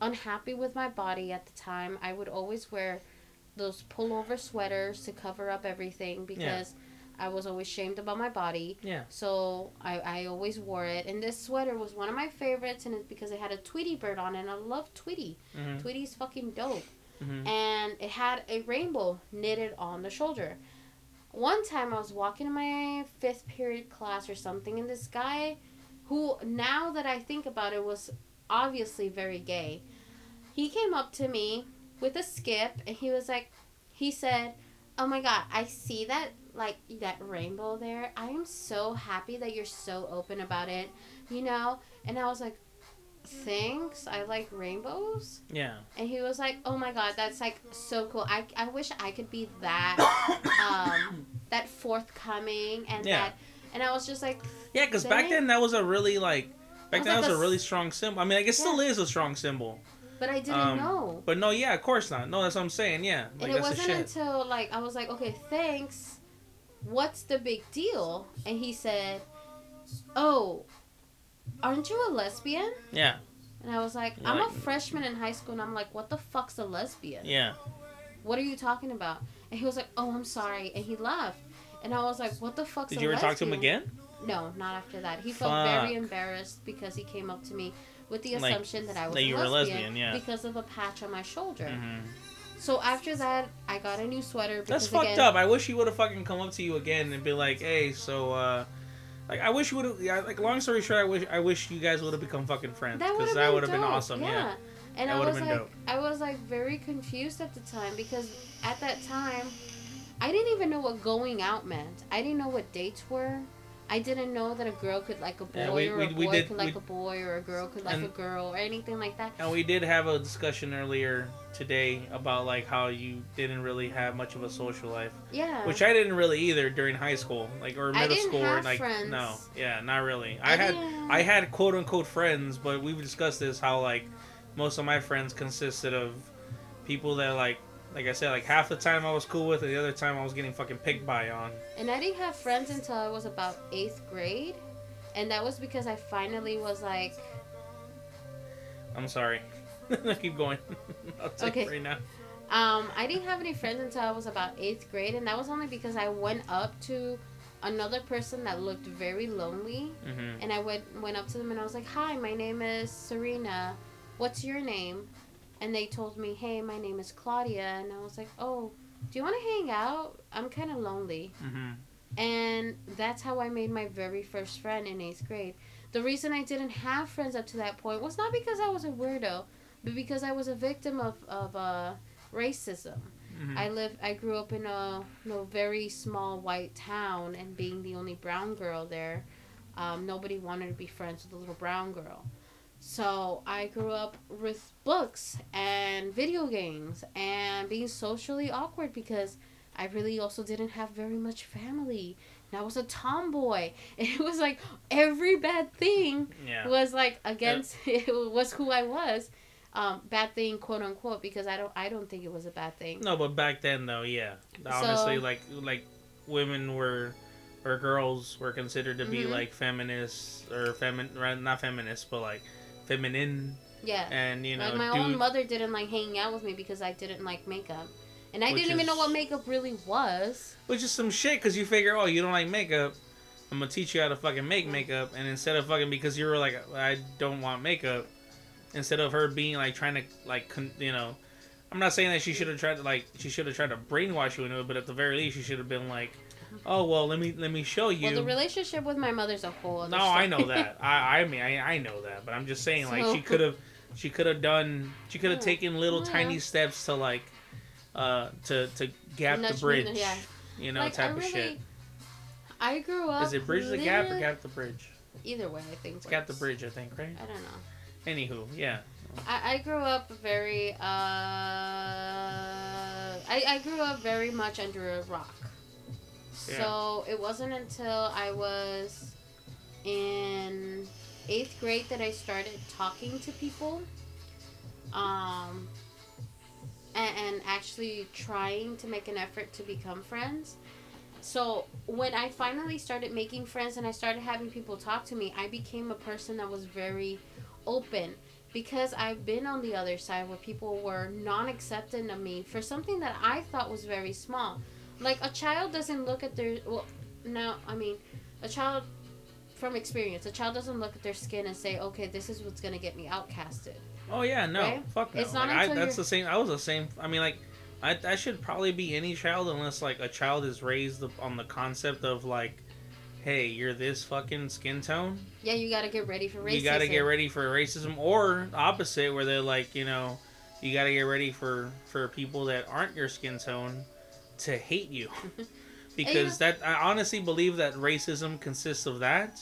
unhappy with my body at the time i would always wear those pullover sweaters to cover up everything because i was always shamed about my body. Yeah. so I, I always wore it. And this sweater was one of my favorites and it's because it had a tweety bird on it and i love tweety. Hmm Tweety's fucking dope. hmm And it had a rainbow knitted on the shoulder. One time I was walking in my fifth period class or something, and this guy, who now that I think about it was obviously very gay, he came up to me with a skip and he was like, he said, Oh my god, I see that, like, that rainbow there. I am so happy that you're so open about it, you know? And I was like, Thanks, I like rainbows. Yeah. And he was like, "Oh my god, that's like so cool. I, I wish I could be that um [coughs] that forthcoming and Yeah. that." And I was just like, Yeah, because back then that was a really like back was then that like was a, really strong symbol. I mean, I guess still Yeah. is a strong symbol. but I didn't Um, know. But no, yeah, of course not. No, that's what I'm saying. Yeah, like and it wasn't until like I was like, "Okay, thanks. What's the big deal?" And he said, "Oh, aren't you a lesbian?" Yeah, And I was like, You're "I'm like- a freshman in high school." And I'm like, "What the fuck's a lesbian?" yeah. what are you talking about? And he was like, oh, I'm sorry. And he left. And I was like, what the fuck's a lesbian? Did you ever talk to him again? No, not after that. He felt very embarrassed because he came up to me with the Like, assumption that I was that a you were a lesbian, lesbian, yeah. because of a patch on my shoulder. hmm So after that, I got a new sweater. Because That's fucked again, up. I wish he would have fucking come up to you again and be like, "Hey, so uh." Like I wish you would have. Yeah, like long story short, I wish I wish you guys would have become fucking friends That would because that been, would have been dope, awesome. Yeah. And That I was been like, dope. I was like very confused at the time because at that time, I didn't even know what going out meant. I didn't know what dates were. I didn't know that a girl could like a boy Yeah, we- or a we boy did- could like we- a boy or a girl could like a girl or anything like that. And we did have a discussion earlier today about like how you didn't really have much of a social life, Yeah. which I didn't really either during high school, like or middle school, or have like friends. no, yeah, not really. I I had I had quote unquote friends, but we've discussed this how like most of my friends consisted of people that like like I said, like half the time I was cool with, and the other time I was getting fucking picked by on. And I didn't have friends until I was about eighth grade. And that was because I finally was like, I'm sorry. [laughs] Keep going. [laughs] I'll take Okay. it right now. um, I didn't have any friends until I was about eighth grade. And that was only because I went up to another person that looked very lonely. hmm And I went, went up to them and I was like, Hi, my name is Serena. What's your name? And they told me, Hey, my name is Claudia. And I was like, Oh, do you want to hang out? I'm kind of lonely. hmm And that's how I made my very first friend in eighth grade. The reason I didn't have friends up to that point was not because I was a weirdo, but because I was a victim of, of uh, racism. hmm I lived, I grew up in a you know, very small white town, and being the only brown girl there, um, nobody wanted to be friends with a little brown girl. So I grew up with books and video games and being socially awkward because I really also didn't have very much family. And I was a tomboy. [laughs] It was like every bad thing Yeah. was like against [laughs] it was who I was. Um, bad thing, quote unquote, because I don't I don't think it was a bad thing. No, but back then though, yeah. Honestly, So- like like women were or girls were considered to be Mhm. like feminists or femin not feminists, but like feminine Yeah. and you know like my dude, own mother didn't like hanging out with me because I didn't like makeup. And I Which didn't even know what makeup really was. which is some shit because you figure, oh, you don't like makeup. I'm gonna teach you how to fucking make makeup, and instead of fucking because you were like, I don't want makeup, instead of her being like trying to like, con- you know, I'm not saying that she should have tried to like she should have tried to brainwash you into it, but at the very least, she should have been like, oh well, let me let me show you. Well, the relationship with my mother's a whole other No, I know [laughs] that. I, I mean, I, I know that, but I'm just saying, like, she could have, she could have done, she could have Yeah. taken little Yeah. tiny steps to like, uh, to to gap Nudge the bridge, yeah. you know, like, type I of really, shit. I grew up. Is it bridge the gap or gap the bridge? Either way, I think. It's gap the bridge, I think, right? I don't know. Anywho, yeah. I, I grew up very. Uh, I, I grew up very much under a rock. So it wasn't until I was in eighth grade that I started talking to people. Um, and, and actually trying to make an effort to become friends. So when I finally started making friends and I started having people talk to me, I became a person that was very open because I've been on the other side where people were non accepting of me for something that I thought was very small. Like a child doesn't look at their well no, I mean a child from experience, a child doesn't look at their skin and say, Okay, this is what's gonna get me outcasted. Oh yeah, no, Right? fuck no. It's not Like, I, until that's you're- the same. I was the same. I mean, like, I, I should probably be any child unless like a child is raised on the concept of like, hey, you're this fucking skin tone. Yeah, you gotta get ready for racism. You got to get ready for racism, or opposite, where they're like, you know, you got to get ready for for people that aren't your skin tone to hate you, [laughs] because that I honestly believe that racism consists of that.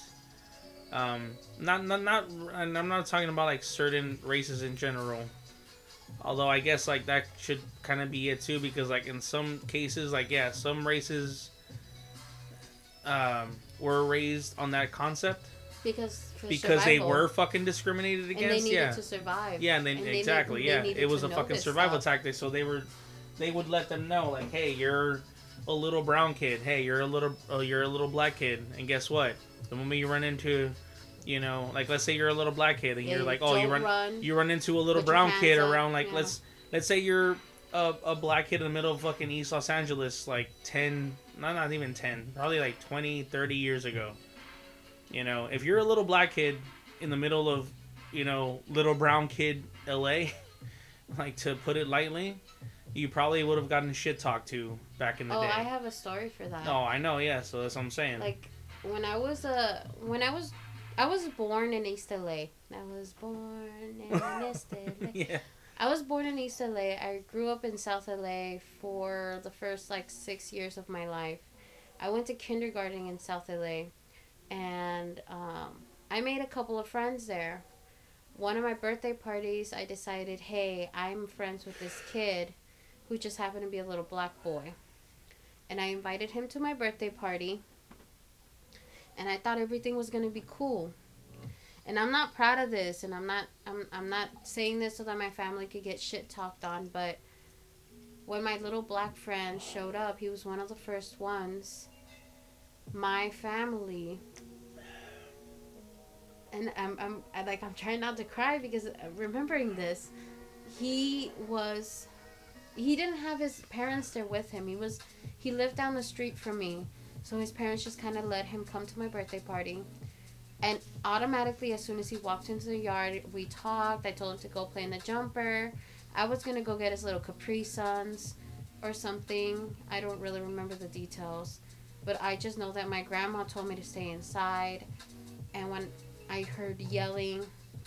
Um, not not not, and I'm not talking about like certain races in general. Although I guess like that should kind of be it too, because like in some cases, like yeah, some races um, were raised on that concept because because they were fucking discriminated and they against. needed Yeah, to survive. yeah, and then and exactly, they yeah, needed it was a fucking survival stuff. tactic. So they were, they would let them know like, hey, you're a little brown kid. Hey, you're a little, oh, you're a little black kid. And guess what? The moment you run into, you know, like let's say you're a little black kid and Yeah, you're like, oh, you run, run. you run into a little brown kid up, around like yeah. let's let's say you're a, a black kid in the middle of fucking East Los Angeles like 10 not not even 10 probably like 20 30 years ago you know if you're a little black kid in the middle of you know little brown kid LA [laughs] like to put it lightly you probably would have gotten shit talked to back in the oh, day I have a story for that. oh I know yeah so that's what I'm saying Like when I was uh when I was I was born in East LA. I was born in [laughs] East LA. yeah I was born in East LA. I grew up in South LA for the first like six years of my life. I went to kindergarten in South LA. and um, I made a couple of friends there. One of my birthday parties, I decided, hey, I'm friends with this kid who just happened to be a little black boy. And I invited him to my birthday party. And I thought everything was going to be cool. And I'm not proud of this and I'm not I'm I'm not saying this so that my family could get shit talked on, but when my little black friend showed up, he was one of the first ones. My family and I'm, I'm I, like I'm trying not to cry because uh, remembering this, he was, he didn't have his parents there with him. He was, he lived down the street from me, so his parents just kind of let him come to my birthday party, and automatically as soon as he walked into the yard, we talked. I told him to go play in the jumper. I was gonna go get his little Capri Suns, or something. I don't really remember the details, but I just know that my grandma told me to stay inside, and when I heard yelling,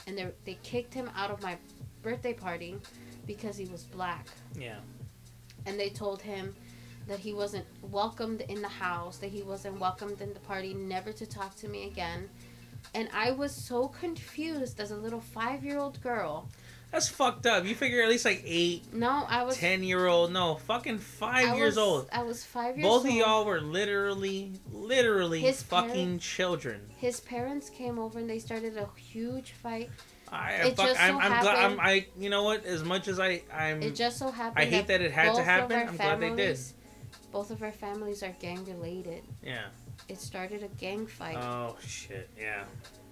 and they they kicked him out of my birthday party because he was black, Yeah. and they told him that he wasn't welcomed in the house, that he wasn't welcomed in the party, never to talk to me again. And I was so confused as a little five year old girl. That's fucked up. You figure at least like eight, No, I was ten year old. No, fucking five I years was- old. I was five years Both old. Both of y'all were literally, literally His fucking parents- children. His parents came over and they started a huge fight. I It fuck, just I'm, so I'm glad. I'm, I you know what? As much as I I'm It just so happened. I hate that it had to happen. I'm glad they did. families- Both of our families are gang related. yeah. It started a gang fight Oh shit. Yeah.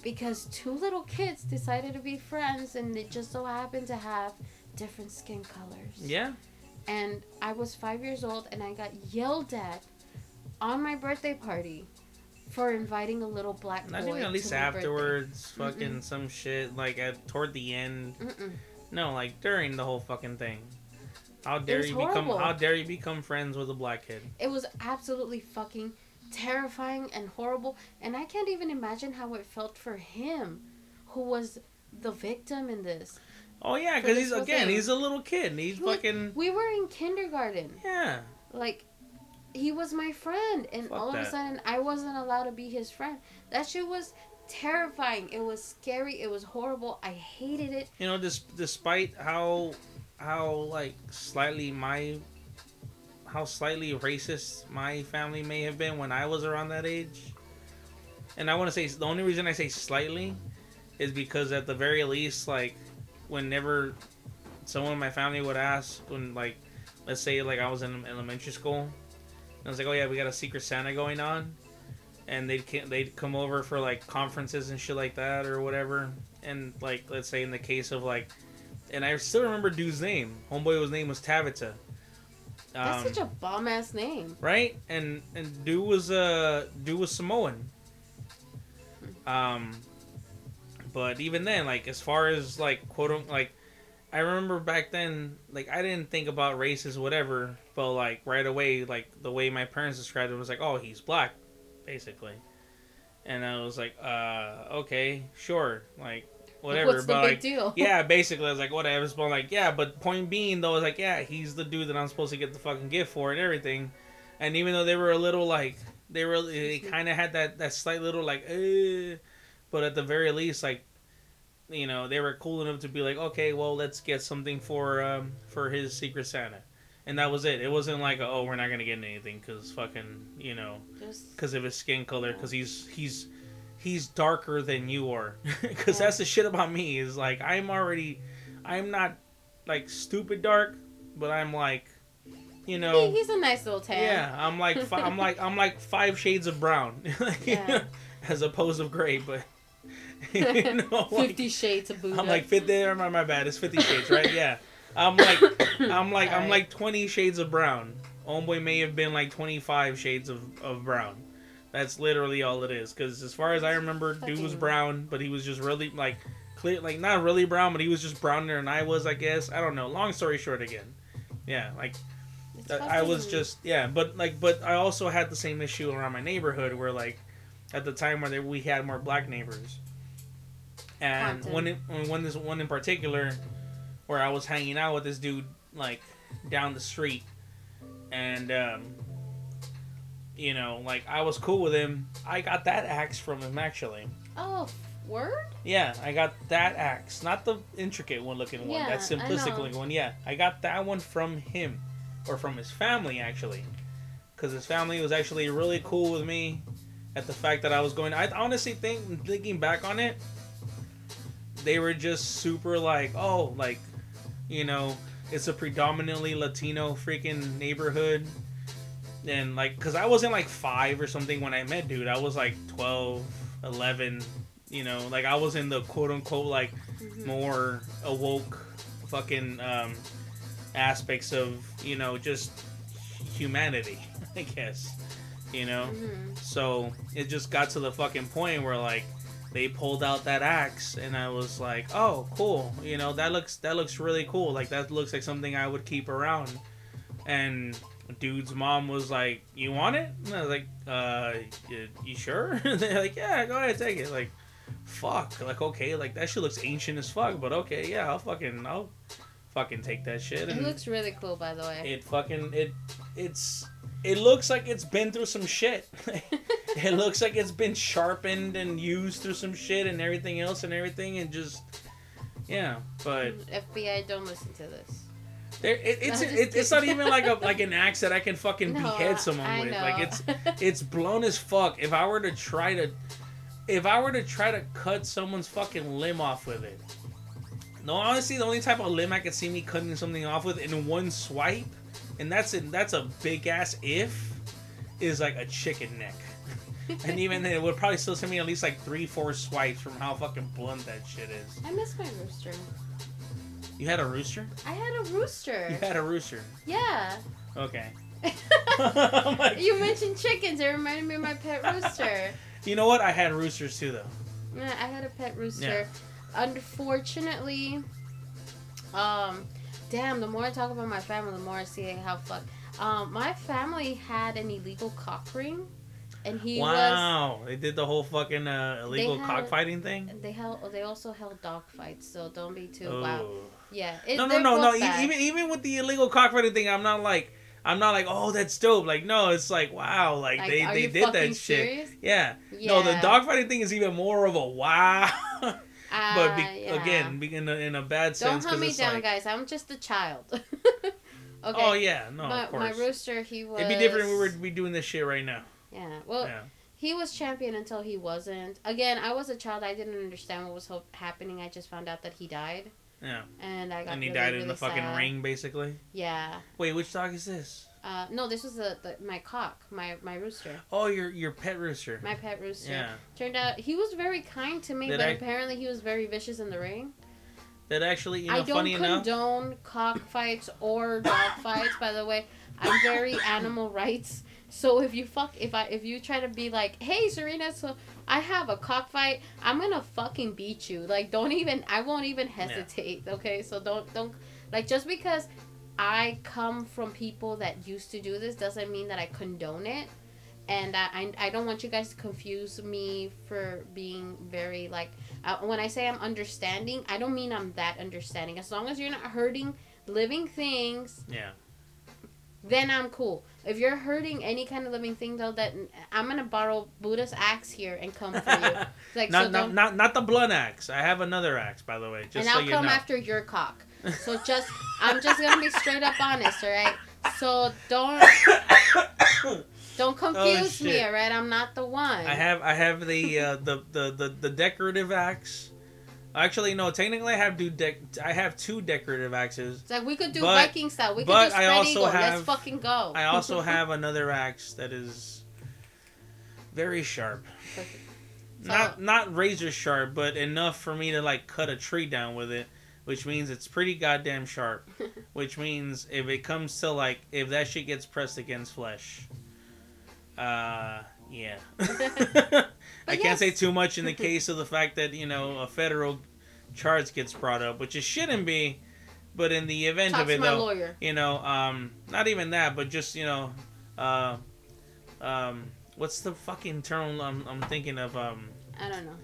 because two little kids decided to be friends, and it just so happened to have different skin colors. Yeah. And I was five years old, and I got yelled at on my birthday party for inviting a little black Not boy. even at least to my birthday. afterwards. Fucking some shit like at toward the end. Mm-mm. No, like during the whole fucking thing. How dare you become? How dare you become friends with a black kid? It was absolutely fucking terrifying and horrible, and I can't even imagine how it felt for him, who was the victim in this. Oh yeah, because he's again, thing. he's a little kid. And he's He was- fucking We were in kindergarten. yeah. Like, he was my friend, and Fuck all of a sudden, I wasn't allowed to be his friend. That shit was terrifying. It was scary. It was horrible. I hated it. You know, dis- despite how how like slightly my how slightly racist my family may have been when I was around that age. And I want to say the only reason I say slightly is because at the very least, like, whenever someone in my family would ask, when like, let's say like I was in elementary school, I was like, oh yeah, we got a Secret Santa going on, and they'd they'd come over for like conferences and shit like that or whatever, and like let's say in the case of like, and I still remember dude's name. Homeboy, his name was. That's Um, such a bomb ass name. right? And and dude was uh dude was Samoan. Um, but even then, like as far as like quote un- like, I remember back then, like I didn't think about races, whatever. But like right away, like the way my parents described it was like, oh, he's black, basically. And I was like, uh, okay, sure, like whatever. What's the but big like, deal? yeah, basically, I was like, whatever. But like, yeah, but point being, though, is like, yeah, he's the dude that I'm supposed to get the fucking gift for and everything. And even though they were a little like, they were, they kind of had that that slight little like, eh, but at the very least, like, you know, they were cool enough to be like, okay, well, let's get something for um for his Secret Santa. And that was it. It wasn't like, oh, we're not gonna get anything because fucking, you know, because of his skin color because he's he's he's darker than you are [laughs] because Yeah. that's the shit about me is like i'm already i'm not like stupid dark but i'm like you he, know he's a nice little tan. yeah i'm like fi- i'm like i'm like five shades of brown [laughs] Yeah. as opposed of gray but [laughs] you know like, Fifty Shades of Buddha. i'm like 50 or my, my bad it's 50 shades right? Yeah. I'm like i'm like i'm like 20 shades of brown. Homeboy may have been like 25 shades of, of brown. That's literally all it is because as far as i remember dude was brown but he was just really like clear like not really brown but he was just browner than i was i guess. I don't know. Long story short again. Yeah like I was just yeah, but like, but I also had the same issue around my neighborhood where like, at the time where they, we had more black neighbors, and Compton. one one this one in particular, where I was hanging out with this dude like down the street, and um, you know, like I was cool with him. I got that axe from him actually. Oh, word? Yeah, I got that axe, not the intricate one looking one, Yeah, that simplistic looking one. Yeah, I got that one from him, or from his family actually, because his family was actually really cool with me, at the fact that I was going. I honestly think, thinking back on it, they were just super like, oh, like, you know, it's a predominantly Latino freaking neighborhood. And like, cause I wasn't like five or something when I met dude. I was like 12, 11, you know, like I was in the quote unquote like Mhm. more awoke fucking um, aspects of you know just humanity [laughs] i guess you know Mhm. so it just got to the fucking point where like they pulled out that axe and i was like oh cool. You know that looks that looks really cool. Like that looks like something i would keep around. And dude's mom was like you want it? And i was like uh you, you sure? [laughs] They're like yeah go ahead take it. Like fuck. Like okay like that shit looks ancient as fuck but okay yeah i'll fucking i'll fucking take that shit. It looks really cool, by the way. it fucking it it's it looks like it's been through some shit. [laughs] It looks like it's been sharpened and used through some shit and everything else and everything and just yeah but FBI, don't listen to this. there it, it's No, it, it's not even like a like an axe that i can fucking No, behead someone I with. know. like it's [laughs] it's blown as fuck. If i were to try to if i were to try to cut someone's fucking limb off with it. No honestly the only type of limb i could see me cutting something off with in one swipe and that's a, that's a big ass if is like a chicken neck [laughs] and even then it would probably still send me at least like three four swipes from how fucking blunt that shit is I miss my rooster. you had a rooster I had a rooster. you had a rooster Yeah. okay like- [laughs] you [laughs] mentioned chickens. It reminded me of my pet rooster. You know what? I had roosters too, though. Yeah, I had a pet rooster. Unfortunately, um, damn. The more I talk about my family, the more I see how fuck. Um, my family had an illegal cock ring, and he was. wow, they did the whole fucking uh, illegal had- cockfighting thing. They held. They also held dog fights, so don't be too Oh. wow. Yeah. It, No, no, no, no. e- bad. Even even with the illegal cockfighting thing, I'm not like I'm not like oh that's dope. Like no, it's like wow, like, Like, they they did that shit. Yeah. Yeah. No, the dogfighting thing is even more of a [laughs] wow. But Ah, be- yeah. again, be- in a, in a bad sense. Don't hunt me down, like guys. I'm just a child. [laughs] okay. oh yeah, no, my, of course. my rooster, he was. It'd be different if we were be doing this shit right now. Yeah. Well, Yeah. he was champion until he wasn't. Again, I was a child. I didn't understand what was happening. I just found out that he died, Yeah. and I got. And he really, died in really the fucking sad. ring, basically. Yeah. Wait, which dog is this? Uh, no, this was the, the my cock, my my rooster, Oh, your your pet rooster. my pet rooster. Yeah. Turned out he was very kind to me, Did but I- apparently he was very vicious in the ring. That actually, you know, I don't funny enough. condone cockfights or dog [coughs] fights. By the way, I'm very animal rights. So if you fuck, if I, if you try to be like, hey Serena, so I have a cockfight, I'm gonna fucking beat you. Like, don't even, I won't even hesitate. Okay, so don't, don't, like, just because I come from people that used to do this doesn't mean that I condone it. And I, I, I don't want you guys to confuse me for being very like uh, when I say I'm understanding, I don't mean I'm that understanding. As long as you're not hurting living things, Yeah. then I'm cool. If you're hurting any kind of living thing, though, that I'm gonna borrow Buddha's axe here and come for you. [laughs] Like not, so, not, not not the blunt axe. I have another axe, by the way. Just and so I'll come know. after your cock. So just, I'm just gonna be straight up honest, all right? So don't don't confuse me, Oh, shit. all right? I'm not the one. I have I have the uh, the, the the the decorative axe. Actually, no. Technically, I have do dec- I have two decorative axes. It's like we could do But- Viking style. We could do spread eagle. Let's fucking go. I also have another axe that is very sharp. Not not razor sharp, but enough for me to like cut a tree down with it. Which means it's pretty goddamn sharp. [laughs] which means if it comes to like if that shit gets pressed against flesh, uh, yeah. [laughs] [laughs] I can't say too much in the case of the fact that you know a federal charge gets brought up, which it shouldn't be. But in the event Talk of it, though, lawyer. you know, um, not even that, but just you know, uh, um, what's the fucking term I'm, I'm thinking of? Um, I don't know.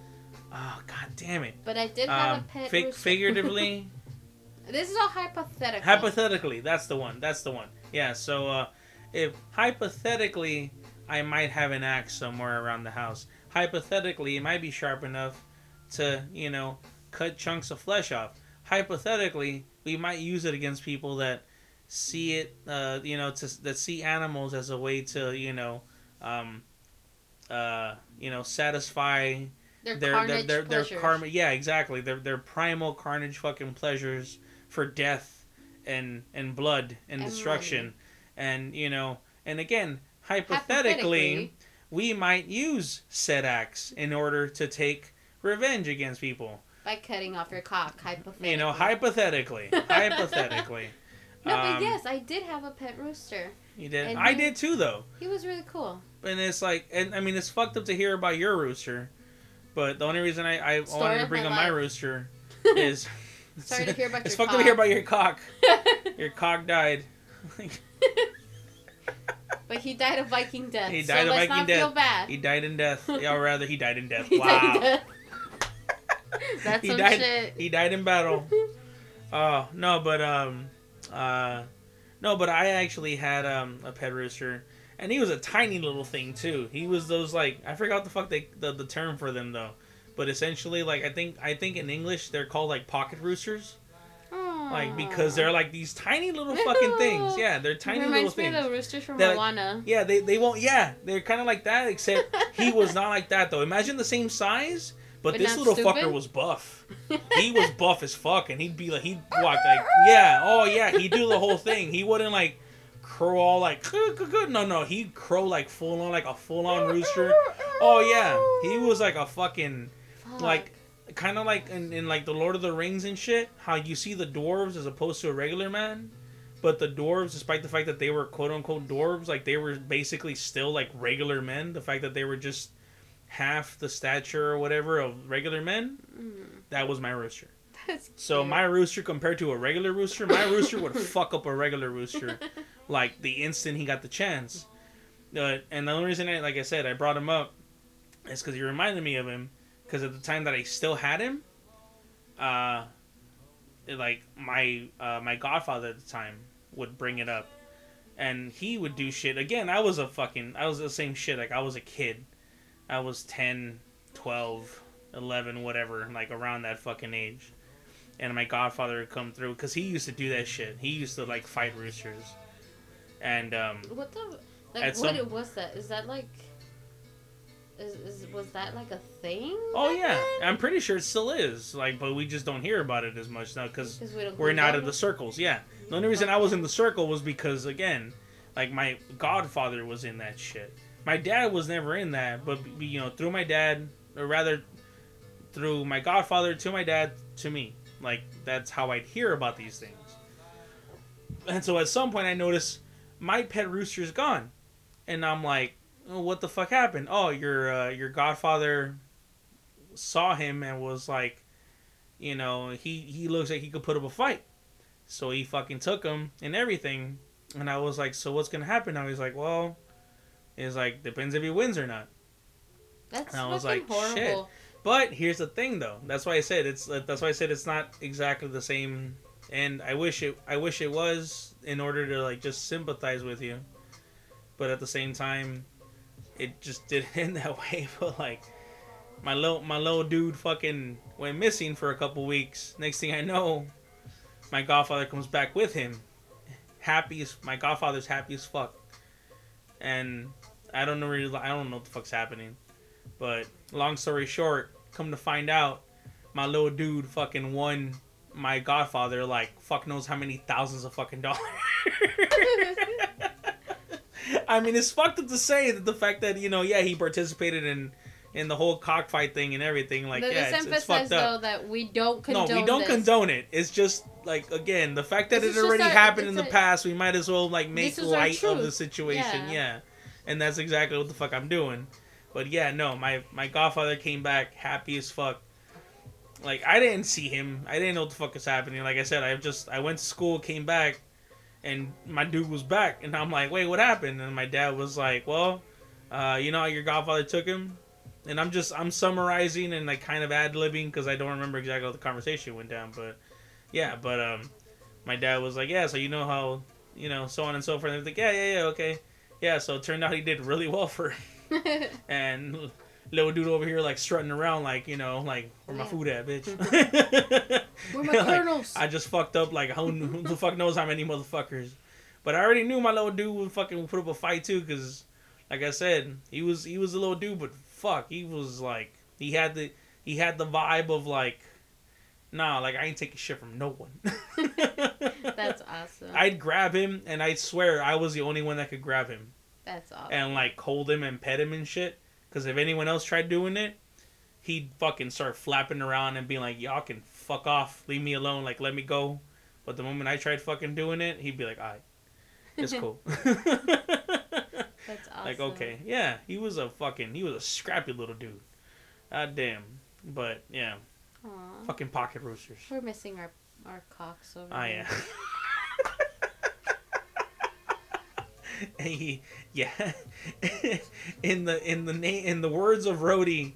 Oh god damn it! But I did have Um, a pet fig- rooster. figuratively, [laughs] This is all hypothetical. hypothetically, that's the one. That's the one. Yeah. So, uh, if hypothetically I might have an axe somewhere around the house. Hypothetically, it might be sharp enough to, you know, cut chunks of flesh off. Hypothetically, we might use it against people that see it, uh, you know, to that see animals as a way to, you know, um, uh, you know, satisfy Their, their their their, their karma. Yeah, exactly. Their their primal carnage fucking pleasures for death and and blood and, And destruction, and you know, and again, hypothetically, Hypothetically. we might use said acts in order to take revenge against people. by cutting off your cock. Hypothetically. You know, hypothetically, [laughs] hypothetically. [laughs] No, but Um, yes, I did have a pet rooster. You did. I you- did too, though. He was really cool. And it's like, and I mean, it's fucked up to hear about your rooster, but the only reason I, I Story wanted to bring my up my rooster [laughs] is. Sorry to hear about [laughs] It's your fucked up to hear about your cock. Your cock died. [laughs] but he died a Viking death. He so died of let's Viking not death. feel bad. he died in death. Yeah, or rather, he died in death. He died Wow. death. That's He some died- shit. He died in battle. Oh no, but um, uh, no, but I actually had um a pet rooster, and he was a tiny little thing too. He was those like I forgot what the fuck they the, the term for them though, but essentially like I think I think in English they're called like pocket roosters, like because they're like these tiny little fucking things. Yeah, they're tiny little things. reminds me of the roosters from They're like- Moana. Yeah, they, they won't. Yeah, they're kind of like that, except he was not like that though. Imagine the same size, but, But this little fucker was buff. [laughs] He was buff as fuck, and he'd be like, he'd walk like, yeah, oh yeah, he'd do the whole thing. He wouldn't like crow all like, no, no, he'd crow like full on, like a full on rooster. Oh yeah, he was like a fucking Fuck. like kind of like in, in like the Lord of the Rings and shit, how you see the dwarves as opposed to a regular man. But the dwarves, despite the fact that they were quote unquote dwarves, like they were basically still like regular men. The fact that they were just half the stature or whatever of regular men, Mm, that was my rooster. So my rooster compared to a regular rooster, my rooster would [laughs] fuck up a regular rooster [laughs] like the instant he got the chance. Uh, and the only reason, I, like I said, I brought him up is because he reminded me of him. Because at the time that I still had him, uh, like my uh, my godfather at the time would bring it up, and he would do shit. Again, I was a fucking, I was the same shit. Like I was a kid, I was 10, 12, 11, whatever, like around that fucking age. And my godfather would come through because he used to do that shit. He used to like fight roosters, and um, What the? Like, what some- was that? Is that like? Is, is was that like a thing? oh yeah, then? I'm pretty sure it still is. Like, but we just don't hear about it as much now because we we're not in the circles. Yeah, the only reason I was in the circle was because again, like my godfather was in that shit. My dad was never in that, but you know, through my dad, or rather, through my godfather to my dad to me. Like that's how I'd hear about these things. And so at some point I noticed my pet rooster's gone, and I'm like, oh, "What the fuck happened?" Oh, your uh, your godfather saw him and was like, you know, he he looks like he could put up a fight, so he fucking took him and everything. And I was like, "So what's gonna happen now?" He's like, "Well." It's like depends if he wins or not. That's And I was fucking like, shit. horrible. But here's the thing, though. That's why I said it's. That's why I said it's not exactly the same. And I wish it. I wish it was in order to like just sympathize with you. But at the same time, it just didn't [laughs] end that way. [laughs] But like, my little my little dude fucking went missing for a couple weeks. Next thing I know, my godfather comes back with him. Happy as my godfather's happy as fuck. And I don't know really. I don't know what the fuck's happening. But long story short, come to find out, my little dude fucking won my godfather like fuck knows how many thousands of fucking dollars. [laughs] I mean, it's fucked up to say that the fact that you know, yeah, he participated in in the whole cockfight thing and everything. Like, But yeah, let's it's, it's emphasize fucked up. though that we don't condone. No, condone we don't this. condone it. It's just like again, the fact that This it is just already a- happened in it's the past, we might as well like make This is our light of the situation. Yeah. Yeah. And that's exactly what the fuck I'm doing. But yeah, no, my my godfather came back happy as fuck. Like I didn't see him. I didn't know what the fuck was happening. Like I said, I just I went to school, came back, and my dude was back, and I'm like, wait, what happened? And my dad was like, well, uh, you know how your godfather took him, and I'm just I'm summarizing and like kind of ad libbing because I don't remember exactly how the conversation went down, but yeah, but um, my dad was like, yeah, so you know how you know so on and so forth. And I was like, yeah, yeah, yeah, okay. yeah, so it turned out he did really well for [laughs] [laughs] and little dude over here like strutting around like you know like where my Yeah. food at, bitch. [laughs] Where my [laughs] Like, kernels? I just fucked up like who, who the fuck knows how many motherfuckers. But I already knew my little dude would fucking put up a fight too, cause like I said, he was he was a little dude, but fuck, he was like he had the he had the vibe of like, nah, like I ain't taking shit from no one. [laughs] That's awesome. I'd grab him, and I swear I was the only one that could grab him That's awesome. and like hold him and pet him and shit. Cause if anyone else tried doing it, he'd fucking start flapping around and being like, "Y'all can fuck off, leave me alone, like let me go." But the moment I tried fucking doing it, he'd be like, "Alright, it's cool." [laughs] [laughs] That's awesome. like okay, yeah, he was a fucking he was a scrappy little dude. God damn. But yeah, Aw. fucking pocket roosters. We're missing our our cocks over Oh here. yeah. [laughs] [laughs] Hey, yeah. [laughs] in the in the name in the words of Rhodey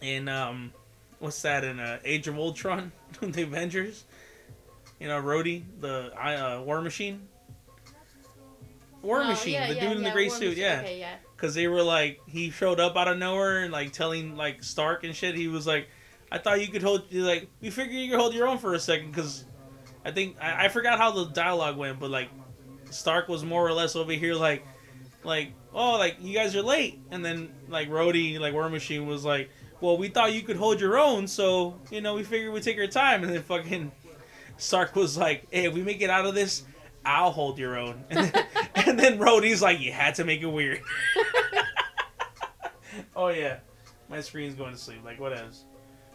in um what's that in uh, Age of Ultron, [laughs] the Avengers. You know, Rhodey, the uh, War Machine. War Oh, Machine, yeah, the yeah, dude in the yeah, gray War suit, Machine. yeah. Okay, yeah. Because they were like, he showed up out of nowhere and like telling like Stark and shit. He was like, I thought you could hold, like, we figured you could hold your own for a second. Because I think, I, I forgot how the dialogue went, but like, Stark was more or less over here like, like, oh, like, you guys are late. And then like, Rhodey, like, War Machine was like, well, we thought you could hold your own, so, you know, we figured we'd take our time. And then fucking Stark was like, hey, if we make it out of this, I'll hold your own. And [laughs] then, and then Rhodey's like, you had to make it weird. [laughs] oh yeah, my screen's going to sleep. Like what else?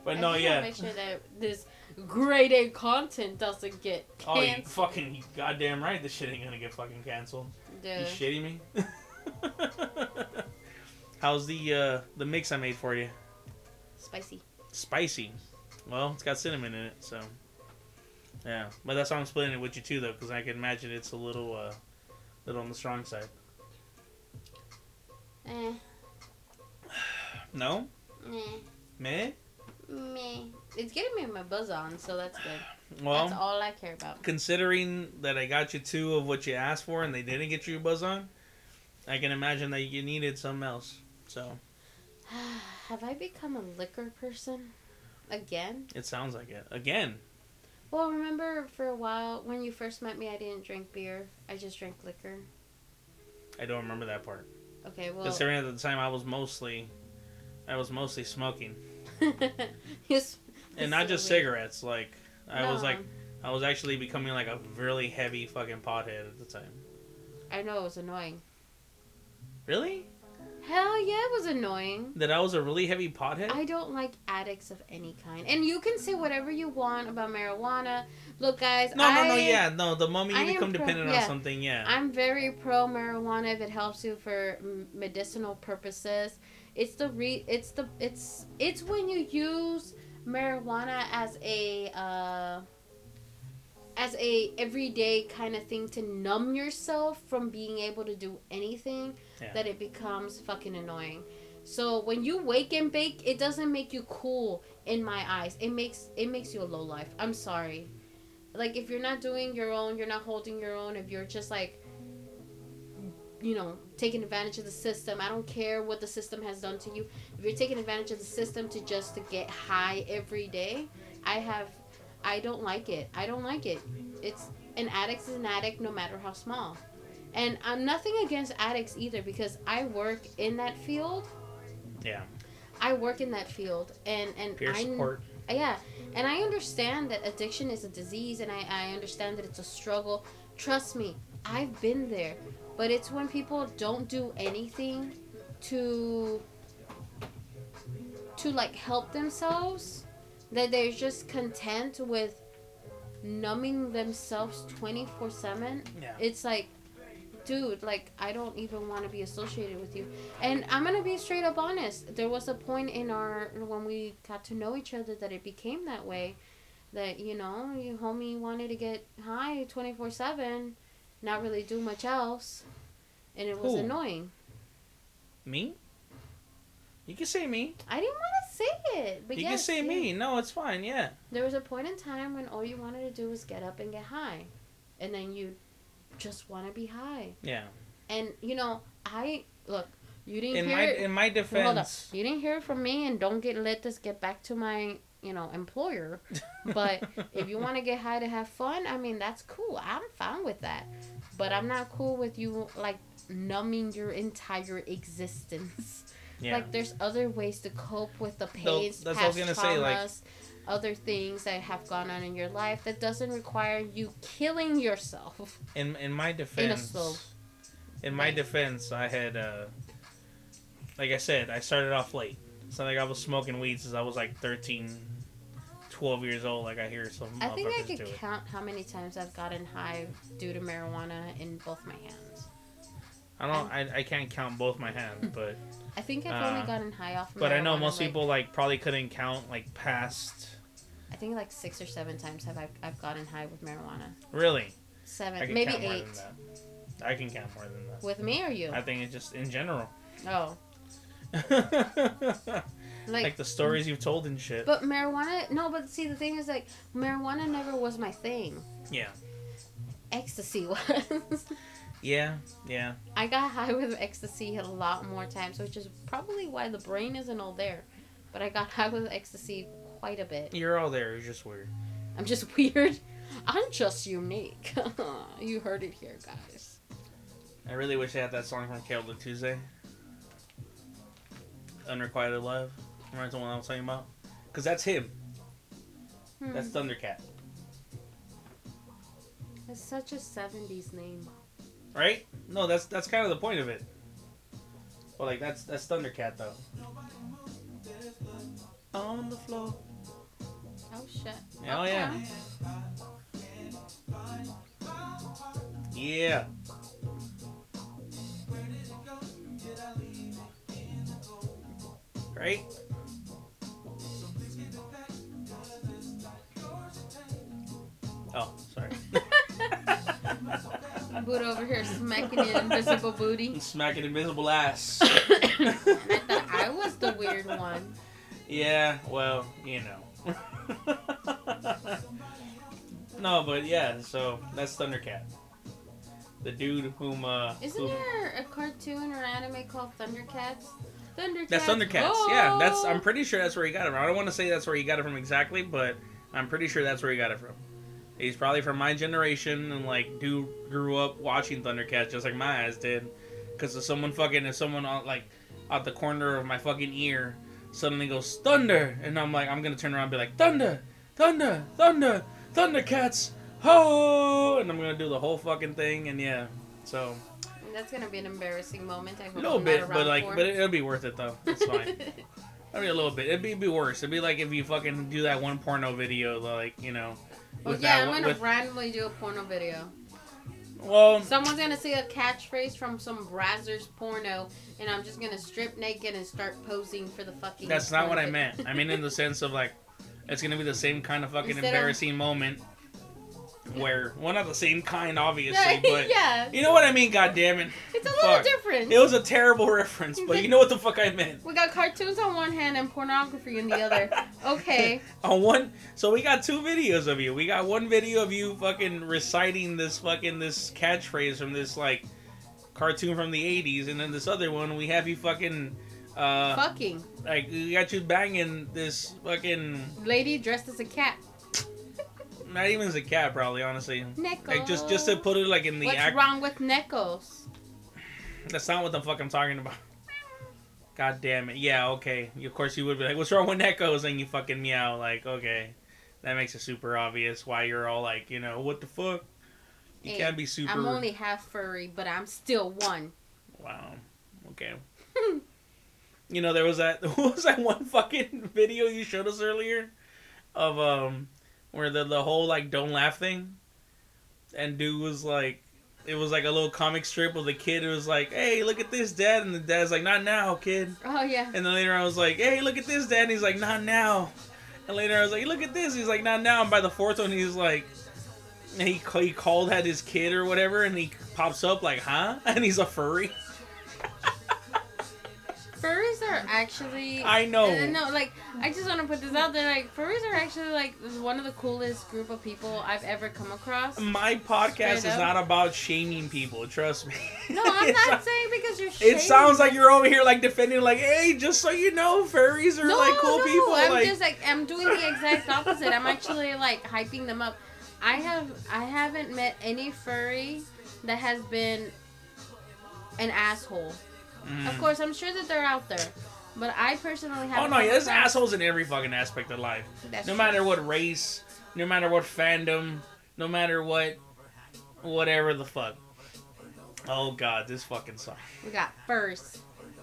But I no, yeah. Make sure that this grade A content doesn't get Oh, you fucking you goddamn right. This shit ain't gonna get fucking canceled. You Dude. shitting me? [laughs] How's the uh the mix I made for you? Spicy. Spicy. Well, it's got cinnamon in it, so yeah. But that's why I'm splitting it with you too, though, because I can imagine it's a little uh little on the strong side. Eh. No, Meh. meh. Meh. It's getting me my buzz on, so that's good. Well, that's all I care about. considering that I got you two of what you asked for and they didn't get you a buzz on, I can imagine that you needed something else. So [sighs] Have I become a liquor person? Again? it sounds like it. Again, Well, remember for a while when you first met me, I didn't drink beer. I just drank liquor. I don't remember that part. Okay, well. Considering at the time I was mostly, I was mostly smoking. [laughs] and not just Silly. cigarettes. Like I was like, I was actually becoming like a really heavy fucking pothead at the time. I know it was annoying. Really? Hell yeah, it was annoying. That I was a really heavy pothead? I don't like addicts of any kind. And you can say whatever you want about marijuana. Look, guys. no, no, no. I- Yeah, no. The moment you am become pro- dependent yeah. on something, yeah. I'm very pro marijuana if it helps you for medicinal purposes. It's the re it's the it's it's when you use marijuana as a uh as a everyday kind of thing to numb yourself from being able to do anything Yeah. that it becomes fucking annoying. So when you wake and bake, it doesn't make you cool in my eyes. It makes it makes you a low life. I'm sorry. Like if you're not doing your own, you're not holding your own. If you're just like you know, taking advantage of the system. I don't care what the system has done to you. If you're taking advantage of the system to just to get high every day, I have I don't like it. I don't like it. It's an addict is an addict no matter how small. And I'm nothing against addicts either because I work in that field. yeah. I work in that field and and Peer I support. yeah, and I understand that addiction is a disease, and I, I understand that it's a struggle. Trust me, I've been there. But it's when people don't do anything to to like help themselves that they're just content with numbing themselves 24/7. Yeah. It's like dude, like I don't even want to be associated with you. And I'm gonna be straight up honest. There was a point in our when we got to know each other that it became that way. That you know, you homie wanted to get high twenty four seven, not really do much else, and it was Who? annoying. Me? You can say me. I didn't want to say it, but you yes, can say yeah. me. No, it's fine. Yeah. There was a point in time when all you wanted to do was get up and get high, and then you just want to be high. Yeah. And you know, I look. You didn't In hear my it. in my Hold up. defense, You didn't hear it from me, and don't get let this get back to my you know employer. But if you want to get high to have fun, I mean that's cool. I'm fine with that. But I'm not cool with you like numbing your entire existence. yeah, Like there's other ways to cope with the No, pains, that's what I was past gonna say, like- traumas, other things that have gone on in your life that doesn't require you killing yourself. in in my defense, slow in my defense, I had uh, like I said, I started off late. So like I was smoking weed since I was like 13, 12 years old. Like I hear some I think I could count how many times I've gotten high due to marijuana in both my hands. I don't. I, I can't count both my hands, [laughs] but I think I've Uh, only gotten high off. but I know most like- people like probably couldn't count like past. I think like six or seven times have I, I've gotten high with marijuana. Really, Seven, maybe eight. I can count more than that. With me or you? I think it's just in general. oh, [laughs] like, like, the stories you've told and shit. but marijuana. No, but see, the thing is, like, marijuana never was my thing. yeah, Ecstasy [laughs] was. yeah, yeah. I got high with ecstasy a lot more times, which is probably why the brain isn't all there. But I got [laughs] high with ecstasy quite a bit. You're all there. You're just weird. I'm just weird. I'm just unique. you heard it here, guys. I really wish I had that song from Carole & Tuesday. Unrequited Love. Remember the one I was talking about? Because that's him. Hmm. That's Thundercat. It's such a 70s name. Right? No, that's that's kind of the point of it. But like that's that's Thundercat though. On the floor. Oh shit. Oh yeah. Yeah. Right? Oh, sorry. [laughs] Buddha over here smacking an invisible booty. [laughs] Smacking invisible ass. [coughs] [laughs] I thought I was the weird one. Yeah, well, you know. no, but yeah, so that's Thundercat. The dude whom uh Isn't who- there a cartoon or anime called Thundercats? Thundercats. That's Thundercats. Oh! Yeah, that's I'm oh. pretty sure that's where he got it from. I don't want to say that's where he got it from exactly, but I'm pretty sure that's where he got it from. He's probably from my generation and like dude grew up watching Thundercats just like my ass did. Cause if someone fucking if someone out like out the corner of my fucking ear suddenly goes thunder and I'm like I'm gonna turn around and be like thunder, thunder, thunder, Thundercats, ho! And I'm gonna do the whole fucking thing and yeah, so That's gonna be an embarrassing moment. I hope a little bit, but like, but it'll be worth it though. It's fine. [laughs] I mean, a little bit. It'd be, be worse. It'd be like if you fucking do that one porno video, like you know. well, yeah, that I'm gonna with- randomly do a porno video. well, Someone's gonna see a catchphrase from some Brazzers porno, and I'm just gonna strip naked and start posing for the fucking. that's not what I meant. I mean, in the [laughs] sense of like, it's gonna be the same kind of fucking Instead of- embarrassing moment, where well, not the same kind, obviously, [laughs] but yeah, you know what I mean. God damn it! it's a little Fuck. different. It was a terrible [laughs] reference, but you know what the fuck I meant. we got cartoons on one hand and pornography in the other. [laughs] Okay. on one so we got two videos of you we got one video of you fucking reciting this fucking this catchphrase from this like cartoon from the 80s and then this other one we have you fucking uh Fucking like we got you banging this fucking lady dressed as a cat. Not even as a cat probably honestly Neko. like just just to put it like in the What's act wrong with Nekos? that's not what the fuck i'm talking about god damn it yeah okay of course you would be like what's wrong with Nekos and you fucking meow like okay that makes it super obvious why you're all like you know what the fuck you Hey, can't be super I'm only half furry, but I'm still one. Wow. Okay. [laughs] you know, there was that [laughs] what was that one fucking video you showed us earlier of um where the the whole like don't laugh thing and dude was like it was like a little comic strip of the kid who was like, Hey, look at this dad and the dad's like, Not now, kid Oh yeah. and then later I was like, Hey, look at this dad and he's like, Not now and later I was like, Look at this he's like, Not now and by the fourth one he's like he, he called at his kid or whatever and he pops up like, Huh? [laughs] And he's a furry. Furries are actually. I know. No, like I just want to put this out there. Like furries are actually like one of the coolest group of people I've ever come across. My podcast Straight is up. not about shaming people. Trust me. No, I'm [laughs] not saying because you're. It sounds like you're over here like defending, like, hey, just so you know, furries are no, like cool no, people. I'm like, just like I'm doing the exact opposite. I'm actually like hyping them up. I have I haven't met any furry that has been an asshole. Mm. Of course, I'm sure that they're out there, but I personally Oh haven't. no, yeah, there's assholes in every fucking aspect of life. That's no true. matter what race, no matter what fandom, no matter what, whatever the fuck. Oh god, this fucking song. We got first.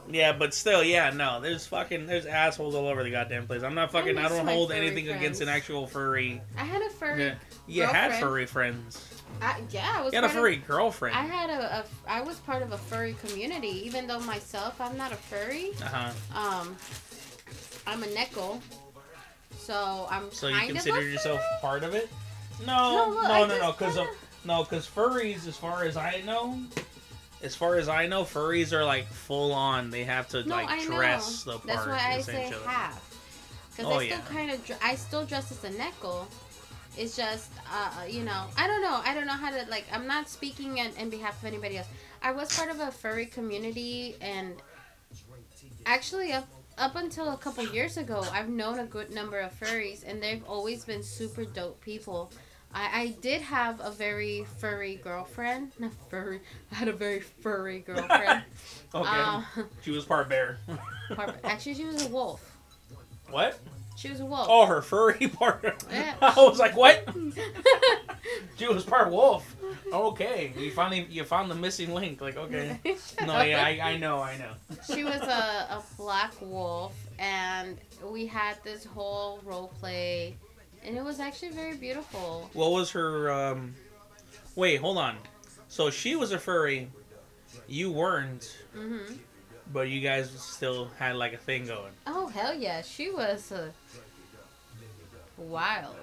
Yeah, but still, yeah, no, there's fucking, there's assholes all over the goddamn place. I'm not fucking, I, miss don't hold anything against an actual furry. I had a furry. Yeah, you had furry friends. I, yeah, I was. You had a part of- furry girlfriend. I had a, a. I was part of a furry community, even though myself I'm not a furry. Uh huh. Um, I'm a neko, so I'm So you consider yourself furry. part of it? No, No, well, no, I no, no, because kinda- no, because furries, as far as I know, as far as I know, furries are like full on. They have to No, like I know. dress the part. That's why I say essentially. half. Because Oh, I still yeah. kind of, I still dress as a neko. It's just, uh, you know, I don't know. I don't know how to like. I'm not speaking on, in behalf of anybody else. I was part of a furry community, and actually, up up until a couple years ago, I've known a good number of furries, and they've always been super dope people. I, I did have a very furry girlfriend. [laughs] Not furry. I had a very furry [laughs] girlfriend. Okay, Uh, she was part bear. [laughs] part- actually, she was a wolf. what? She was a wolf. Oh, her furry [laughs] part. Yeah. I was like, what? [laughs] She was part wolf. Okay, you finally you found the missing link. Like, okay. No, yeah, I, I know, I know. she was a, a black wolf, and we had this whole role play, and it was actually very beautiful. What was her? um Wait, hold on. So she was a furry. You weren't, hmm but you guys still had like a thing going. Oh hell yeah, she was uh, wild.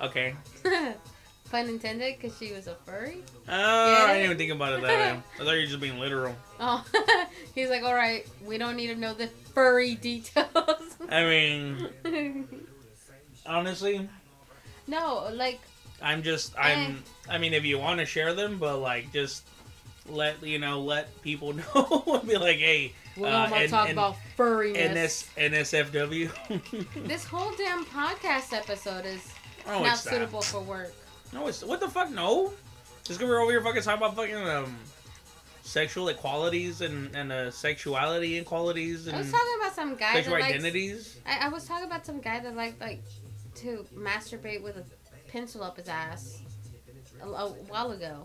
Okay. [laughs] Pun intended, because she was a furry. Oh, I didn't even think about it that way. [laughs] I thought you were just being literal. Oh, [laughs] he's like, all right, we don't need to know the furry details. I mean, honestly, no, like I'm just I'm. I mean, if you want to share them, but like just let you know, let people [laughs] know. Be like, hey, we're uh, gonna and- talk and- about furriness. NS NSFW. [laughs] This whole damn podcast episode is oh, not it's not. suitable for work. No, it's what the fuck? No, just because we're over here fucking talking about fucking um sexual equalities and and uh, sexuality inequalities I and was talking about some guy sexual that likes. I, I was talking about some guy that liked like to masturbate with a pencil up his ass a, a while ago.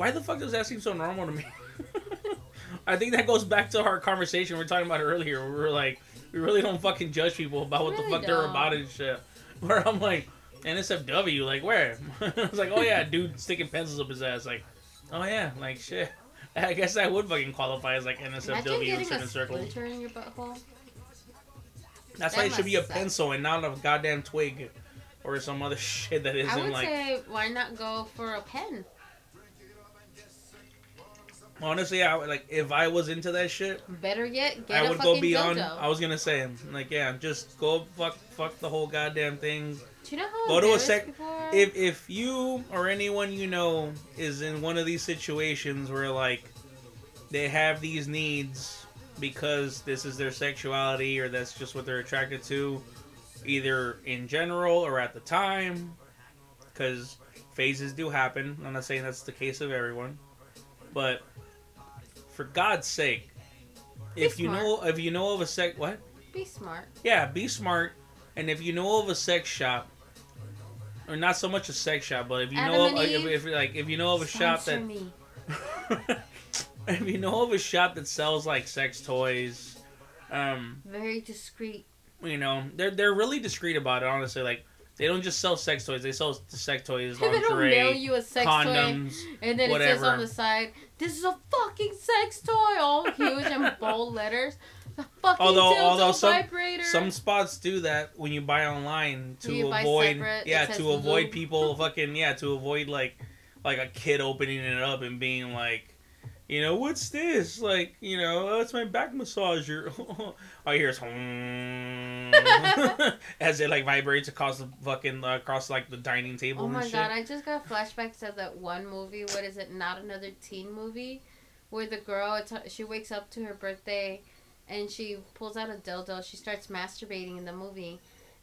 Why the fuck does that seem so normal to me? [laughs] I think that goes back to our conversation we were talking about earlier. We were like, we really don't fucking judge people about what the Really fuck they're don't. about and shit. [laughs] Where I'm like, NSFW, like where? [laughs] I was like, oh yeah, dude sticking pencils up his ass. Like, oh yeah, like shit. I guess that would fucking qualify as like NSFW in certain circles. in your butthole. That's That why it should be a suck. pencil and not a goddamn twig or some other shit that I isn't would like. say why not go for a pen? Honestly, I like if I was into that shit, Better yet, get I a would fucking go beyond. dildo. I was gonna say, like, yeah, just go fuck, fuck the whole goddamn thing. Do you know how Go to a sec- people? If if you or anyone you know is in one of these situations where like they have these needs because this is their sexuality or that's just what they're attracted to, either in general or at the time, because phases do happen. I'm not saying that's the case of everyone, but for God's sake, Be if you know if you know of a sex what Be smart. yeah, be smart. And if you know of a sex shop, or not so much a sex shop, but if you Adam know of, if, if like if you know of a shop that [laughs] if you know of a shop that sells like sex toys, um, Very discreet. you know they're they're really discreet about it. Honestly, like they don't just sell sex toys; they sell sex toys, [laughs] they don't mail you a sex toy, condoms. and then it says on the side, "This is a fucking sex toy," all huge and [laughs] bold letters. The fucking Although- although some- vibrator. Some spots do that when you buy online to you avoid, separate, yeah, to avoid people [laughs] fucking, yeah, to avoid like, like a kid opening it up and being like, You know, what's this? Like, you know, oh, it's my back massager. [laughs] All you hear is [laughs] as it like vibrates across the fucking uh, across like the dining table Oh and my shit. god, I just got flashbacks of that one movie. What is it? Not another teen movie, where the girl it's, she wakes up to her birthday, and she pulls out a dildo. She starts masturbating in the movie,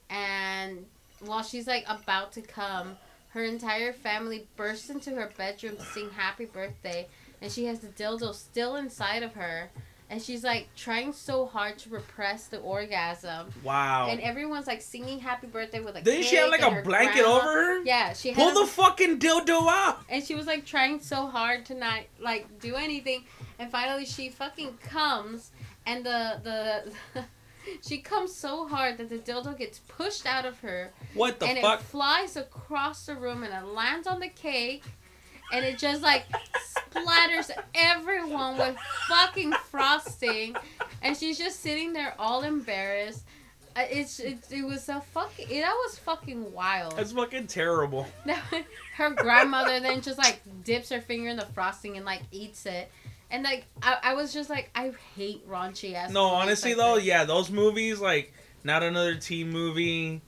and while she's like about to come, her entire family bursts into her bedroom to sing happy birthday, and she has the dildo still inside of her. And she's like trying so hard to repress the orgasm, Wow. and everyone's like singing "Happy Birthday" with a. Didn't she have like a blanket grandma- over her? Yeah, she had Pull a- the fucking dildo out. and she was like trying so hard to not like do anything and finally she fucking comes and the the [laughs] she comes so hard that the dildo gets pushed out of her What the and fuck? it flies across the room and it lands on the cake and it just like splatters everyone with fucking frosting and she's just sitting there all embarrassed Uh, it's it, it was a fucking that was fucking wild That's fucking terrible. [laughs] her grandmother then just like dips her finger in the frosting and like eats it. And like I, I was just like I hate raunchy ass. No, honestly like though, this. yeah, those movies like not another teen movie,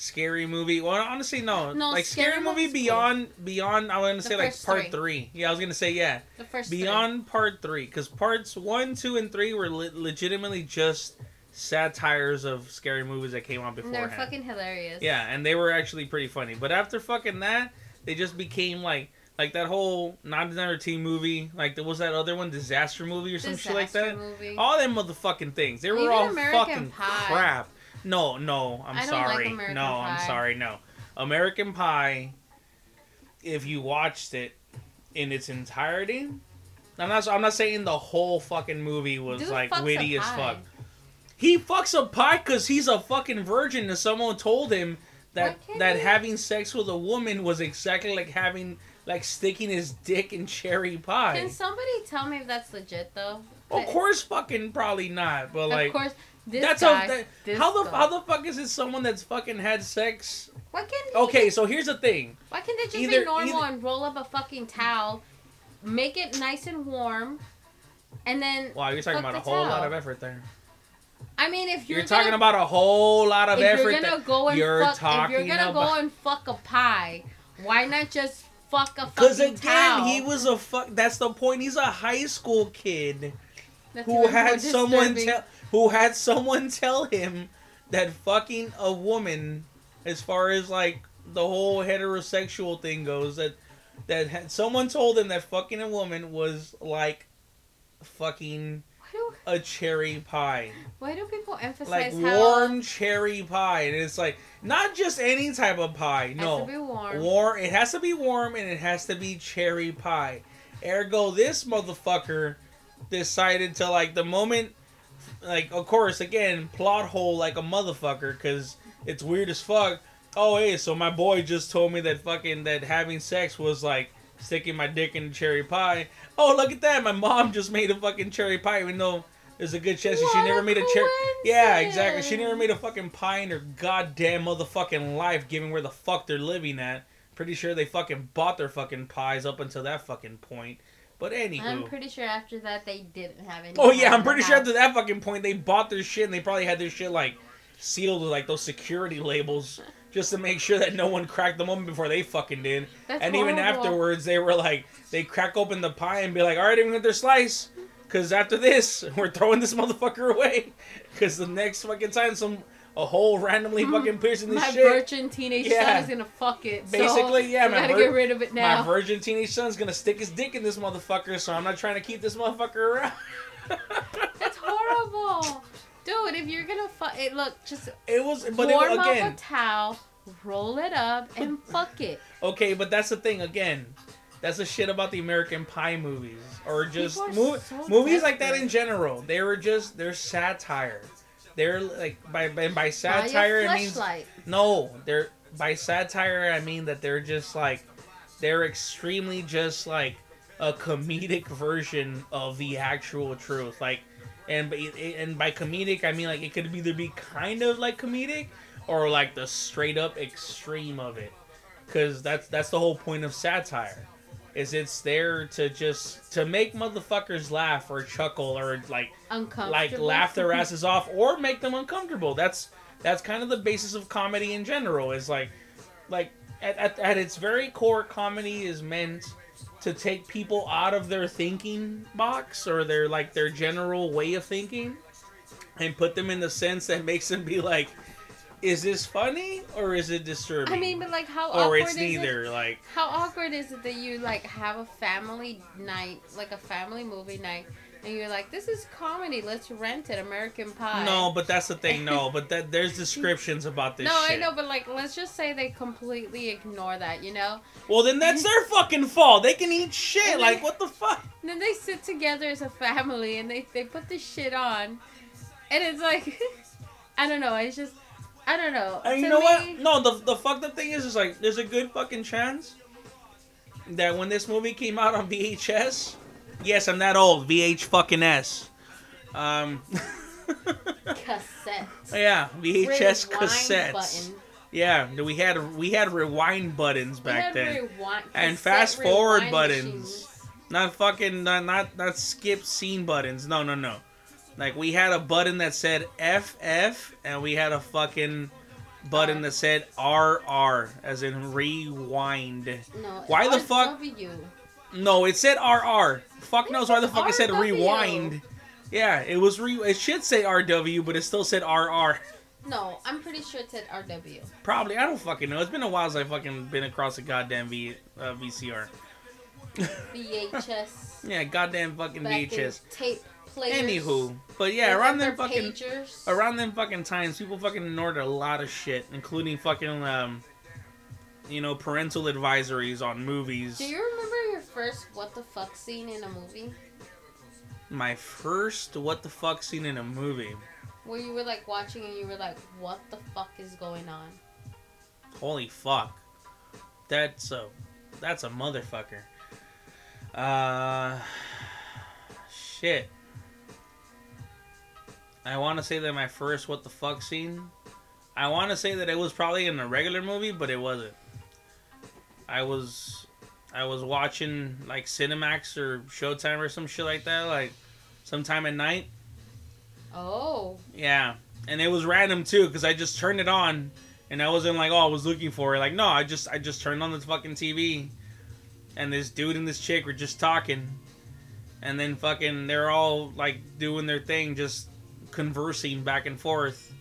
scary movie. Well, honestly, no, No, like scary, Scary movie Movie's cool. beyond beyond. I want to say like part three. three. Yeah, I was gonna say yeah, the first three. beyond part three because parts one, two, and three were le- legitimately just satires of scary movies that came out before. they're fucking hilarious. Yeah, and they were actually pretty funny. But after fucking that, they just became like like that whole not another teen movie. Like there was that other one, disaster movie or some shit like that. Movie. All them motherfucking things. They were Even all American fucking Pie. crap. No, no, I'm I like sorry. American no, I'm sorry. No, American Pie. If you watched it in its entirety, I'm not. I'm not saying the whole fucking movie was Dude like witty as pie. fuck. He fucks a pie because he's a fucking virgin, and someone told him that that he- having sex with a woman was exactly like having like sticking his dick in cherry pie. Can somebody tell me if that's legit though? Of course, fucking probably not. But like, Of like, course. This that's guy. a that, how the guy. how the fuck is it someone that's fucking had sex? Why can't Okay, so here's the thing. Why can't they just Either- be normal either- and roll up a fucking towel, make it nice and warm, and then Wow, you're talking about a whole lot of effort there. I mean if you're, You're, talking gonna, about a whole lot of if effort. you're gonna go and you're fuck if you're gonna about. go and fuck a pie, why not just fuck a Because fucking again, towel? he was a fuck. That's the point. He's a high school kid That's who had someone disturbing. tell who had someone [laughs] tell him that fucking a woman, as far as like the whole heterosexual thing goes, that that had, someone told him that fucking a woman was like fucking do, a cherry pie. why do people like emphasize how warm cherry pie, and it's like not just any type of pie. it has No, to be warm? warm. It has to be warm, and it has to be cherry pie. Ergo, this motherfucker decided to like the moment, like of course again plot hole like a motherfucker because it's weird as fuck. Oh hey, so my boy just told me that fucking that having sex was like sticking my dick in cherry pie. Oh look at that, my mom just made a fucking cherry pie, even though there's a good chance she never made a cherry. Yeah, exactly. She never made a fucking pie in her goddamn motherfucking life, given where the fuck they're living at. Pretty sure they fucking bought their fucking pies up until that fucking point. But anywho. I'm pretty sure after that they didn't have any. oh yeah, I'm pretty sure house. after that fucking point they bought their shit and they probably had their shit like sealed with like those security labels just to make sure that no one cracked them open before they fucking did. That's and even afterwards they were like they crack open the pie and be like, all right, everyone get their slice. Cause after this, [laughs] we're throwing this motherfucker away. Cause the next fucking time some a hole randomly mm. fucking piercing this My shit. My virgin teenage Yeah. son is gonna fuck it. so Basically, yeah, we my gotta vir- get rid of it now. My virgin teenage son's gonna stick his dick in this motherfucker, so I'm not trying to keep this motherfucker around. [laughs] That's horrible, dude. If you're gonna fuck it, look, just it was, but it, warm up a towel, roll it up, and [laughs] fuck it. okay, but that's the thing. Again, that's the shit about the American Pie movies, or just mov- so movies like that in general. They were just they're satire. They're like by by, by satire it means no. They're by satire I mean that they're just like they're extremely just like a comedic version of the actual truth. Like, and by, and by comedic I mean like it could either be kind of like comedic or like the straight up extreme of it, because that's that's the whole point of satire. Is it's there to just to make motherfuckers laugh or chuckle or like like laugh their [laughs] asses off or make them uncomfortable. That's that's kind of the basis of comedy in general. Is like like at, at, at its very core, comedy is meant to take people out of their thinking box or their like their general way of thinking and put them in the sense that makes them be like is this funny or is it disturbing I mean, but like how or awkward it's is it? neither like How awkward is it that you like have a family night, like a family movie night, and you're like, "This is comedy. Let's rent it, American Pie." no but that's the thing no but that [laughs] there's descriptions about this no, shit. I know, but like, let's just say they completely ignore that, you know? well then that's their fucking fault they can eat shit And like what the fuck [laughs] then they sit together as a family and they they put this shit on, and it's like, [laughs] I don't know. It's just, I don't know. And you To know what? No, the the fucked up thing is, is like, there's a good fucking chance that when this movie came out on VHS, yes, I'm that old, VH fucking S. Um, [laughs] Cassette. yeah, VHS Rewind cassettes. Button. Yeah, we had we had rewind buttons back then, rewind- and fast forward buttons. machines. not fucking not, not not skip scene buttons. No, no, no. Like we had a button that said FF, and we had a fucking button that said RR, as in rewind. No. Why the fuck- RW. No, it said RR. Fuck knows why the fuck it said rewind. Yeah, it was re. It should say RW, but it still said RR. No, I'm pretty sure it said RW. Probably. I don't fucking know. It's been a while since I fucking been across a goddamn v, uh, VCR. VHS. [laughs] Yeah, goddamn fucking back in VHS. tape players. Anywho, but yeah, around them fucking pagers. around them fucking times, people fucking ignored a lot of shit, including fucking um, you know, parental advisories on movies. Do you remember your first what the fuck scene in a movie? My first what the fuck scene in a movie. Where you were like watching and you were like, what the fuck is going on? Holy fuck. That's a that's a motherfucker. Uh [sighs] shit. I want to say that my first what the fuck scene I want to say that it was probably in a regular movie, but it wasn't. I was I was watching like Cinemax or Showtime or some shit like that like sometime at night Oh. yeah, and it was random too because I just turned it on, and I wasn't like, oh, I was looking for it. Like, no, I just I just turned on the fucking TV, and this dude and this chick were just talking, and then fucking they're all like doing their thing, just conversing back and forth,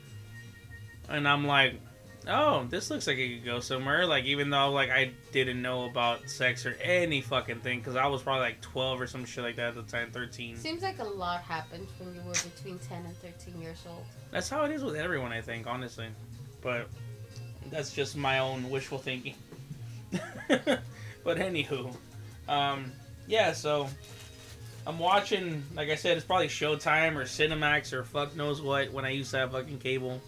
and I'm like, oh, this looks like it could go somewhere. Like, even though like I didn't know about sex or any fucking thing because I was probably like 12 or some shit like that at the time, 13. Seems like a lot happened when you were between 10 and 13 years old. That's how it is with everyone, I think, honestly. But that's just my own wishful thinking. [laughs] but anywho, um, yeah. So I'm watching. Like I said, it's probably Showtime or Cinemax or fuck knows what. When I used to have fucking cable,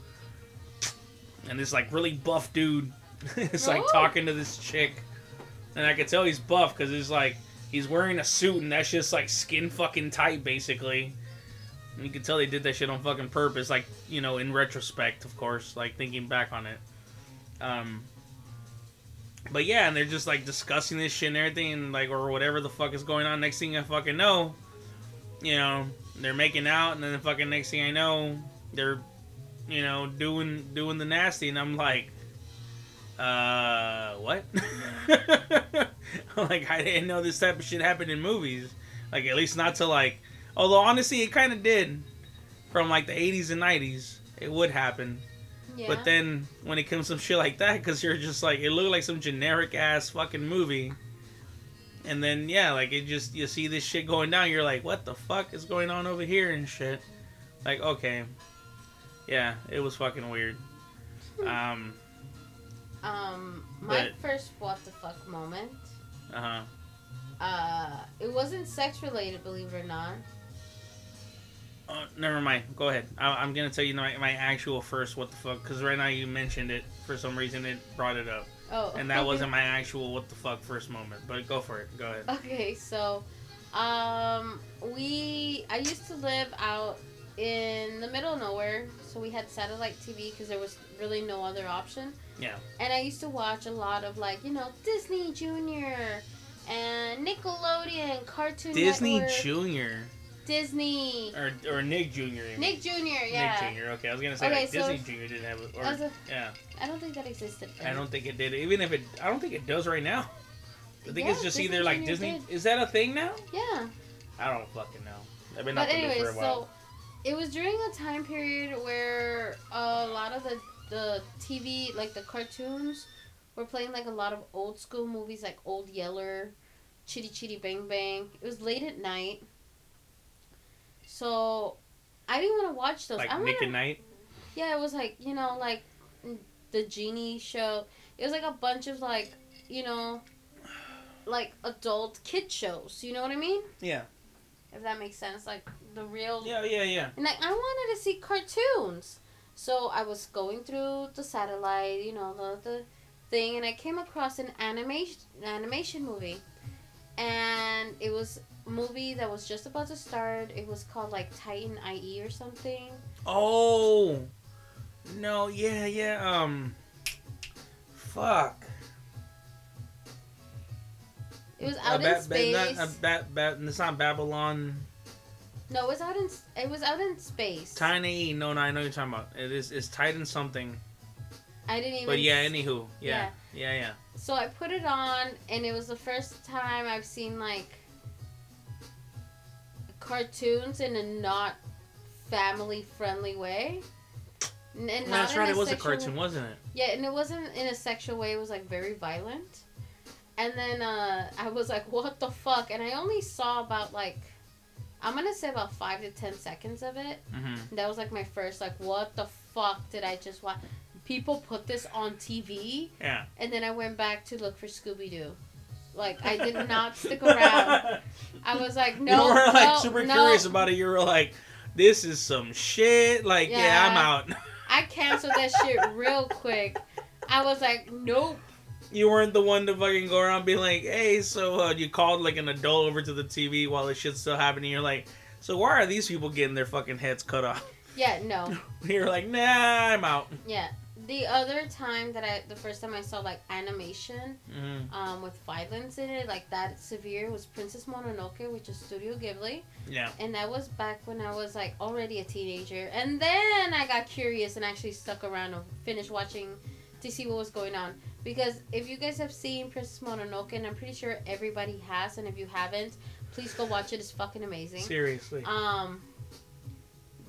and this like really buff dude [laughs] is like Oh. talking to this chick, and I could tell he's buff because he's like he's wearing a suit and that's just like skin fucking tight basically. And you can tell they did that shit on fucking purpose, like you know, in retrospect, of course, like thinking back on it. Um, but yeah, and they're just like discussing this shit and everything, and like or whatever the fuck is going on. Next thing I fucking know, you know, they're making out, and then the fucking next thing I know, they're, you know, doing doing the nasty, and I'm like, uh, what? [laughs] like I didn't know this type of shit happened in movies. Like at least not to like. Although honestly, it kind of did, from like the 80s and 90s. It would happen. Yeah. But then when it comes to some shit like that, because you're just like, it looked like some generic ass fucking movie. And then, yeah, like it just, you see this shit going down, you're like, what the fuck is going on over here and shit. Like, okay. Yeah, it was fucking weird. Um, um, my But- first what the fuck moment, uh huh. uh, it wasn't sex related, believe it or not. Oh, never mind. Go ahead. I, I'm gonna tell you my, my actual first what the fuck, because right now you mentioned it for some reason. It brought it up, Oh. and that wasn't my actual what the fuck first moment. But go for it. Go ahead. Okay, so um we I used to live out in the middle of nowhere, so we had satellite TV because there was really no other option. Yeah. And I used to watch a lot of like, you know, Disney Junior and Nickelodeon, Cartoon Disney Network, Junior Disney, or or Nick you. Nick Jr. Yeah, Nick Junior. Okay, I was gonna say Okay, like so Disney Junior didn't have it. Or, a- yeah, I don't think that existed. I don't think it did. Even if it, I don't think it does right now. I think it's just Disney either like Junior Disney. did. Is that a thing now? Yeah, I don't fucking know. I've been but the for a while. so it was during a time period where a lot of the the TV, like the cartoons, were playing like a lot of old school movies, like Old Yeller, Chitty Chitty Bang Bang. It was late at night, so I didn't want to watch those. like I Nick wanna, and Night. Yeah, it was like you know, like mm, the genie show. It was like a bunch of like you know, like adult kid shows. You know what I mean? Yeah. If that makes sense, like the real. Yeah, yeah, yeah. And like I wanted to see cartoons, so I was going through the satellite, you know, the the thing, and I came across an animation animation movie, and it was a movie that was just about to start. It was called like Titan A.E. or something. Oh. No, yeah, yeah. Um. Fuck. It was Uh, out Ba- in Ba- space. not, uh, Ba- Ba- it's not Babylon. no, it was out in it was out in space. Tiny. No, no, I know what you're talking about. It is. It's Titan something. I didn't even. But yeah, anywho, yeah, yeah, yeah. So I put it on, and it was the first time I've seen like cartoons in a not family friendly way. And not That's right. It was a cartoon, wasn't it? Yeah, and it wasn't in a sexual way. It was like very violent. And then uh, I was like, "What the fuck?" And I only saw about like, I'm gonna say about five to ten seconds of it. Mm-hmm. That was like my first like, "What the fuck did I just watch?" People put this on TV. Yeah. And then I went back to look for Scooby Doo. Like I did not stick around. I was like, [laughs] no, you were like no, super no. curious about it. You were like, "This is some shit." Like, yeah, Yeah. I'm out. [laughs] I canceled that shit real quick. I was like, nope. you weren't the one to fucking go around being like, "Hey, so uh, you called like an adult over to the TV while this shit's still happening." You're like, "So why are these people getting their fucking heads cut off?" Yeah, no. [laughs] You're like, "Nah, I'm out." Yeah. The other time that I, the first time I saw like animation, hmm um, with violence in it, like that severe, was Princess Mononoke, which is Studio Ghibli, Yeah. and that was back when I was like already a teenager, and then I got curious and actually stuck around and finished watching to see what was going on. Because if you guys have seen Princess Mononoke, and I'm pretty sure everybody has, and if you haven't, please go watch it. It's fucking amazing. Seriously. Um,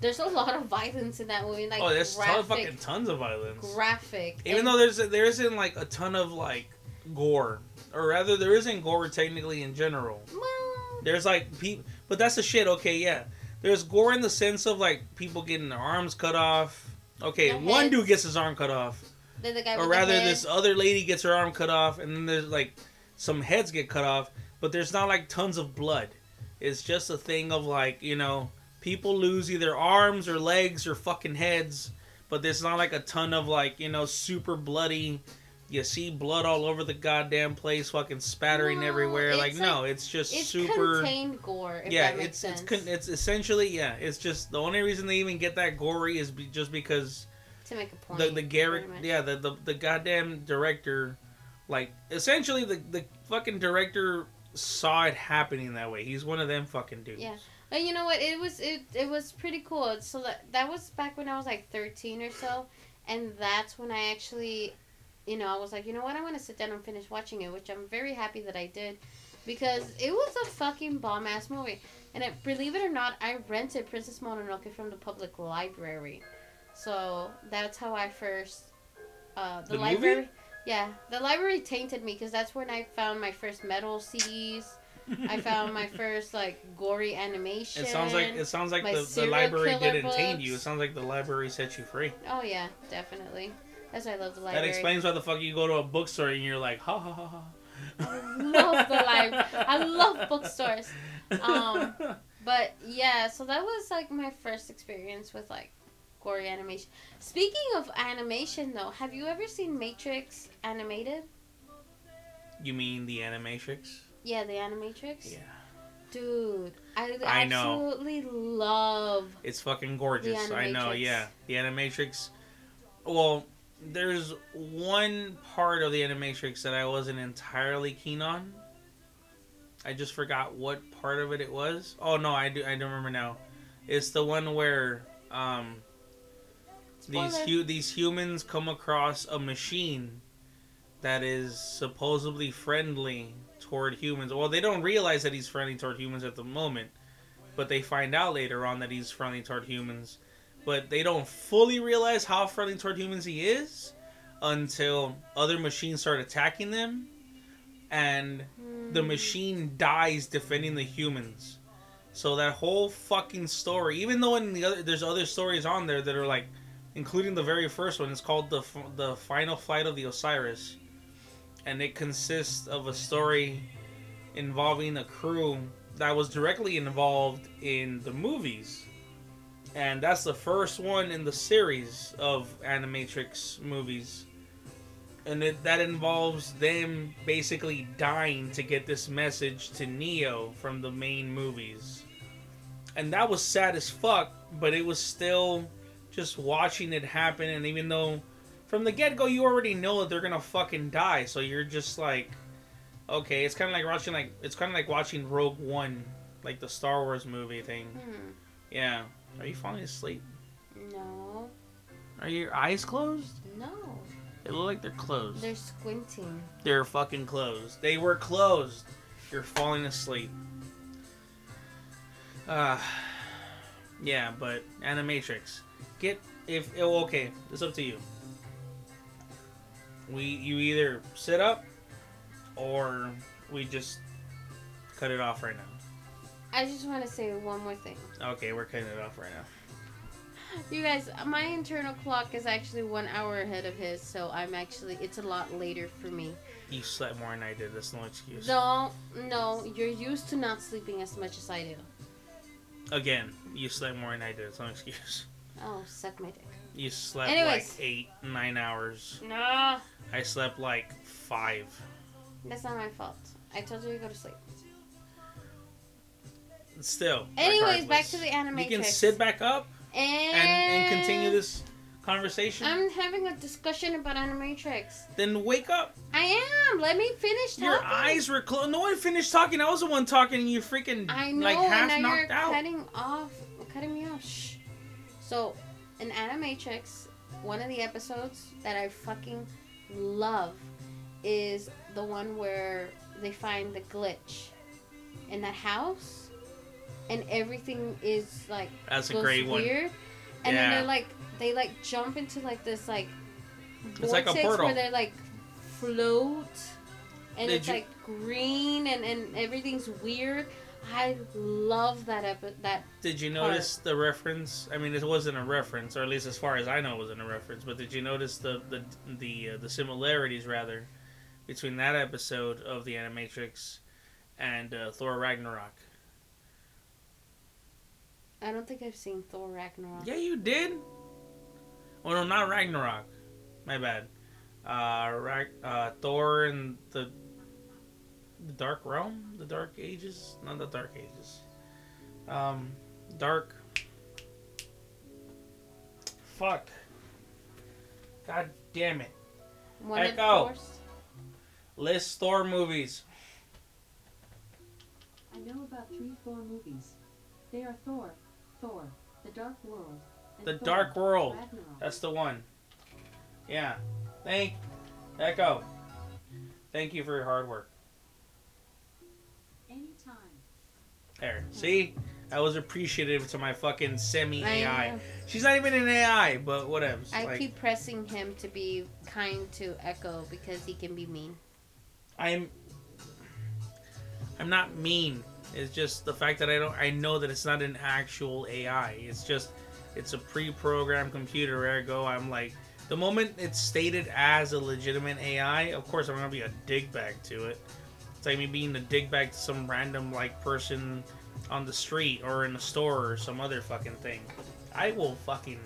there's a lot of violence in that movie, like oh, there's ton, graphic, fucking tons of violence. graphic. Even and- though there's there isn't like a ton of like gore, or rather there isn't gore technically in general. well, There's like people, but that's the shit. Okay, yeah. There's gore in the sense of like people getting their arms cut off. Okay, one dude gets his arm cut off, then the guy or rather, this other lady gets her arm cut off, and then there's like some heads get cut off, but there's not like tons of blood. It's just a thing of like you know people lose either arms or legs or fucking heads, but there's not like a ton of like you know super bloody. You see blood all over the goddamn place, fucking spattering No, everywhere. Like, it's no, it's just it's super. contained gore. If yeah, that makes it's sense. it's con- it's essentially yeah. It's just the only reason they even get that gory is be- just because to make a point. the the Garrett yeah the, the the goddamn director, like essentially the the fucking director saw it happening that way. He's one of them fucking dudes. Yeah. But you know what? It was it it was pretty cool. So that that was back when I was like thirteen or so, and that's when I actually, you know, I was like, you know what? I'm gonna sit down and finish watching it, which I'm very happy that I did, because it was a fucking bomb ass movie. And it, believe it or not, I rented Princess Mononoke from the public library, so that's how I first. Uh, the, The movie? library. Yeah, the library tainted me because that's when I found my first metal CDs. I found my first like gory animation. It sounds like it sounds like the, the library didn't tame you. It sounds like the library set you free. Oh yeah, definitely. That's why I love the library. That explains why the fuck you go to a bookstore and you're like ha ha ha ha. I love the library. I love bookstores. Um, But yeah, so that was like my first experience with like gory animation. Speaking of animation though, have you ever seen Matrix animated? you mean the Animatrix? Yeah, the Animatrix. Yeah. Dude, I, I know. absolutely love. It's fucking gorgeous. I know, yeah. The Animatrix. Well, there's one part of the Animatrix that I wasn't entirely keen on. I just forgot what part of it it was. Oh no, I do. I don't remember now. It's the one where um these hu- these humans come across a machine that is supposedly friendly toward humans. Well, they don't realize that he's friendly toward humans at the moment, but they find out later on that he's friendly toward humans. But they don't fully realize how friendly toward humans he is until other machines start attacking them and the hmm. machine dies defending the humans. So that whole fucking story, even though in the other there's other stories on there that are like, including the very first one, it's called the the Final Flight of the Osiris, and it consists of a story involving a crew that was directly involved in the movies, and that's the first one in the series of Animatrix movies and it, that involves them basically dying to get this message to Neo from the main movies. And that was sad as fuck, but it was still just watching it happen. And even though from the get go you already know that they're gonna fucking die, so you're just like, okay, it's kind of like watching like it's kind of like watching Rogue One, like the Star Wars movie thing. Hmm. Yeah. Are you falling asleep? No. Are your eyes closed? No. They look like they're closed. They're squinting. They're fucking closed. They were closed. You're falling asleep. Uh yeah, but Animatrix. Get if oh, okay, it's up to you. We you either sit up or we just cut it off right now. I just want to say one more thing. Okay, we're cutting it off right now. You guys, my internal clock is actually one hour ahead of his, so I'm actually, it's a lot later for me. You slept more than I did. That's no excuse. No, no, you're used to not sleeping as much as I do. Again, you slept more than I did. It's no excuse. Oh, suck my dick. You slept Anyways. like eight, nine hours. No, I slept like five. that's not my fault. I told you to go to sleep. Still. Anyways, back to the animatrix. You can sit back up and, and, and continue this conversation. I'm having a discussion about Animatrix. then wake up. I am. Let me finish talking. Your eyes were closed. No one finished talking. I was the one talking, and you freaking I know, like half and now knocked you're out. cutting off, cutting me off. Shh. So, in Animatrix, one of the episodes that I fucking love is the one where they find the glitch in that house, and everything is like That's a great one. weird, and then they're like they like jump into like this like It's like a vortex portal. where they like float and Did it's you- like green and, and everything's weird. I love that epi- that Did you notice the reference? I mean, it wasn't a reference, or at least as far as I know, it wasn't a reference. But did you notice the the the uh, the similarities rather between that episode of the Animatrix and uh, Thor Ragnarok? I don't think I've seen Thor Ragnarok. Yeah, you did. Oh no, not Ragnarok. My bad. Uh, Rag- uh, Thor and the the Dark Realm, the Dark Ages, not the Dark Ages. Um, Dark. Fuck. God damn it! One Echo. List Thor movies. I know about three Thor movies. They are Thor, Thor, The Dark World, The Thor, Dark World. Ragnarok. That's the one. Yeah. Thank Echo. Thank you for your hard work. There. See? I was appreciative to my fucking semi AI. She's not even an AI, but whatever. I like, keep pressing him to be kind to Echo because he can be mean. I'm I'm not mean. It's just the fact that I don't I know that it's not an actual AI. It's just it's a pre-programmed computer ergo I'm like the moment it's stated as a legitimate AI, of course I'm gonna be a dig digbag to it. It's like me being a digbag to some random like person on the street or in a store or some other fucking thing. I will fucking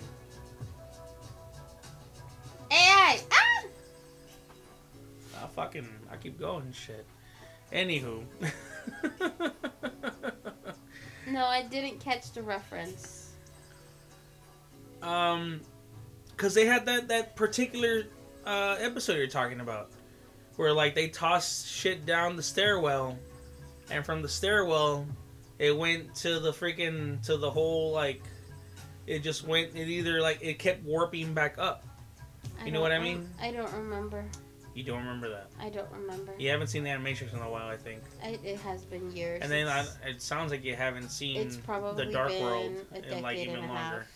AI! Ah! I'll fucking I keep going shit. Anywho. [laughs] No, I didn't catch the reference. um because they had that that particular uh episode you're talking about where like they tossed shit down the stairwell and from the stairwell, it went to the freaking to the whole like. It just went. It either like it kept warping back up. You know what I mean? I don't remember. You don't remember that. I don't remember. You haven't seen the Animatrix in a while, I think. I, it has been years. And then I, it sounds like you haven't seen it's probably the Dark World in like even longer. half.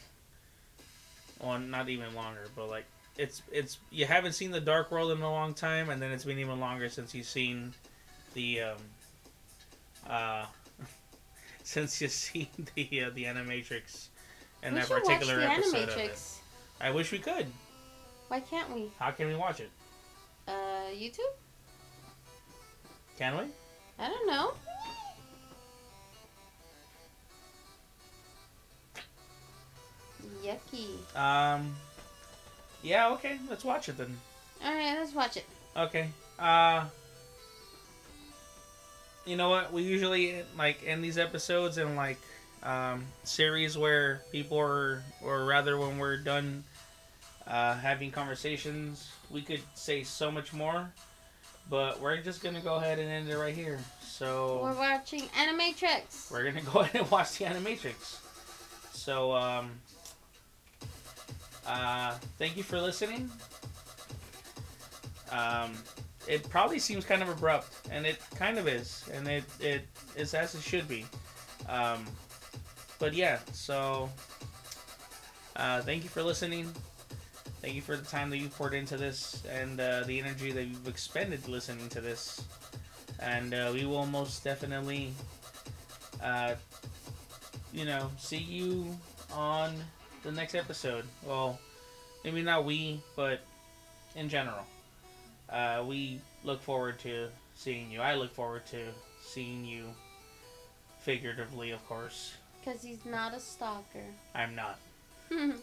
Well, not even longer, but like it's it's you haven't seen the Dark World in a long time, and then it's been even longer since you've seen the um uh [laughs] since you've seen [laughs] the uh, the Animatrix and we that particular watch the episode of it. Animatrix. I wish we could. Why can't we? How can we watch it? Uh, YouTube? Can we? I don't know. Yucky. Um. Yeah. Okay. Let's watch it then. All right, let's watch it. Okay. Uh You know what? We usually like end these episodes in like um series where people are or rather when we're done uh having conversations, we could say so much more. But we're just gonna go ahead and end it right here. So We're watching Animatrix. we're gonna [laughs] go ahead and watch the Animatrix. So, um, uh, thank you for listening. Um, it probably seems kind of abrupt, and it kind of is, and it it is as it should be. Um, but yeah, so uh, thank you for listening. Thank you for the time that you poured into this and uh, the energy that you've expended listening to this. And uh, we will most definitely, uh, you know, see you on the next episode. Well, maybe not we, but in general. Uh, we look forward to seeing you. I look forward to seeing you, figuratively, of course. Because he's not a stalker. I'm not. [laughs]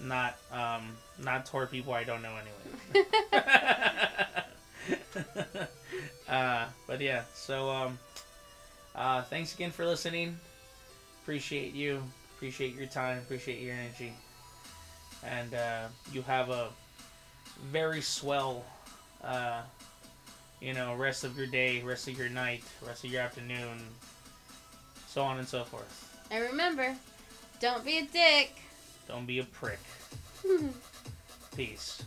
Not um not toward people I don't know anyway. [laughs] [laughs] uh but yeah, so um uh thanks again for listening. Appreciate you. Appreciate your time, appreciate your energy. And uh you have a very swell uh you know, rest of your day, rest of your night, rest of your afternoon, so on and so forth. and remember, don't be a dick. Don't be a prick. [laughs] Peace.